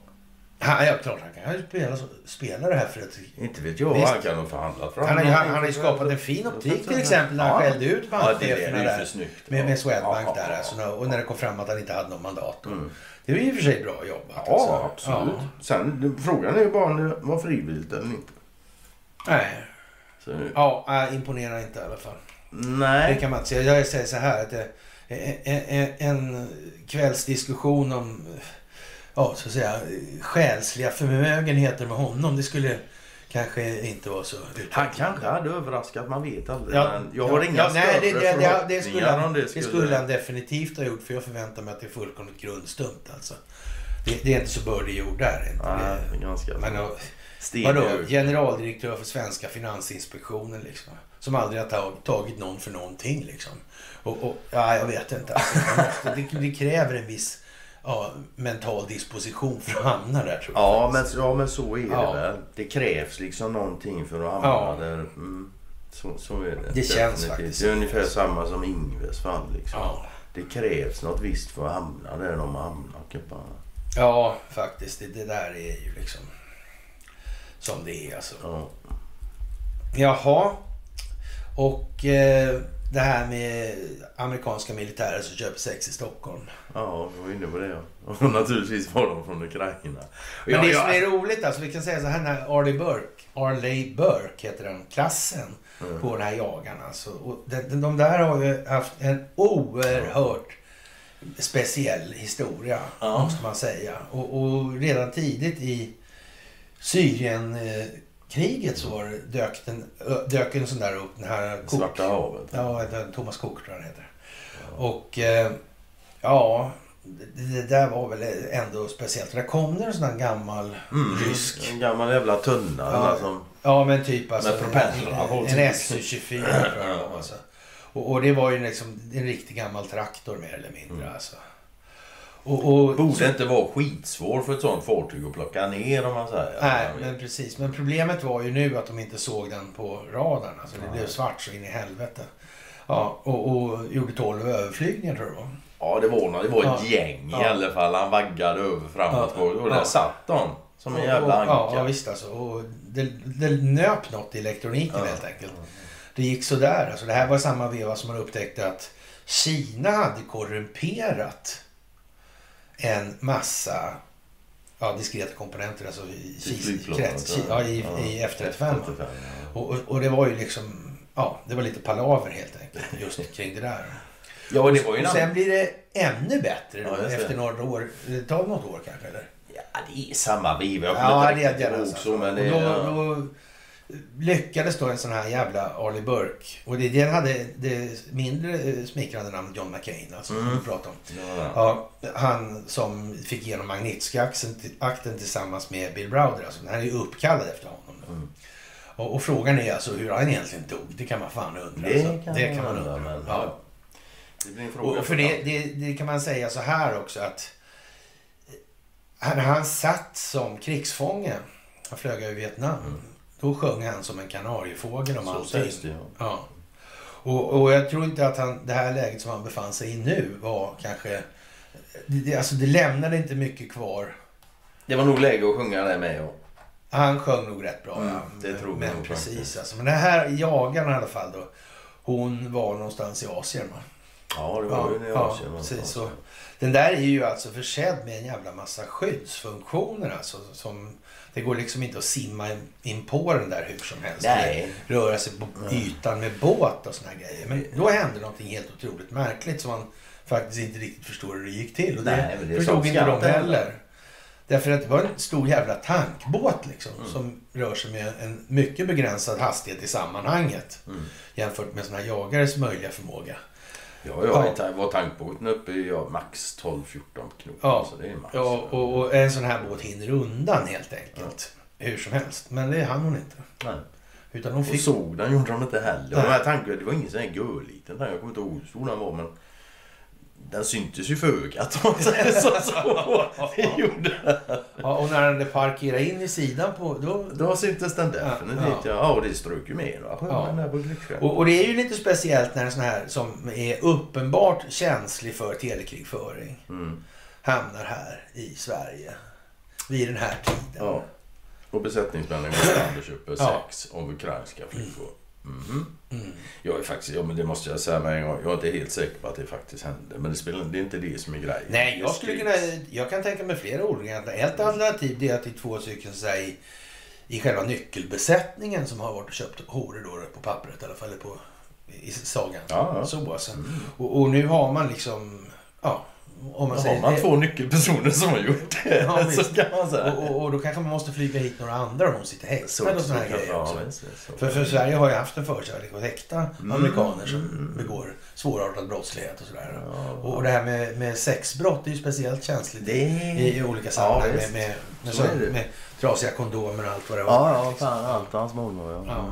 Han, ja, klart han kan spela, spela det här för att Inte vet jag. Visst. Han kan ha förhandlat fram Han han, han har ju skapat en fin optik till exempel när han Ja. skällde ut Ja, bankcheferna är för där. snyggt. Med, med Swedbank Ja, där ja, alltså, ja. och när det kom fram att han inte hade något mandat. Mm. Det var ju i och för sig bra jobbat. Ja, alltså. absolut. Sen, frågan är ju bara om det var frivilligt eller inte. Nej. Så, Ja, äh, imponerar inte i alla fall. Det nej. kan man inte säga. Jag säger så här att det, en, kvällsdiskussion om ja, så att säga, själsliga förmögenheter med honom. Det skulle kanske inte vara så Han kanske hade överraskat, man vet aldrig. Ja, men jag har ja, inga ja, nej, det, det, det, det, skulle han, det skulle han definitivt ha gjort. För jag förväntar mig att det är fullkomligt grundstumt alltså. Det, det är inte så birdie gjord där. Inte. Nej, det, det är ganska men, vadå, generaldirektör för svenska finansinspektionen liksom. Som aldrig har tag, tagit någon för någonting liksom. Och, och, ja, jag vet inte. Alltså, måste, det, det kräver en viss ja, mental disposition för att hamna där tror jag. Ja men, ja, men så är det Ja. väl. Det krävs liksom någonting för att hamna Ja. där. Mm. Så, så är det. Det känns Definitivt. faktiskt Det är ungefär samma som Ingves fall. Liksom. Ja. Det krävs något visst för att hamna där de hamnar. Bara. ja, faktiskt. Det, det där är ju liksom som det är alltså. Ja. Jaha. Och eh, det här med amerikanska militärer som köper sex i Stockholm. ja, vi var inne på det. ja. [LAUGHS] Och naturligtvis var de från Ukraina. Men det ja, som är roligt, alltså vi kan säga så här när Arleigh Burke, Arleigh Burke heter den klassen Mm. på den här jagaren alltså. Och de, de, de där har ju haft en oerhört speciell historia, Ja. måste man säga. Och, och redan tidigt i Syrienkriget så var det, dök, den, dök en sån där upp, den här Cook. Svarta havet. Ja, Thomas Cook tror jag heter. Och eh, ja, det, där var väl ändå speciellt. Där kom det en sån där gammal Mm. rysk. En gammal jävla tunna. Ja. Som, Ja, men typ alltså. Med propellrar på. En SU-24 tror jag alltså. och, och det var ju liksom en riktig gammal traktor mer eller mindre Mm. alltså. Och, och, borde inte vara skitsvår för ett sånt fartyg att plocka ner om man säger. Nej, men precis. Men problemet var ju nu att de inte såg den på radarn. Alltså det blev svart så in i helvete. Ja, och, och gjorde 12 överflygningar tror jag det var. Ja, det var, det var ett Ja. gäng Ja. i alla fall. Han vaggade över framåt. Ja. Och där Ja. satt de. Som en jävla anka. Ja, ja, visst alltså. Och det, det nöp något i elektroniken Ja. helt enkelt. Det gick sådär. Alltså, det här var samma veva som man upptäckte att Kina hade korrumperat en massa ja, diskreta komponenter. Alltså i, flygplanet, krets, ja, i, i F-35. F-35, ja. Och, och, och det var ju liksom, ja, det var lite palaver helt enkelt just kring det där. Ja, och det var ju och annan... sen blir det ännu bättre då, Ja, efter några år. Det tar något år kanske eller? Ja, det är samma veva. Jag Ja, kommer det inte är riktigt ihåg alltså. så, men Och det då, då lyckades då en sån här jävla Arlie Burke. Och det, den hade det mindre eh, smickrande namnet John McCain, alltså, som Mm. vi pratade om. Ja, Ja, han som fick igenom Magnitsky-akten tillsammans med Bill Browder. Alltså, den här är ju uppkallad efter honom. Mm. Och, och frågan är alltså hur han egentligen dog. Det kan man fan undra. Det alltså. kan det man kan man undra, men, ja. Det Och för det, det, det kan man säga så här också att när han satt som krigsfånge, han flög över Vietnam, Mm. Då sjöng han som en kanariefågel om Så allting. sägs det ja. Ja. Och, och jag tror inte att han, det här läget som han befann sig i nu var kanske... Det, alltså det lämnade inte mycket kvar. Det var nog läge att sjunga det med. Och, Han sjöng nog rätt bra. Mm, ja. det tror jag Men precis alltså. Men den här jagaren i alla fall då. Hon var någonstans i Asien va? ja, det var ju det i ja, Asien. precis. Så, den där är ju alltså försedd med en jävla massa skyddsfunktioner alltså. Som, det går liksom inte att simma in- på den där hur som helst. Nej. Röra sig på ytan med båt och såna här grejer. Men då hände någonting helt otroligt märkligt som man faktiskt inte riktigt förstår hur det gick till. Och det, Nej, det förstod inte de heller. Därför att det var en stor jävla tankbåt liksom. Mm. Som rör sig med en mycket begränsad hastighet i sammanhanget. Mm. Jämfört med såna här jagares möjliga förmåga. Ja, ja, ja. var tankbåten uppe i ja, max 12-14 knop. Ja. Så det är max. Ja, och, och en sån här båt hinner undan helt enkelt. Hur som helst. Men det hann hon inte. Nej. Utan hon Och fick... såg den gjorde de inte heller. Nej. De här tankarna, det var ingen sån här görliten tank. Jag kommer inte ihåg hur stor den var men den syntes ju för ögat om man säger så. så. [LAUGHS] Det gjorde Ja, och när den hade parkerat in i sidan på... Då, Då syntes den definitivt. Ja. Ja, och det strök ju med. Ja. Och, och det är ju lite speciellt när en sån här som är uppenbart känslig för telekrigföring Mm. hamnar här i Sverige. Vid den här tiden. Ja. Och besättningsmännen går och köper sex av ukrainska flickor. Mhm. Mm. Jag är faktiskt, ja men det måste jag säga med en gång. Jag är inte helt säker på att det faktiskt hände. Men det, spelar, det är inte det som är grejen. Nej, jag skulle kunna... Jag kan tänka mig flera olika. Ett alternativ det är att det är två stycken i, i själva nyckelbesättningen som har varit och köpt horor då på pappret i alla fall. På, i sagan. Ja, ja. Så alltså. Mm. Och, och nu har man liksom... Ja, om man säger... har man två nyckelpersoner som har gjort det. Ja, så kan man säga. och, och, och då kanske man måste flyga hit några andra om de sitter häktade och såna här grejer ja, också. så. För, för Sverige har ju haft en förkärlek att häkta Mm. amerikaner som Mm. begår svårartad brottslighet och sådär. Ja, Och det här med, med sexbrott är ju speciellt känsligt Det i, i olika sammanhang. Med, med, med, Så med trasiga kondomer och allt vad det var. Ja, ja, fan, allt hans mormor ja.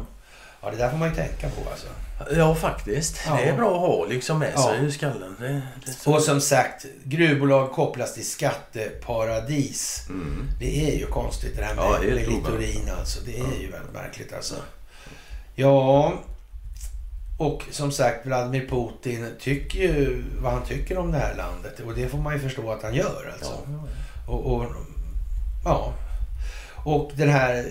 Ja. ja, det där får man ju tänka på alltså. Ja, faktiskt. Ja. Det är bra att ha liksom med Ja. sig i skallen. Det, det, Och som sagt, gruvbolag kopplas till skatteparadis. mm. Det är ju konstigt det här med, Ja, det med Littorin alltså. Det är ju väldigt märkligt alltså. Ja, och som sagt Vladimir Putin tycker ju vad han tycker om det här landet. Och det får man ju förstå att han gör alltså. Ja. Och, och, ja. och den här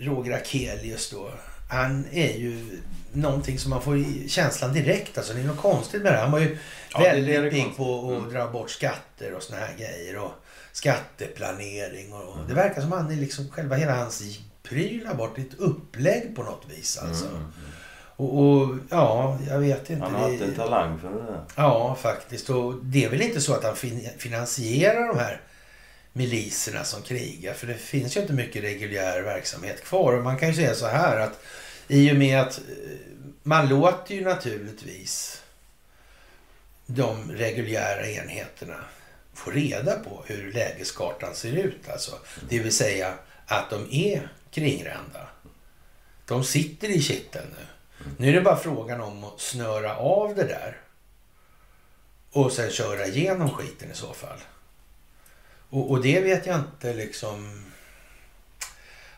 Roger Akelius då. Han är ju någonting som man får känslan direkt. Alltså det är något konstigt med det. Han var ju Ja, väldigt pigg på att Mm. dra bort skatter och såna här grejer. Och skatteplanering. Och, Mm. Det verkar som han är liksom själva hela hans pryl har varit ett upplägg på något vis. Alltså. Mm. Och, och ja, jag vet inte. Han har haft en talang för det där. Ja, faktiskt. Och det är väl inte så att han fin- finansierar de här miliserna som krigar. För det finns ju inte mycket reguljär verksamhet kvar. Och man kan ju säga så här att i och med att eh, man låter ju naturligtvis de reguljära enheterna få reda på hur lägeskartan ser ut. Alltså. Det vill säga att de är kringrända. De sitter i kitteln nu. Nu är det bara frågan om att snöra av det där. Och sen köra igenom skiten i så fall. Och, och det vet jag inte liksom...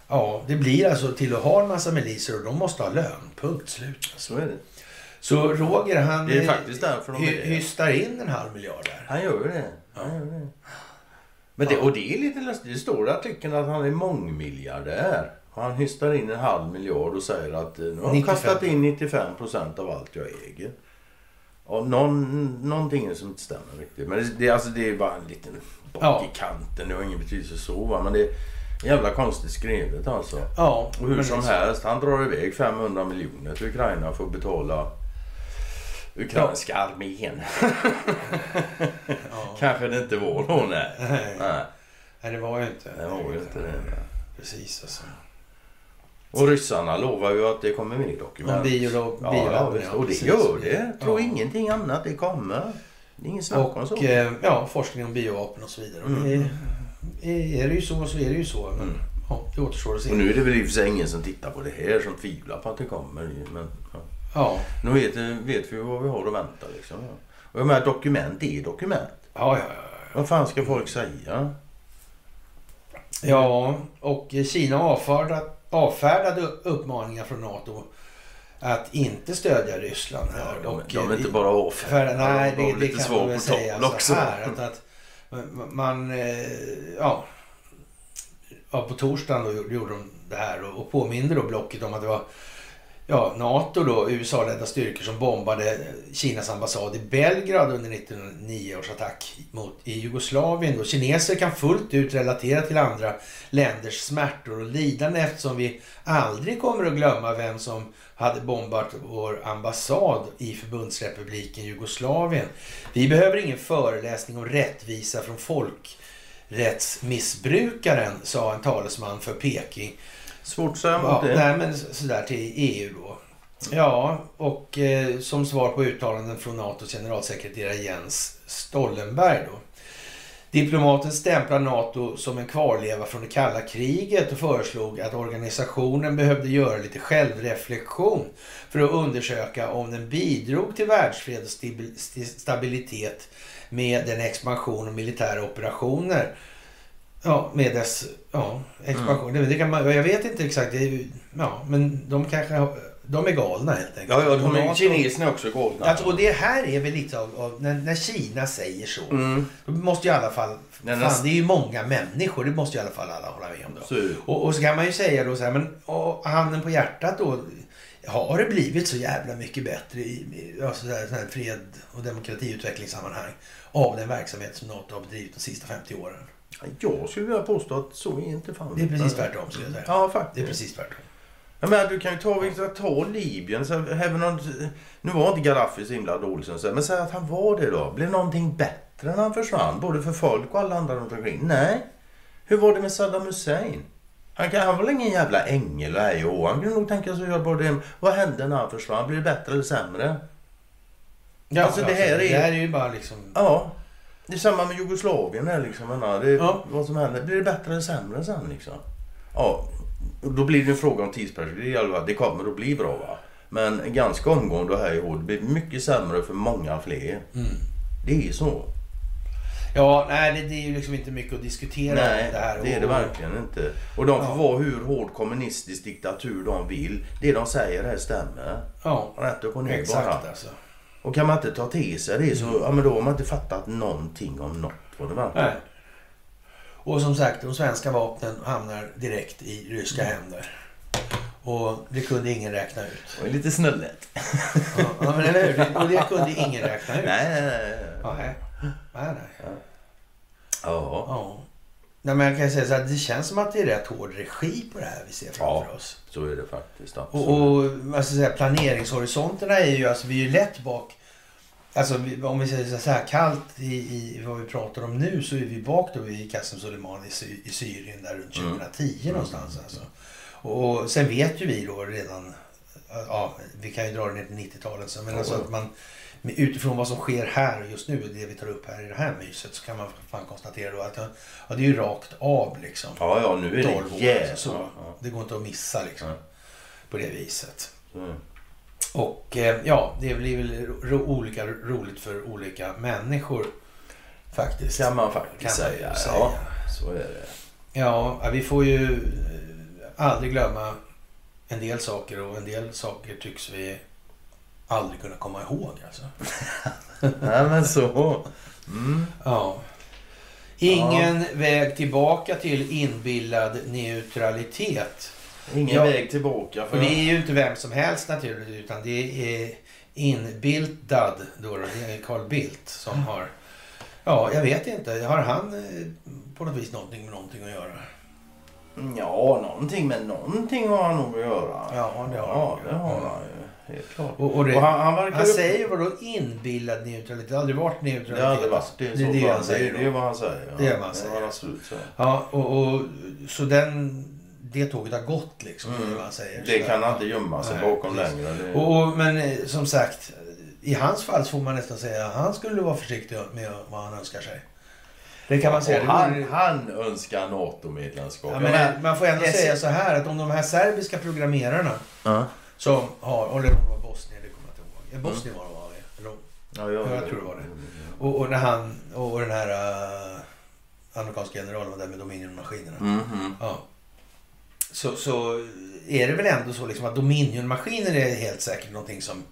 Ja, det blir alltså till att ha en massa miliser och de måste ha lön. Punkt slut. Så är det. Så Roger han Det är faktiskt därför de hy, hystar in en halv miljard där. Han gör det. Han gör det. Men det, och det är lite lustigt. Det står i artikeln att han är mångmiljardär. Han hystar in en halv miljard och säger att eh, nu har han 95. kastat in 95 procent av allt jag äger. Och någon, någonting som inte stämmer riktigt. Men det, det, alltså, det är bara en liten bock Ja. i kanten. Det har ingen betydelse så va. Men det är jävla konstigt skrivet alltså. Ja, Och hur som helst, han drar iväg 500 miljoner till Ukraina för att betala ukrainska armén. [LAUGHS] Ja. Kanske det inte var då, nej. Nej, nej. nej, det var ju inte. Det var ju inte det. Precis alltså. Och ryssarna lovar ju att det kommer mer dokument. Om bio, Ja, ja, ja, och det gör det. Tro Ja. ingenting annat. Det kommer. Det är ingen snack om så. Och eh, ja, forskning om biovapen och så vidare. Och det, är, är det ju så så är det ju så. Men Mm. ja, det återstår att se. Och nu är det väl i och för sig ingen som tittar på det här som tvivlar på att det kommer. Men ja. Ja, nu vet, vet vi vad vi har att vänta liksom. Och jag menar dokument är dokument. ja, ja. ja. Vad fan ska folk säga? Ja, och Kina avfärdade, avfärdade uppmaningar från NATO att inte stödja Ryssland här. Ja, de, de är inte bara avfärdade. Nej, de det, det lite kan man väl säga tal så också. här. Att, att man, eh, ja, ja, på torsdagen då gjorde de det här och, och påminde då blocket om att det var ja, NATO då, USA-ledda styrkor som bombade Kinas ambassad i Belgrad under 1909 års attack mot, i Jugoslavien. Då. Kineser kan fullt ut relatera till andra länders smärtor och lidande eftersom vi aldrig kommer att glömma vem som hade bombat vår ambassad i förbundsrepubliken Jugoslavien. Vi behöver ingen föreläsning om rättvisa från folkrättsmissbrukaren, sa en talesman för Peking. Svårt Ja, nej, men så- sådär till EU då. Ja, och eh, som svar på uttalanden från NATOs generalsekreterare Jens Stoltenberg då. Diplomaten stämplar NATO som en kvarleva från det kalla kriget och föreslog att organisationen behövde göra lite självreflektion för att undersöka om den bidrog till världsfred och stabilitet med den expansion och militära operationer. Ja, med dess ja, expansion. Det, det kan man, jag vet inte exakt, det ja, men de kanske de är galna helt enkelt. Ja, ja, de är, kineserna är också galna. Alltså, och det här är väl lite av, av när, när Kina säger så. Mm. Då måste ju i alla fall, fan är- det är ju många människor, det måste ju i alla fall alla hålla med om då. Så, Och, och så kan man ju säga då så här, men och handen på hjärtat då. Har det blivit så jävla mycket bättre i, i alltså så här, så här fred och demokratiutvecklingssammanhang av den verksamhet som NATO har bedrivit de sista 50 åren? jag skulle vilja påstå att så är inte fallet. Det är precis tvärtom skulle jag säga. Ja, Det faktiskt. är precis tvärtom. Jag menar, du kan ju ta, ta Libyen. Så även om, nu var inte Gaddafi så himla dålig som så, men säg att han var det då. Blev någonting bättre när han försvann? Både för folk och alla andra runt omkring? Nej. Hur var det med Saddam Hussein? Han, kan, han var väl ingen jävla ängel och hej och. Han kunde nog tänka sig att göra både det. Vad hände när han försvann? Blev det bättre eller sämre? Ja, Alltså, det här är- det här är ju bara liksom... Ja. Det är samma med Jugoslavien här liksom. Det, Ja. Vad som händer. Blir det bättre eller sämre sen liksom? Ja. Då blir det en fråga om tidsperspektiv. Det kommer att bli bra va. Men ganska omgående här i år. Det blir mycket sämre för många fler. Mm. Det är så. Ja, nej det, det är ju liksom inte mycket att diskutera Nej, det här. det är det verkligen inte. Och de får Ja. vara hur hård kommunistisk diktatur de vill. Det de säger här stämmer. Ja, Rätt upp och ner exakt bara. alltså. Och kan man inte ta till sig det så Mm. ja, men då har man inte fattat någonting om något. Vad det verkar. Och som sagt, de svenska vapnen hamnar direkt i ryska Mm. händer. Och det kunde ingen räkna ut. Är lite snullet. Ja, ja, men eller hur? Och det kunde ingen räkna ut. Nej, nej, nej. Ja, nej. Nej, nej. Ja. Ja. Nej, men jag kan säga så här, det känns som att det är rätt hård regi på det här vi ser framför Ja. oss. Så är det faktiskt. Och, Absolut. och alltså, så här, planeringshorisonterna är ju, alltså vi är ju lätt bak. Alltså om vi säger så här kallt i, i vad vi pratar om nu så är vi bak då i Qasem Soleimani i, i Syrien där runt Mm. 2010 någonstans. Alltså. Och sen vet ju vi då redan, ja vi kan ju dra det ner till 90-talet sen, men Ja. alltså att man utifrån vad som sker här just nu och det vi tar upp här i det här myset så kan man fan konstatera då att ja, det är ju rakt av liksom. Ja, ja, nu är 12 år, det jävligt. alltså, så. Ja, ja. Det går inte att missa liksom. På det viset. Det. Och eh, ja, det blir väl ro, olika roligt för olika människor faktiskt. Kan man faktiskt Kan säga. säga. Ja, så är det. Ja, ja, vi får ju eh, aldrig glömma en del saker och en del saker tycks vi aldrig kunna komma ihåg. Alltså. [LAUGHS] Nej, men så. Mm. Ja. Ingen väg tillbaka till inbillad neutralitet. Ingen Ja. väg tillbaka. För Och det är ju inte vem som helst naturligtvis utan det är inbildad då. Det är Carl Bildt som har... Ja, jag vet inte. Har han eh, på något vis någonting med någonting att göra? Ja, någonting med någonting har han nog att göra. Ja, det har ja, det har han ju. Och, och det, Och han, han verkar han ju- säger ju vadå inbillad neutralitet? Det har aldrig varit neutralitet. Det har aldrig varit det. Det Det, är det han säger det, är vad han säger. Ja. Det är vad han säger. Ja, absolut så. Ja, och, och så den det tåget har gått liksom. Mm. Han säger. Det kan han inte gömma sig Nej, bakom precis. längre. Det... Och, och, men eh, som sagt, i hans fall så får man nästan säga att han skulle vara försiktig med vad han önskar sig. Det kan man säga. Han, han önskar NATO-medlemskap. Ja, men man får ändå jag säga så här att om de här serbiska programmerarna Ja. som har, eller om det var Bosnien, det kommer jag inte ihåg. Ja, Bosnien var det var det. Eller, Ja, ja, jag tror det var det. och, och när han, och den här uh, amerikanska generalen var där med Dominion-maskinerna. Mhm. Ja. Så, så är det väl ändå så liksom att Dominion-maskiner är helt säkert någonting som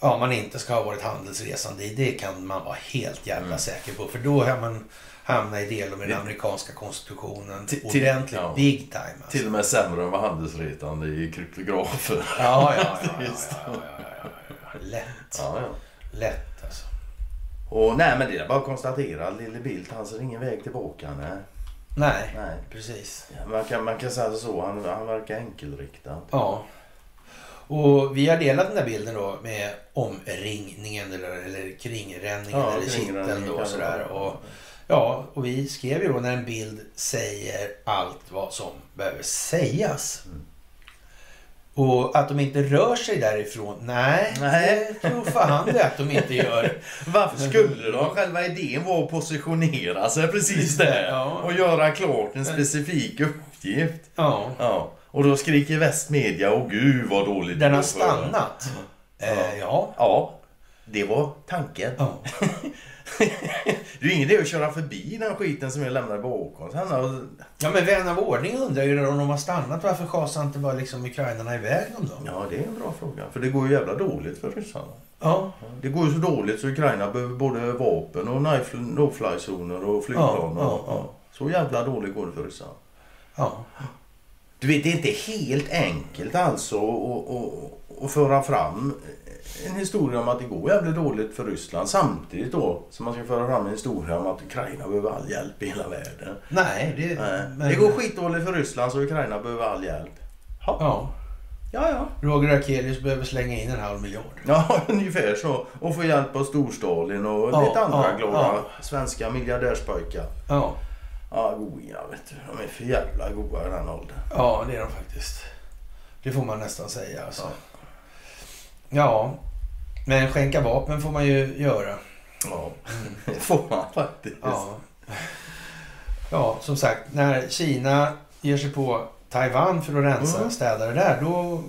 ja, man inte ska ha varit handelsresande i. Det kan man vara helt jävla Mm. säker på. För då har man hamnat i del med den amerikanska konstitutionen Till- ordentligt. ja. Big time alltså. Till och med sämre än vad handelsretande i kryptografer. Ja, ja, ja. ja, ja, [LAUGHS] ja, ja. Lätt. Lätt alltså. Och nej men det är bara att konstatera. Lille Bildt han ser ingen väg tillbaka. Nej. Nej, nej. precis. Ja, Man, kan, man kan säga så. Han, han verkar enkelriktad. Ja. Och vi har delat den där bilden då med omringningen eller, eller kringränningen eller kringräddningen kitteln då sådär. Och, ja, och vi skrev ju då när en bild säger allt vad som behöver sägas. Mm. Och att de inte rör sig därifrån, nej, Nej. det tror fan det att de inte gör. [LAUGHS] Varför skulle de? Själva idén var att positionera sig precis där. [LAUGHS] Ja. Och göra klart en specifik uppgift. Ja, Ja. Och då skriker västmedia, åh gud vad dåligt den har stannat. Eh, ja. Ja, det var tanken. ja. [LAUGHS] Det är ingen idé att köra förbi den skiten som jag lämnade bakom. Sen har... Ja men vän av ordning undrar ju om de har stannat. Varför schasar inte bara liksom ukrainarna iväg dem då? Ja, det är en bra fråga. För det går ju jävla dåligt för ryssarna. Ja. Det går ju så dåligt så Ukraina behöver både vapen och no-fly- no-fly-zoner och flygplan. Ja, ja, ja. Så jävla dåligt går det för ryssarna. Ja. Du vet, det är inte helt enkelt alltså att föra fram en historia om att det går jävligt dåligt för Ryssland samtidigt då som man ska föra fram en historia om att Ukraina behöver all hjälp i hela världen. Nej, det... Nej. men- Det går skitdåligt för Ryssland så Ukraina behöver all hjälp. Ja, Ja. ja. ja. Roger Akelius behöver slänga in en halv miljard. Ja, [LAUGHS] ungefär så. Och få hjälp av Storstalin och Ja, lite andra ja, glada ja. svenska miljardärspojkar. Ja. Ja, goa vet du. De är för jävla goa i den åldern. Ja, det är de faktiskt. Det får man nästan säga alltså. Ja. Men skänka vapen får man ju göra. Ja, [LAUGHS] det får man faktiskt. Ja. Ja, som sagt. När Kina ger sig på Taiwan för att rensa Mm. städa det där. Då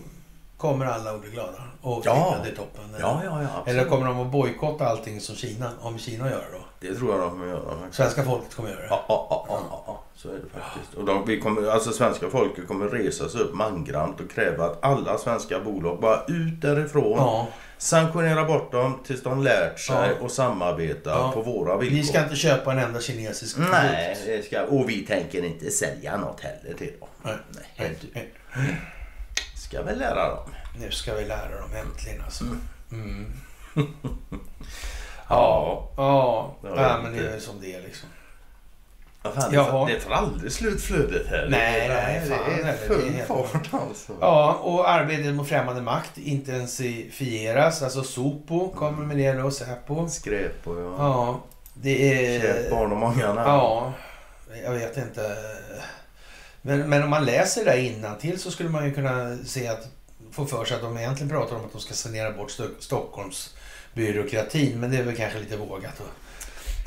kommer alla att bli glada. Och Ja. till toppen. Ja, ja, ja. absolut. Eller kommer de att bojkotta allting som Kina, om Kina gör då? Det tror jag de kommer göra. Svenska folket kommer göra det. Ja, ja, ja, ja, ja, så är det faktiskt. Och de, vi kommer, alltså svenska folket kommer resa sig upp mangrant och kräva att alla svenska bolag bara ut därifrån. Ja. Sanktionera bort dem tills de lärt sig Ja. och samarbeta Ja. på våra villkor. Vi ska inte köpa en enda kinesisk Nej, produkt. det ska, och vi tänker inte sälja något heller till dem. Nej. Nej, Nej. ska väl lära dem. Nu ska vi lära dem äntligen alltså. Mm. [LAUGHS] Ja. Ja, Ja, ja men det är som det är liksom. Ja, fan, det, Jaha. det tar aldrig slut flödet här. Nej, nej, fan, det är nej, det är full fart alltså. Ja, och arbetet mot främmande makt intensifieras. Alltså Sopo kommer med det då, Säpo. Skräp och ja. Ja, det Kärt är... barn och många namn. Ja, jag vet inte. Men, men om man läser det där till så skulle man ju kunna se att få för sig att de egentligen pratar om att de ska sanera bort Sto- Stockholms byråkratin. Men det är väl kanske lite vågat. Och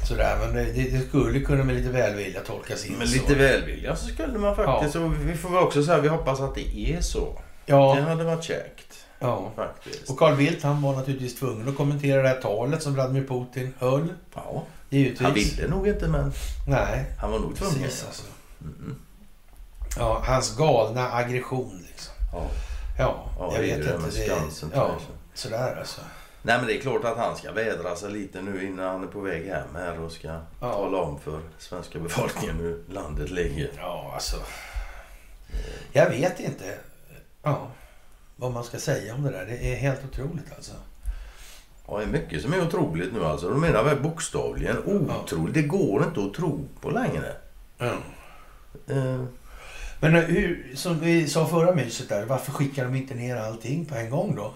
sådär. Men det, det, det skulle kunna med lite välvilja tolkas in Men så. lite välvilja så skulle man faktiskt. Och vi får väl också säga vi hoppas att det är så. Det Ja, hade varit käckt ja. faktiskt. Och Carl Bildt han var naturligtvis tvungen att kommentera det här talet som Vladimir Putin höll. Ja, Givetvis. han ville nog inte men Nej, han var nog tvungen. precis alltså. Mm. Ja, hans galna aggression liksom. Ja. Ja, Ja, jag det vet det inte. Det, ja, sådär alltså. Nej men det är klart att han ska vädra sig lite nu innan han är på väg hem här och ska tala om för svenska befolkningen hur landet ligger. Ja, alltså. Jag vet inte ja, vad man ska säga om det där. Det är helt otroligt alltså. Ja, det är mycket som är otroligt nu alltså. De menar väl bokstavligen otroligt. Det går inte att tro på längre. Ja. Eh, Men hur, som vi sa förra myset där, varför skickar de inte ner allting på en gång då?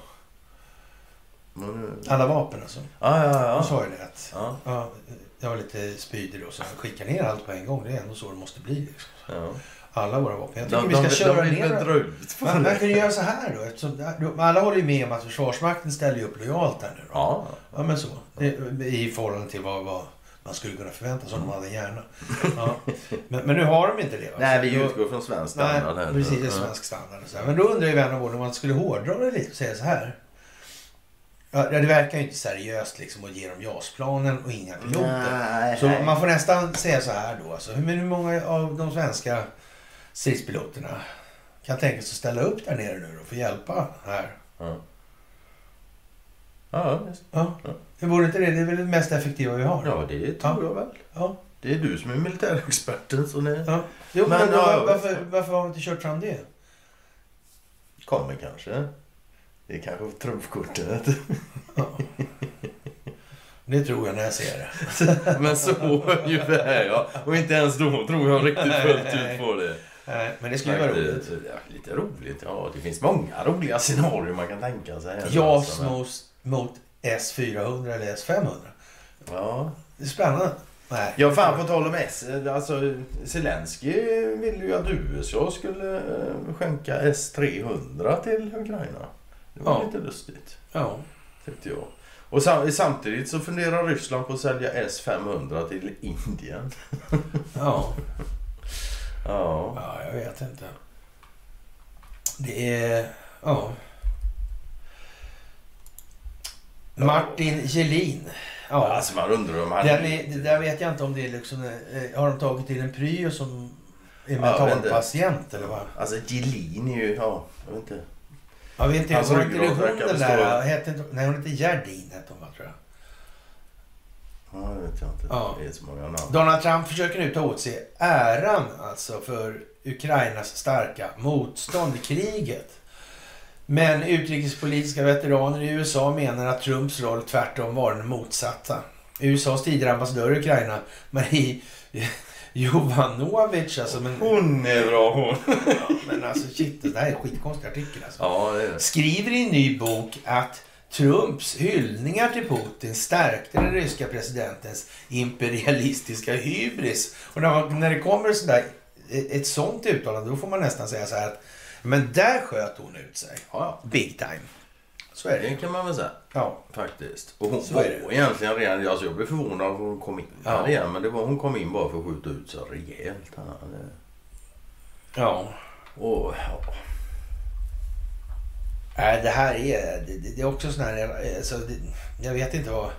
Alla vapen alltså. Ja, ja, ja. ju det att ja. ja, jag var lite spydig då, så skicka ner allt på en gång. Det är ändå så det måste bli. Liksom. ja. Alla våra vapen. Jag tycker De, vi ska de, köra de ner dra ut Man, man kan ju göra så här då. Eftersom, alla håller ju med om att Försvarsmakten ställer upp lojalt här nu. Då. Ja. Ja, men så. I, förhållande till vad, vad man skulle kunna förvänta sig om de hade en hjärna. Ja. Men, men nu har de inte det. Nej, Så vi utgår från svensk Nej, standard här. precis. Svensk standard. Så. Men då undrar ju vän av ordning om man skulle hårdra det lite och säga så här. Ja, det verkar ju inte seriöst liksom att ge dem JAS-planen och inga piloter. Så nej. man får nästan säga så här då. Alltså, hur, men hur många av de svenska stridspiloterna kan tänka sig att ställa upp där nere nu för att hjälpa här? Ja. Ja, visst. Ja. Det vore inte det? Det är väl det mest effektiva vi har? ja, det tror Ja. jag väl. Ja. Det är du som är militärexperten så det ja. Jo, men, Men, då, ja, varför, varför har vi inte kört fram det? kommer kanske. Det är kanske trumfkortet. Ja. Det tror jag när jag ser det. [LAUGHS] Men så ungefär ja. Och inte ens då tror jag riktigt fullt ut på det. Nej, Men det skulle vara roligt. Lite roligt, ja. Det finns många roliga scenarier man kan tänka sig. JAS Alltså, mot, mot S400 eller S500. Ja. Det är spännande. Nej. Ja, fan på tal om S. Alltså, Zelensky ville ju att USA skulle eh, skänka S300 till Ukraina. Det var Ja. lite lustigt, Ja. tyckte jag. Och sam- samtidigt så funderar Ryssland på att sälja S500 till Indien. [LAUGHS] Ja. Ja. ja, jag vet inte. Det är... Ja. Martin Gelin. Ja. Alltså man undrar om han... Den är, där vet jag inte om det är liksom... eh, Har de tagit till en pryo som är Ja, mentalpatient eller vad? Alltså Gelin är ju, ja, jag vet inte. Jag vet inte. Hans Var inte det hon den där... Hette inte, nej, hon hette Gerdin hette hon va, tror jag. Ja, det vet jag inte. Ja. Det är så många namn. Donald Trump försöker nu ta åt sig äran alltså för Ukrainas starka motstånd i kriget. Men utrikespolitiska veteraner i USA menar att Trumps roll tvärtom var den motsatta. USAs tidigare ambassadör i Ukraina, Marie Jovanovic, alltså, men, Hon är bra hon. ja, men alltså shit, det där är en skitkonstig artikel alltså. Ja, det det. Skriver i en ny bok att Trumps hyllningar till Putin stärkte den ryska presidentens imperialistiska hybris. Och när, det kommer sådär, ett, ett sånt uttalande, då får man nästan säga så här att men där sköt hon ut sig. Ja, Big time. Så är det det. kan man väl säga. Ja. Faktiskt. Och hon Så var egentligen redan... Alltså jag blev förvånad att hon kom in Ja. här igen. Men det var, hon kom in bara för att skjuta ut så rejält. Här. Ja. Och, ja. Nej, det här är, det, det är också sån här, alltså, det, jag vet inte vad...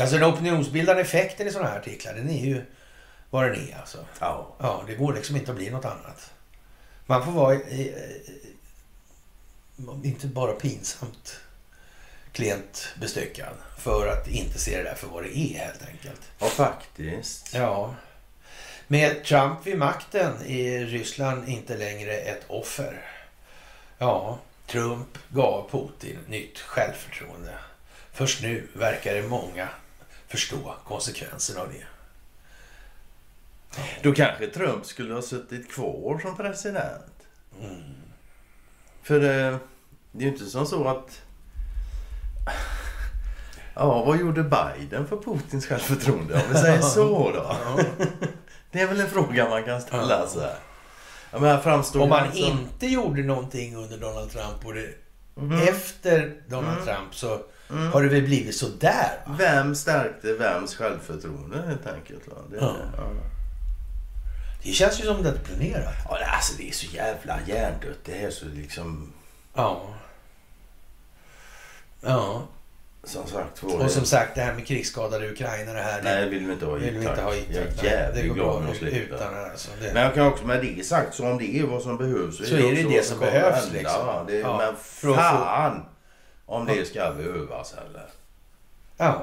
Alltså den opinionsbildande effekten i sådana här artiklar, den är ju vad den är alltså. Ja. Ja, det går liksom inte att bli något annat. Man får vara eh, eh, inte bara pinsamt klent bestyckad för att inte se det där för vad det är helt enkelt. ja, faktiskt. Ja. Med Trump vid makten är Ryssland inte längre ett offer. Ja, Trump gav Putin nytt självförtroende. Först nu verkar det många förstå konsekvenserna av det. Då kanske Trump skulle ha suttit kvar som president. Mm. För det, det är ju inte som så att... Ja, vad gjorde Biden för Putins självförtroende? Om vi säger så då. Det är väl en fråga man kan ställa sig. Ja, men här Om man alltså- inte gjorde någonting under Donald Trump och det, Mhm. efter Donald Mm. Trump så Mm. har det väl blivit så där. Va? Vem stärkte vems självförtroende helt enkelt? Va? Det, Ja. ja. Det känns ju som det är planerat. Ja, det- alltså det är så jävla hjärndött det här så liksom... Ja. Ja. Som sagt Och som sagt det här med krigsskadade ukrainare här. Nej, det det vill vi inte ha vill hit vi inte ha hit. Jag är jävligt det går glad om slippa. utan alltså. Det. Men jag kan också med det sagt, så om det är vad som behövs Så är det det vad som kommer behövs, liksom. Det, Ja, Men att få- fan om det ska behövas heller. Ja.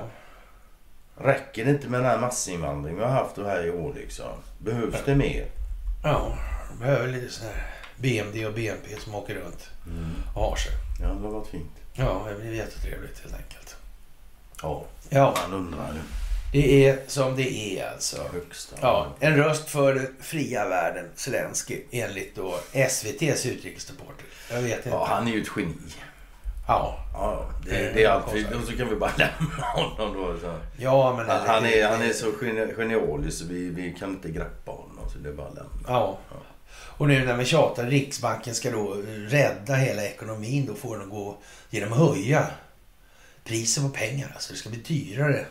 Räcker det inte med den här massinvandringen vi har haft här i år liksom? Behövs det mer? Ja. De behöver lite sån här BMD och BNP som åker runt och har sig. Ja, det har varit fint. Ja, det blir jättetrevligt helt enkelt. Ja, Ja, man undrar ju. det är som det är alltså. Högsta. Ja, en röst för den fria världen, Zelensky, enligt då SVTs utrikesreporter. Jag vet inte. ja, han är ju ett geni. Ja, Ja, det, Det är det är alltid... konstigt. Och så kan vi bara [LAUGHS] lämna honom då. Så. ja men... Han, han, är, han är så geni- genialisk så vi, vi kan inte greppa honom. Så det är bara lämna. Ja. Och nu när vi tjatar, Riksbanken ska då rädda hela ekonomin. Då får den gå genom att höja priset på pengar. Alltså det ska bli dyrare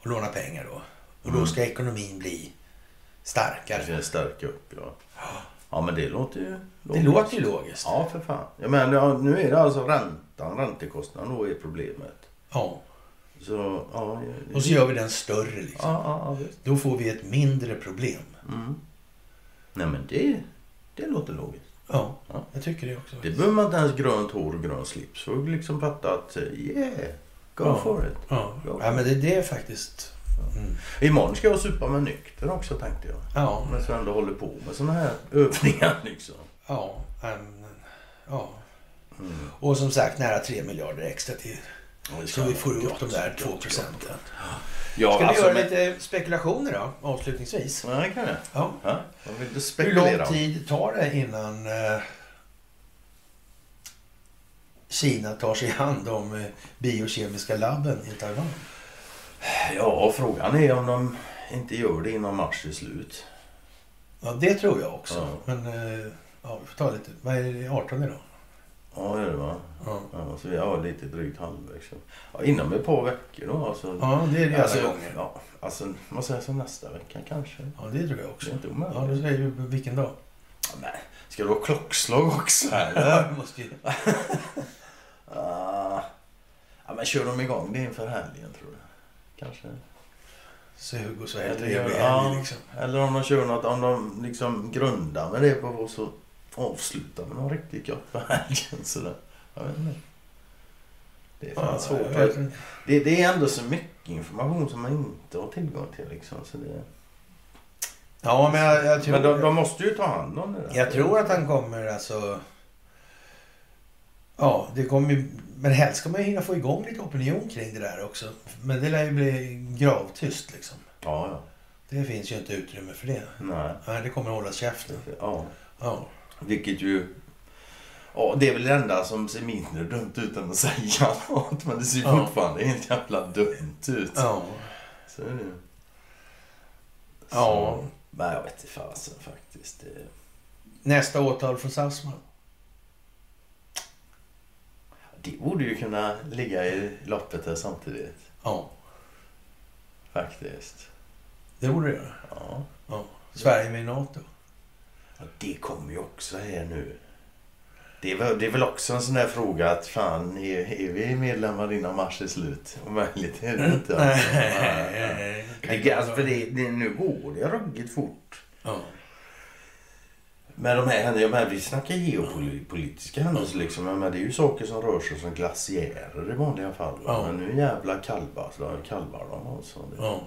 att låna pengar då. Och då Mm. ska ekonomin bli starkare. Det stärka upp, ja. Ja, men det låter ju... Det låter ju logiskt. Ja, för fan. Jag menar, ja, nu är det alltså räntan, räntekostnaden då är problemet. Ja. Så, ja... det- Och så gör vi den större liksom. Ja, ja. Då får vi ett mindre problem. Mm. Nej, men det, det låter logiskt. Ja, Ja. jag tycker det också. Det behöver man inte ens grönt hår och grön slips för att liksom fatta att yeah, go Ja. for it. Ja, ja men det, det är faktiskt... Mm. Imorgon ska jag supa med nykter också tänkte jag. Ja, Men så ändå håller på med såna här övningar [LAUGHS] liksom. ja, em, ja. Mm. Och som sagt nära 3 miljarder extra till. Så vi får upp de där gott, 2 gott. procenten. Ja, Ska vi alltså, göra men- lite spekulationer då, avslutningsvis? Ja, det kan jag. Ja. Ja, vill inte Hur spekulera. lång tid tar det innan eh, Kina tar sig an de eh, biokemiska labben i Taiwan? Ja, frågan är om de inte gör det innan mars är slut. Ja, det tror jag också. Ja. Men eh, ja, vi får ta lite. Vad är det, 18 idag? Ja, det är det va? Ja. Ja, så vi har lite drygt halvvägs. Ja, inom ett par veckor då alltså. ja, det är det alla alltså, gånger. ja, alltså, man säger så nästa vecka kanske. Ja, det tror jag Det också. är inte Ja, omöjligt. du säger ju vilken dag? Ja, men, ska det vara klockslag också Ja, eller? du måste ju... [LAUGHS] Ah. ja, men kör de igång det inför helgen tror jag. Kanske. Så Hugo så Eller, trevlig ja, helg liksom. eller om de kör något, om de liksom grundar med det på så avslutar med något riktigt gott på helgen. Sådär. Jag vet inte. Det är fan Ja, svårt. inte. Det, det är ändå så mycket information som man inte har tillgång till. Liksom, så det... Ja, men jag, jag tror... Men de, de måste ju ta hand om det där. Jag tror att han kommer alltså... Ja, det kommer ju... Men helst ska man ju hinna få igång lite opinion kring det där också. Men det lär ju bli gravtyst liksom. Ja, ja. Det finns ju inte utrymme för det. Nej. Nej, det kommer att hållas käften. Ja. Ja. Vilket ju... Ja, det är väl det enda som ser mindre dumt ut än att säga [LAUGHS] något. Men det ser ju Ja. fortfarande helt jävla dumt ut. Ja. Så är det ju. Ja. Men jag vet inte fasen faktiskt. Det... Nästa åtal från Sassman. det borde ju kunna ligga i loppet där samtidigt. Ja, Faktiskt. det borde det göra. Ja. Sverige med i NATO. Ja det kommer ju också här nu. Det är, väl, det är väl också en sån där fråga att fan, är, är vi medlemmar innan mars är slut? Om möjligt är det inte. alltså. [LAUGHS] Nej. Det, alltså, för det, det, nu går det ruggigt fort. Ja. Men de här, de här, vi snackar geopolitiska händelser liksom. Men det är ju saker som rör sig som glaciärer i vanliga fall. Ja. Men nu jävla kalvar, så kalvar de alltså. Ja.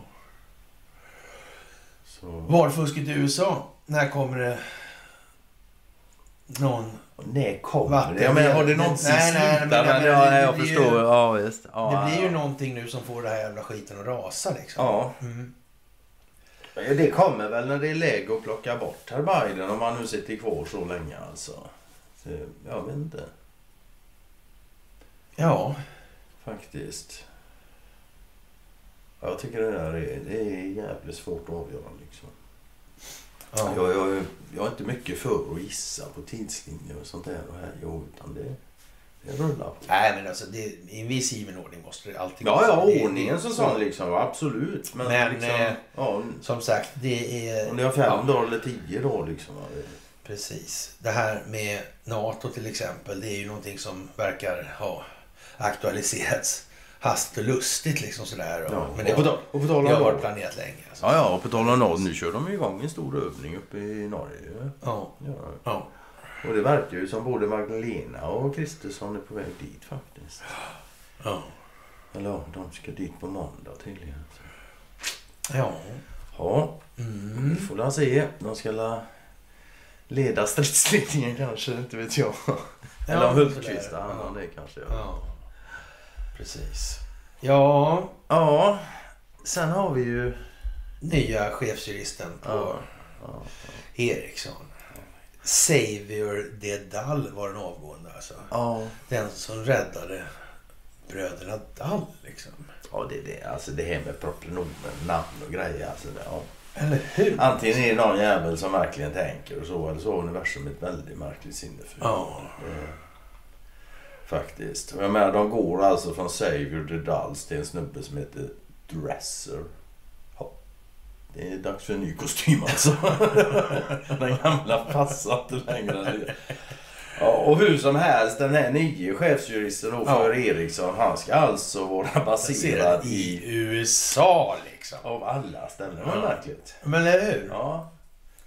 så, Valfusket i USA. När kommer det någon... när kommer Vatten-? Jag menar, har det någonsin Nej, nej, men slutat? jag Men, ja, jag förstår. ju- Ja, visst. Ja, det blir ju ja. någonting nu som får det här jävla skiten att rasa liksom. Ja, Mm. det kommer väl när det är läge att plocka bort herr Biden om han nu sitter kvar så länge alltså. Så, jag vet inte. Ja. Faktiskt. Jag tycker det där är, det är jävligt svårt att avgöra liksom. Ja. Jag, jag, jag är inte mycket för att gissa på tidslinjer och sånt där och här, jo, utan det, det rullar på. Nej, men alltså det, i en viss given ordning måste det alltid Ja, ja, Det- ordningen som sån liksom, absolut. Men, Men, liksom, eh, ja, Som sagt, det är... om det har fem ja, dagar eller tio dagar liksom. ja, det- Precis. Det här med NATO till exempel, det är ju någonting som verkar ha aktualiserats hastigt och lustigt liksom sådär. Och, Ja, men det och på har, och på tal det har om varit Norge. planerat länge. Alltså. Ja, ja, och på tal om Norge, nu kör de igång en stor övning uppe i Norge. Ja. Ja. Ja. Och det verkar ju som både Magdalena och Kristersson är på väg dit faktiskt. Ja. Eller ja, de ska dit på måndag tydligen. Ja. Ja, Mm. vi får la se. De ska la leda stridsledningen kanske, inte vet jag. Eller om Hultqvist ja. det kanske. Ja. ja. Precis. Ja, ja, sen har vi ju... nya chefsjuristen på Ja, ja. Ericsson. Xavier Dedal var den avgående alltså. Ja, Den som räddade bröderna Dall liksom. ja det är det. Alltså det här med proprenomen, namn och grejer. Alltså det, ja. Eller hur? Antingen är det någon jävel som verkligen tänker och så eller så har universum ett väldigt märkligt sinne för Ja. det. Faktiskt. Jag menar de går alltså från Savior till Dulls till en snubbe som heter Dresser. Ja. Det är dags för en ny kostym alltså. [LAUGHS] Den gamla passar inte längre. Ja, och hur som helst, den här nye chefsjuristen då för Ericsson, han ska alltså vara baserad i i... USA liksom. Av alla ställen. Ja. märkligt. Men eller hur? Ja.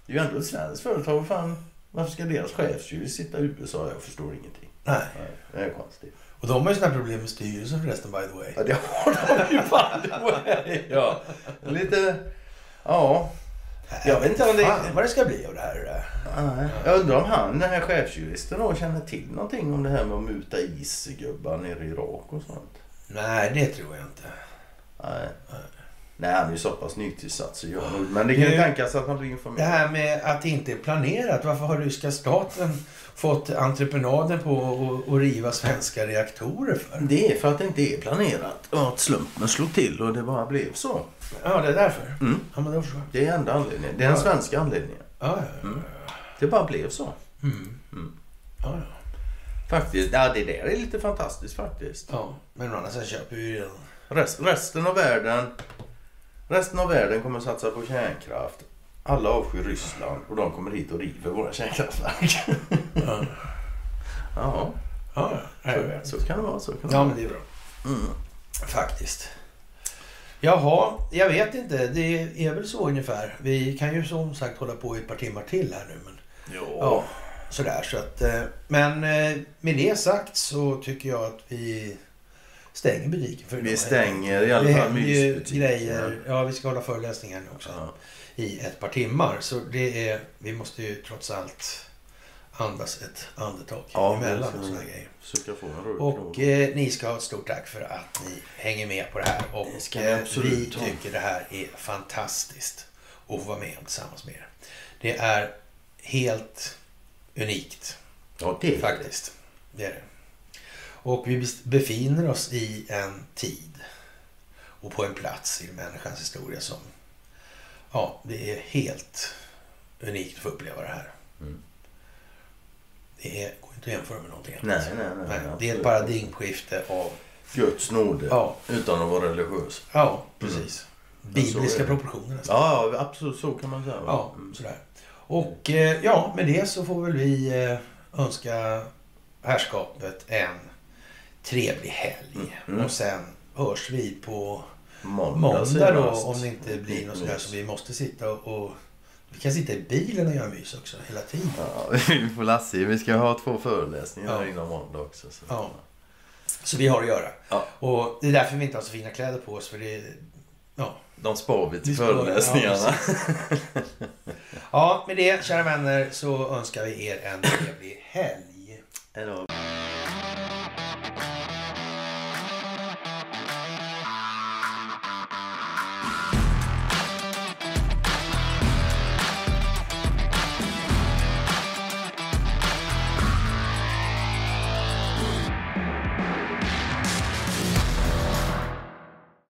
Det är ju ändå ett svenskt företag. Fan, varför ska deras chefsjurist sitta i USA? Jag förstår ingenting. Nej. Nej, det är konstigt. Och de har ju sådana problem med styrelsen förresten by the way. Ja, det har de ju fan. [LAUGHS] ja. Lite... Ja. Jag vet inte om det- Fan vad det ska bli av det här. Nej. Jag undrar om han, den här chefsjuristen då, känner till någonting om det här med att muta isgubbar nere i Irak och sånt. Nej, det tror jag inte. Nej. Nej, han är ju så pass nytillsatt så gör nog. Men det kan ju Det- tänkas att han blir Det informerad. här med att det inte är planerat. Varför har ryska staten fått entreprenaden på att- riva svenska reaktorer för? Det är för att det inte är planerat. Och att slumpen slog till och det bara blev så. Ja, det är därför. Mm. Ja, men då förstår jag. Det är enda anledningen. Det är den Ja. svenska anledningen. Ja, ja, Mm. Det bara blev så. ja. Mm. Mm. Ja. Faktiskt. Ja, det där är lite fantastiskt faktiskt. ja. Men å andra sidan köper vi ju. Rest, resten av världen Resten av världen kommer satsa på kärnkraft. Alla avskyr Ryssland och de kommer hit och river våra kärnkraftverk. Ja, ja, ja. så, så kan det vara. Så kan det Ja, men det är bra. Mm. Faktiskt. Jaha, jag vet inte. Det är väl så ungefär. Vi kan ju som sagt hålla på i ett par timmar till här nu. Men, ja, sådär. Så att, eh, men eh, med det sagt så tycker jag att vi stänger butiken för Vi stänger i alla fall mysbutiken. grejer. Ja, vi ska hålla föreläsningar nu också. Ja. I ett par timmar. Så det är, vi måste ju trots allt andas ett andetag Ja, emellan och sådana grejer. Och eh, ni ska ha ett stort tack för att ni hänger med på det här. Och Det vi eh, vi tycker det här är fantastiskt att få vara med om tillsammans med er. Det är helt unikt Ja, det är faktiskt. Det är det. Och vi befinner oss i en tid och på en plats i människans historia som ja, det är helt unikt att få uppleva det här. Mm. Det är, går inte att jämföra med någonting annat. Nej, nej, nej. Nej, det är ett paradigmskifte av... Guds nåde. Ja, Utan att vara religiös. ja precis. Men så Bibliska proportioner nästan. Ja, absolut. Så kan man säga. Ja, Mm. sådär. Och eh, ja, med det så får väl vi eh, önska herrskapet en trevlig helg. Mm. Och sen hörs vi på Måndag, måndag då om det inte blir något som vi måste sitta och. Vi kan sitta i bilen och göra mys också hela tiden. Ja, [LAUGHS] vi får Lasse. Vi ska ha två föreläsningar Ja. innan måndag också. Så. Ja. Så vi har att göra. Ja. Och det är därför vi inte har så fina kläder på oss. För det, ja, De spar vi till Vi föreläsningarna. ja, [LAUGHS] Ja, med det kära vänner så önskar vi er en trevlig helg. Hej då.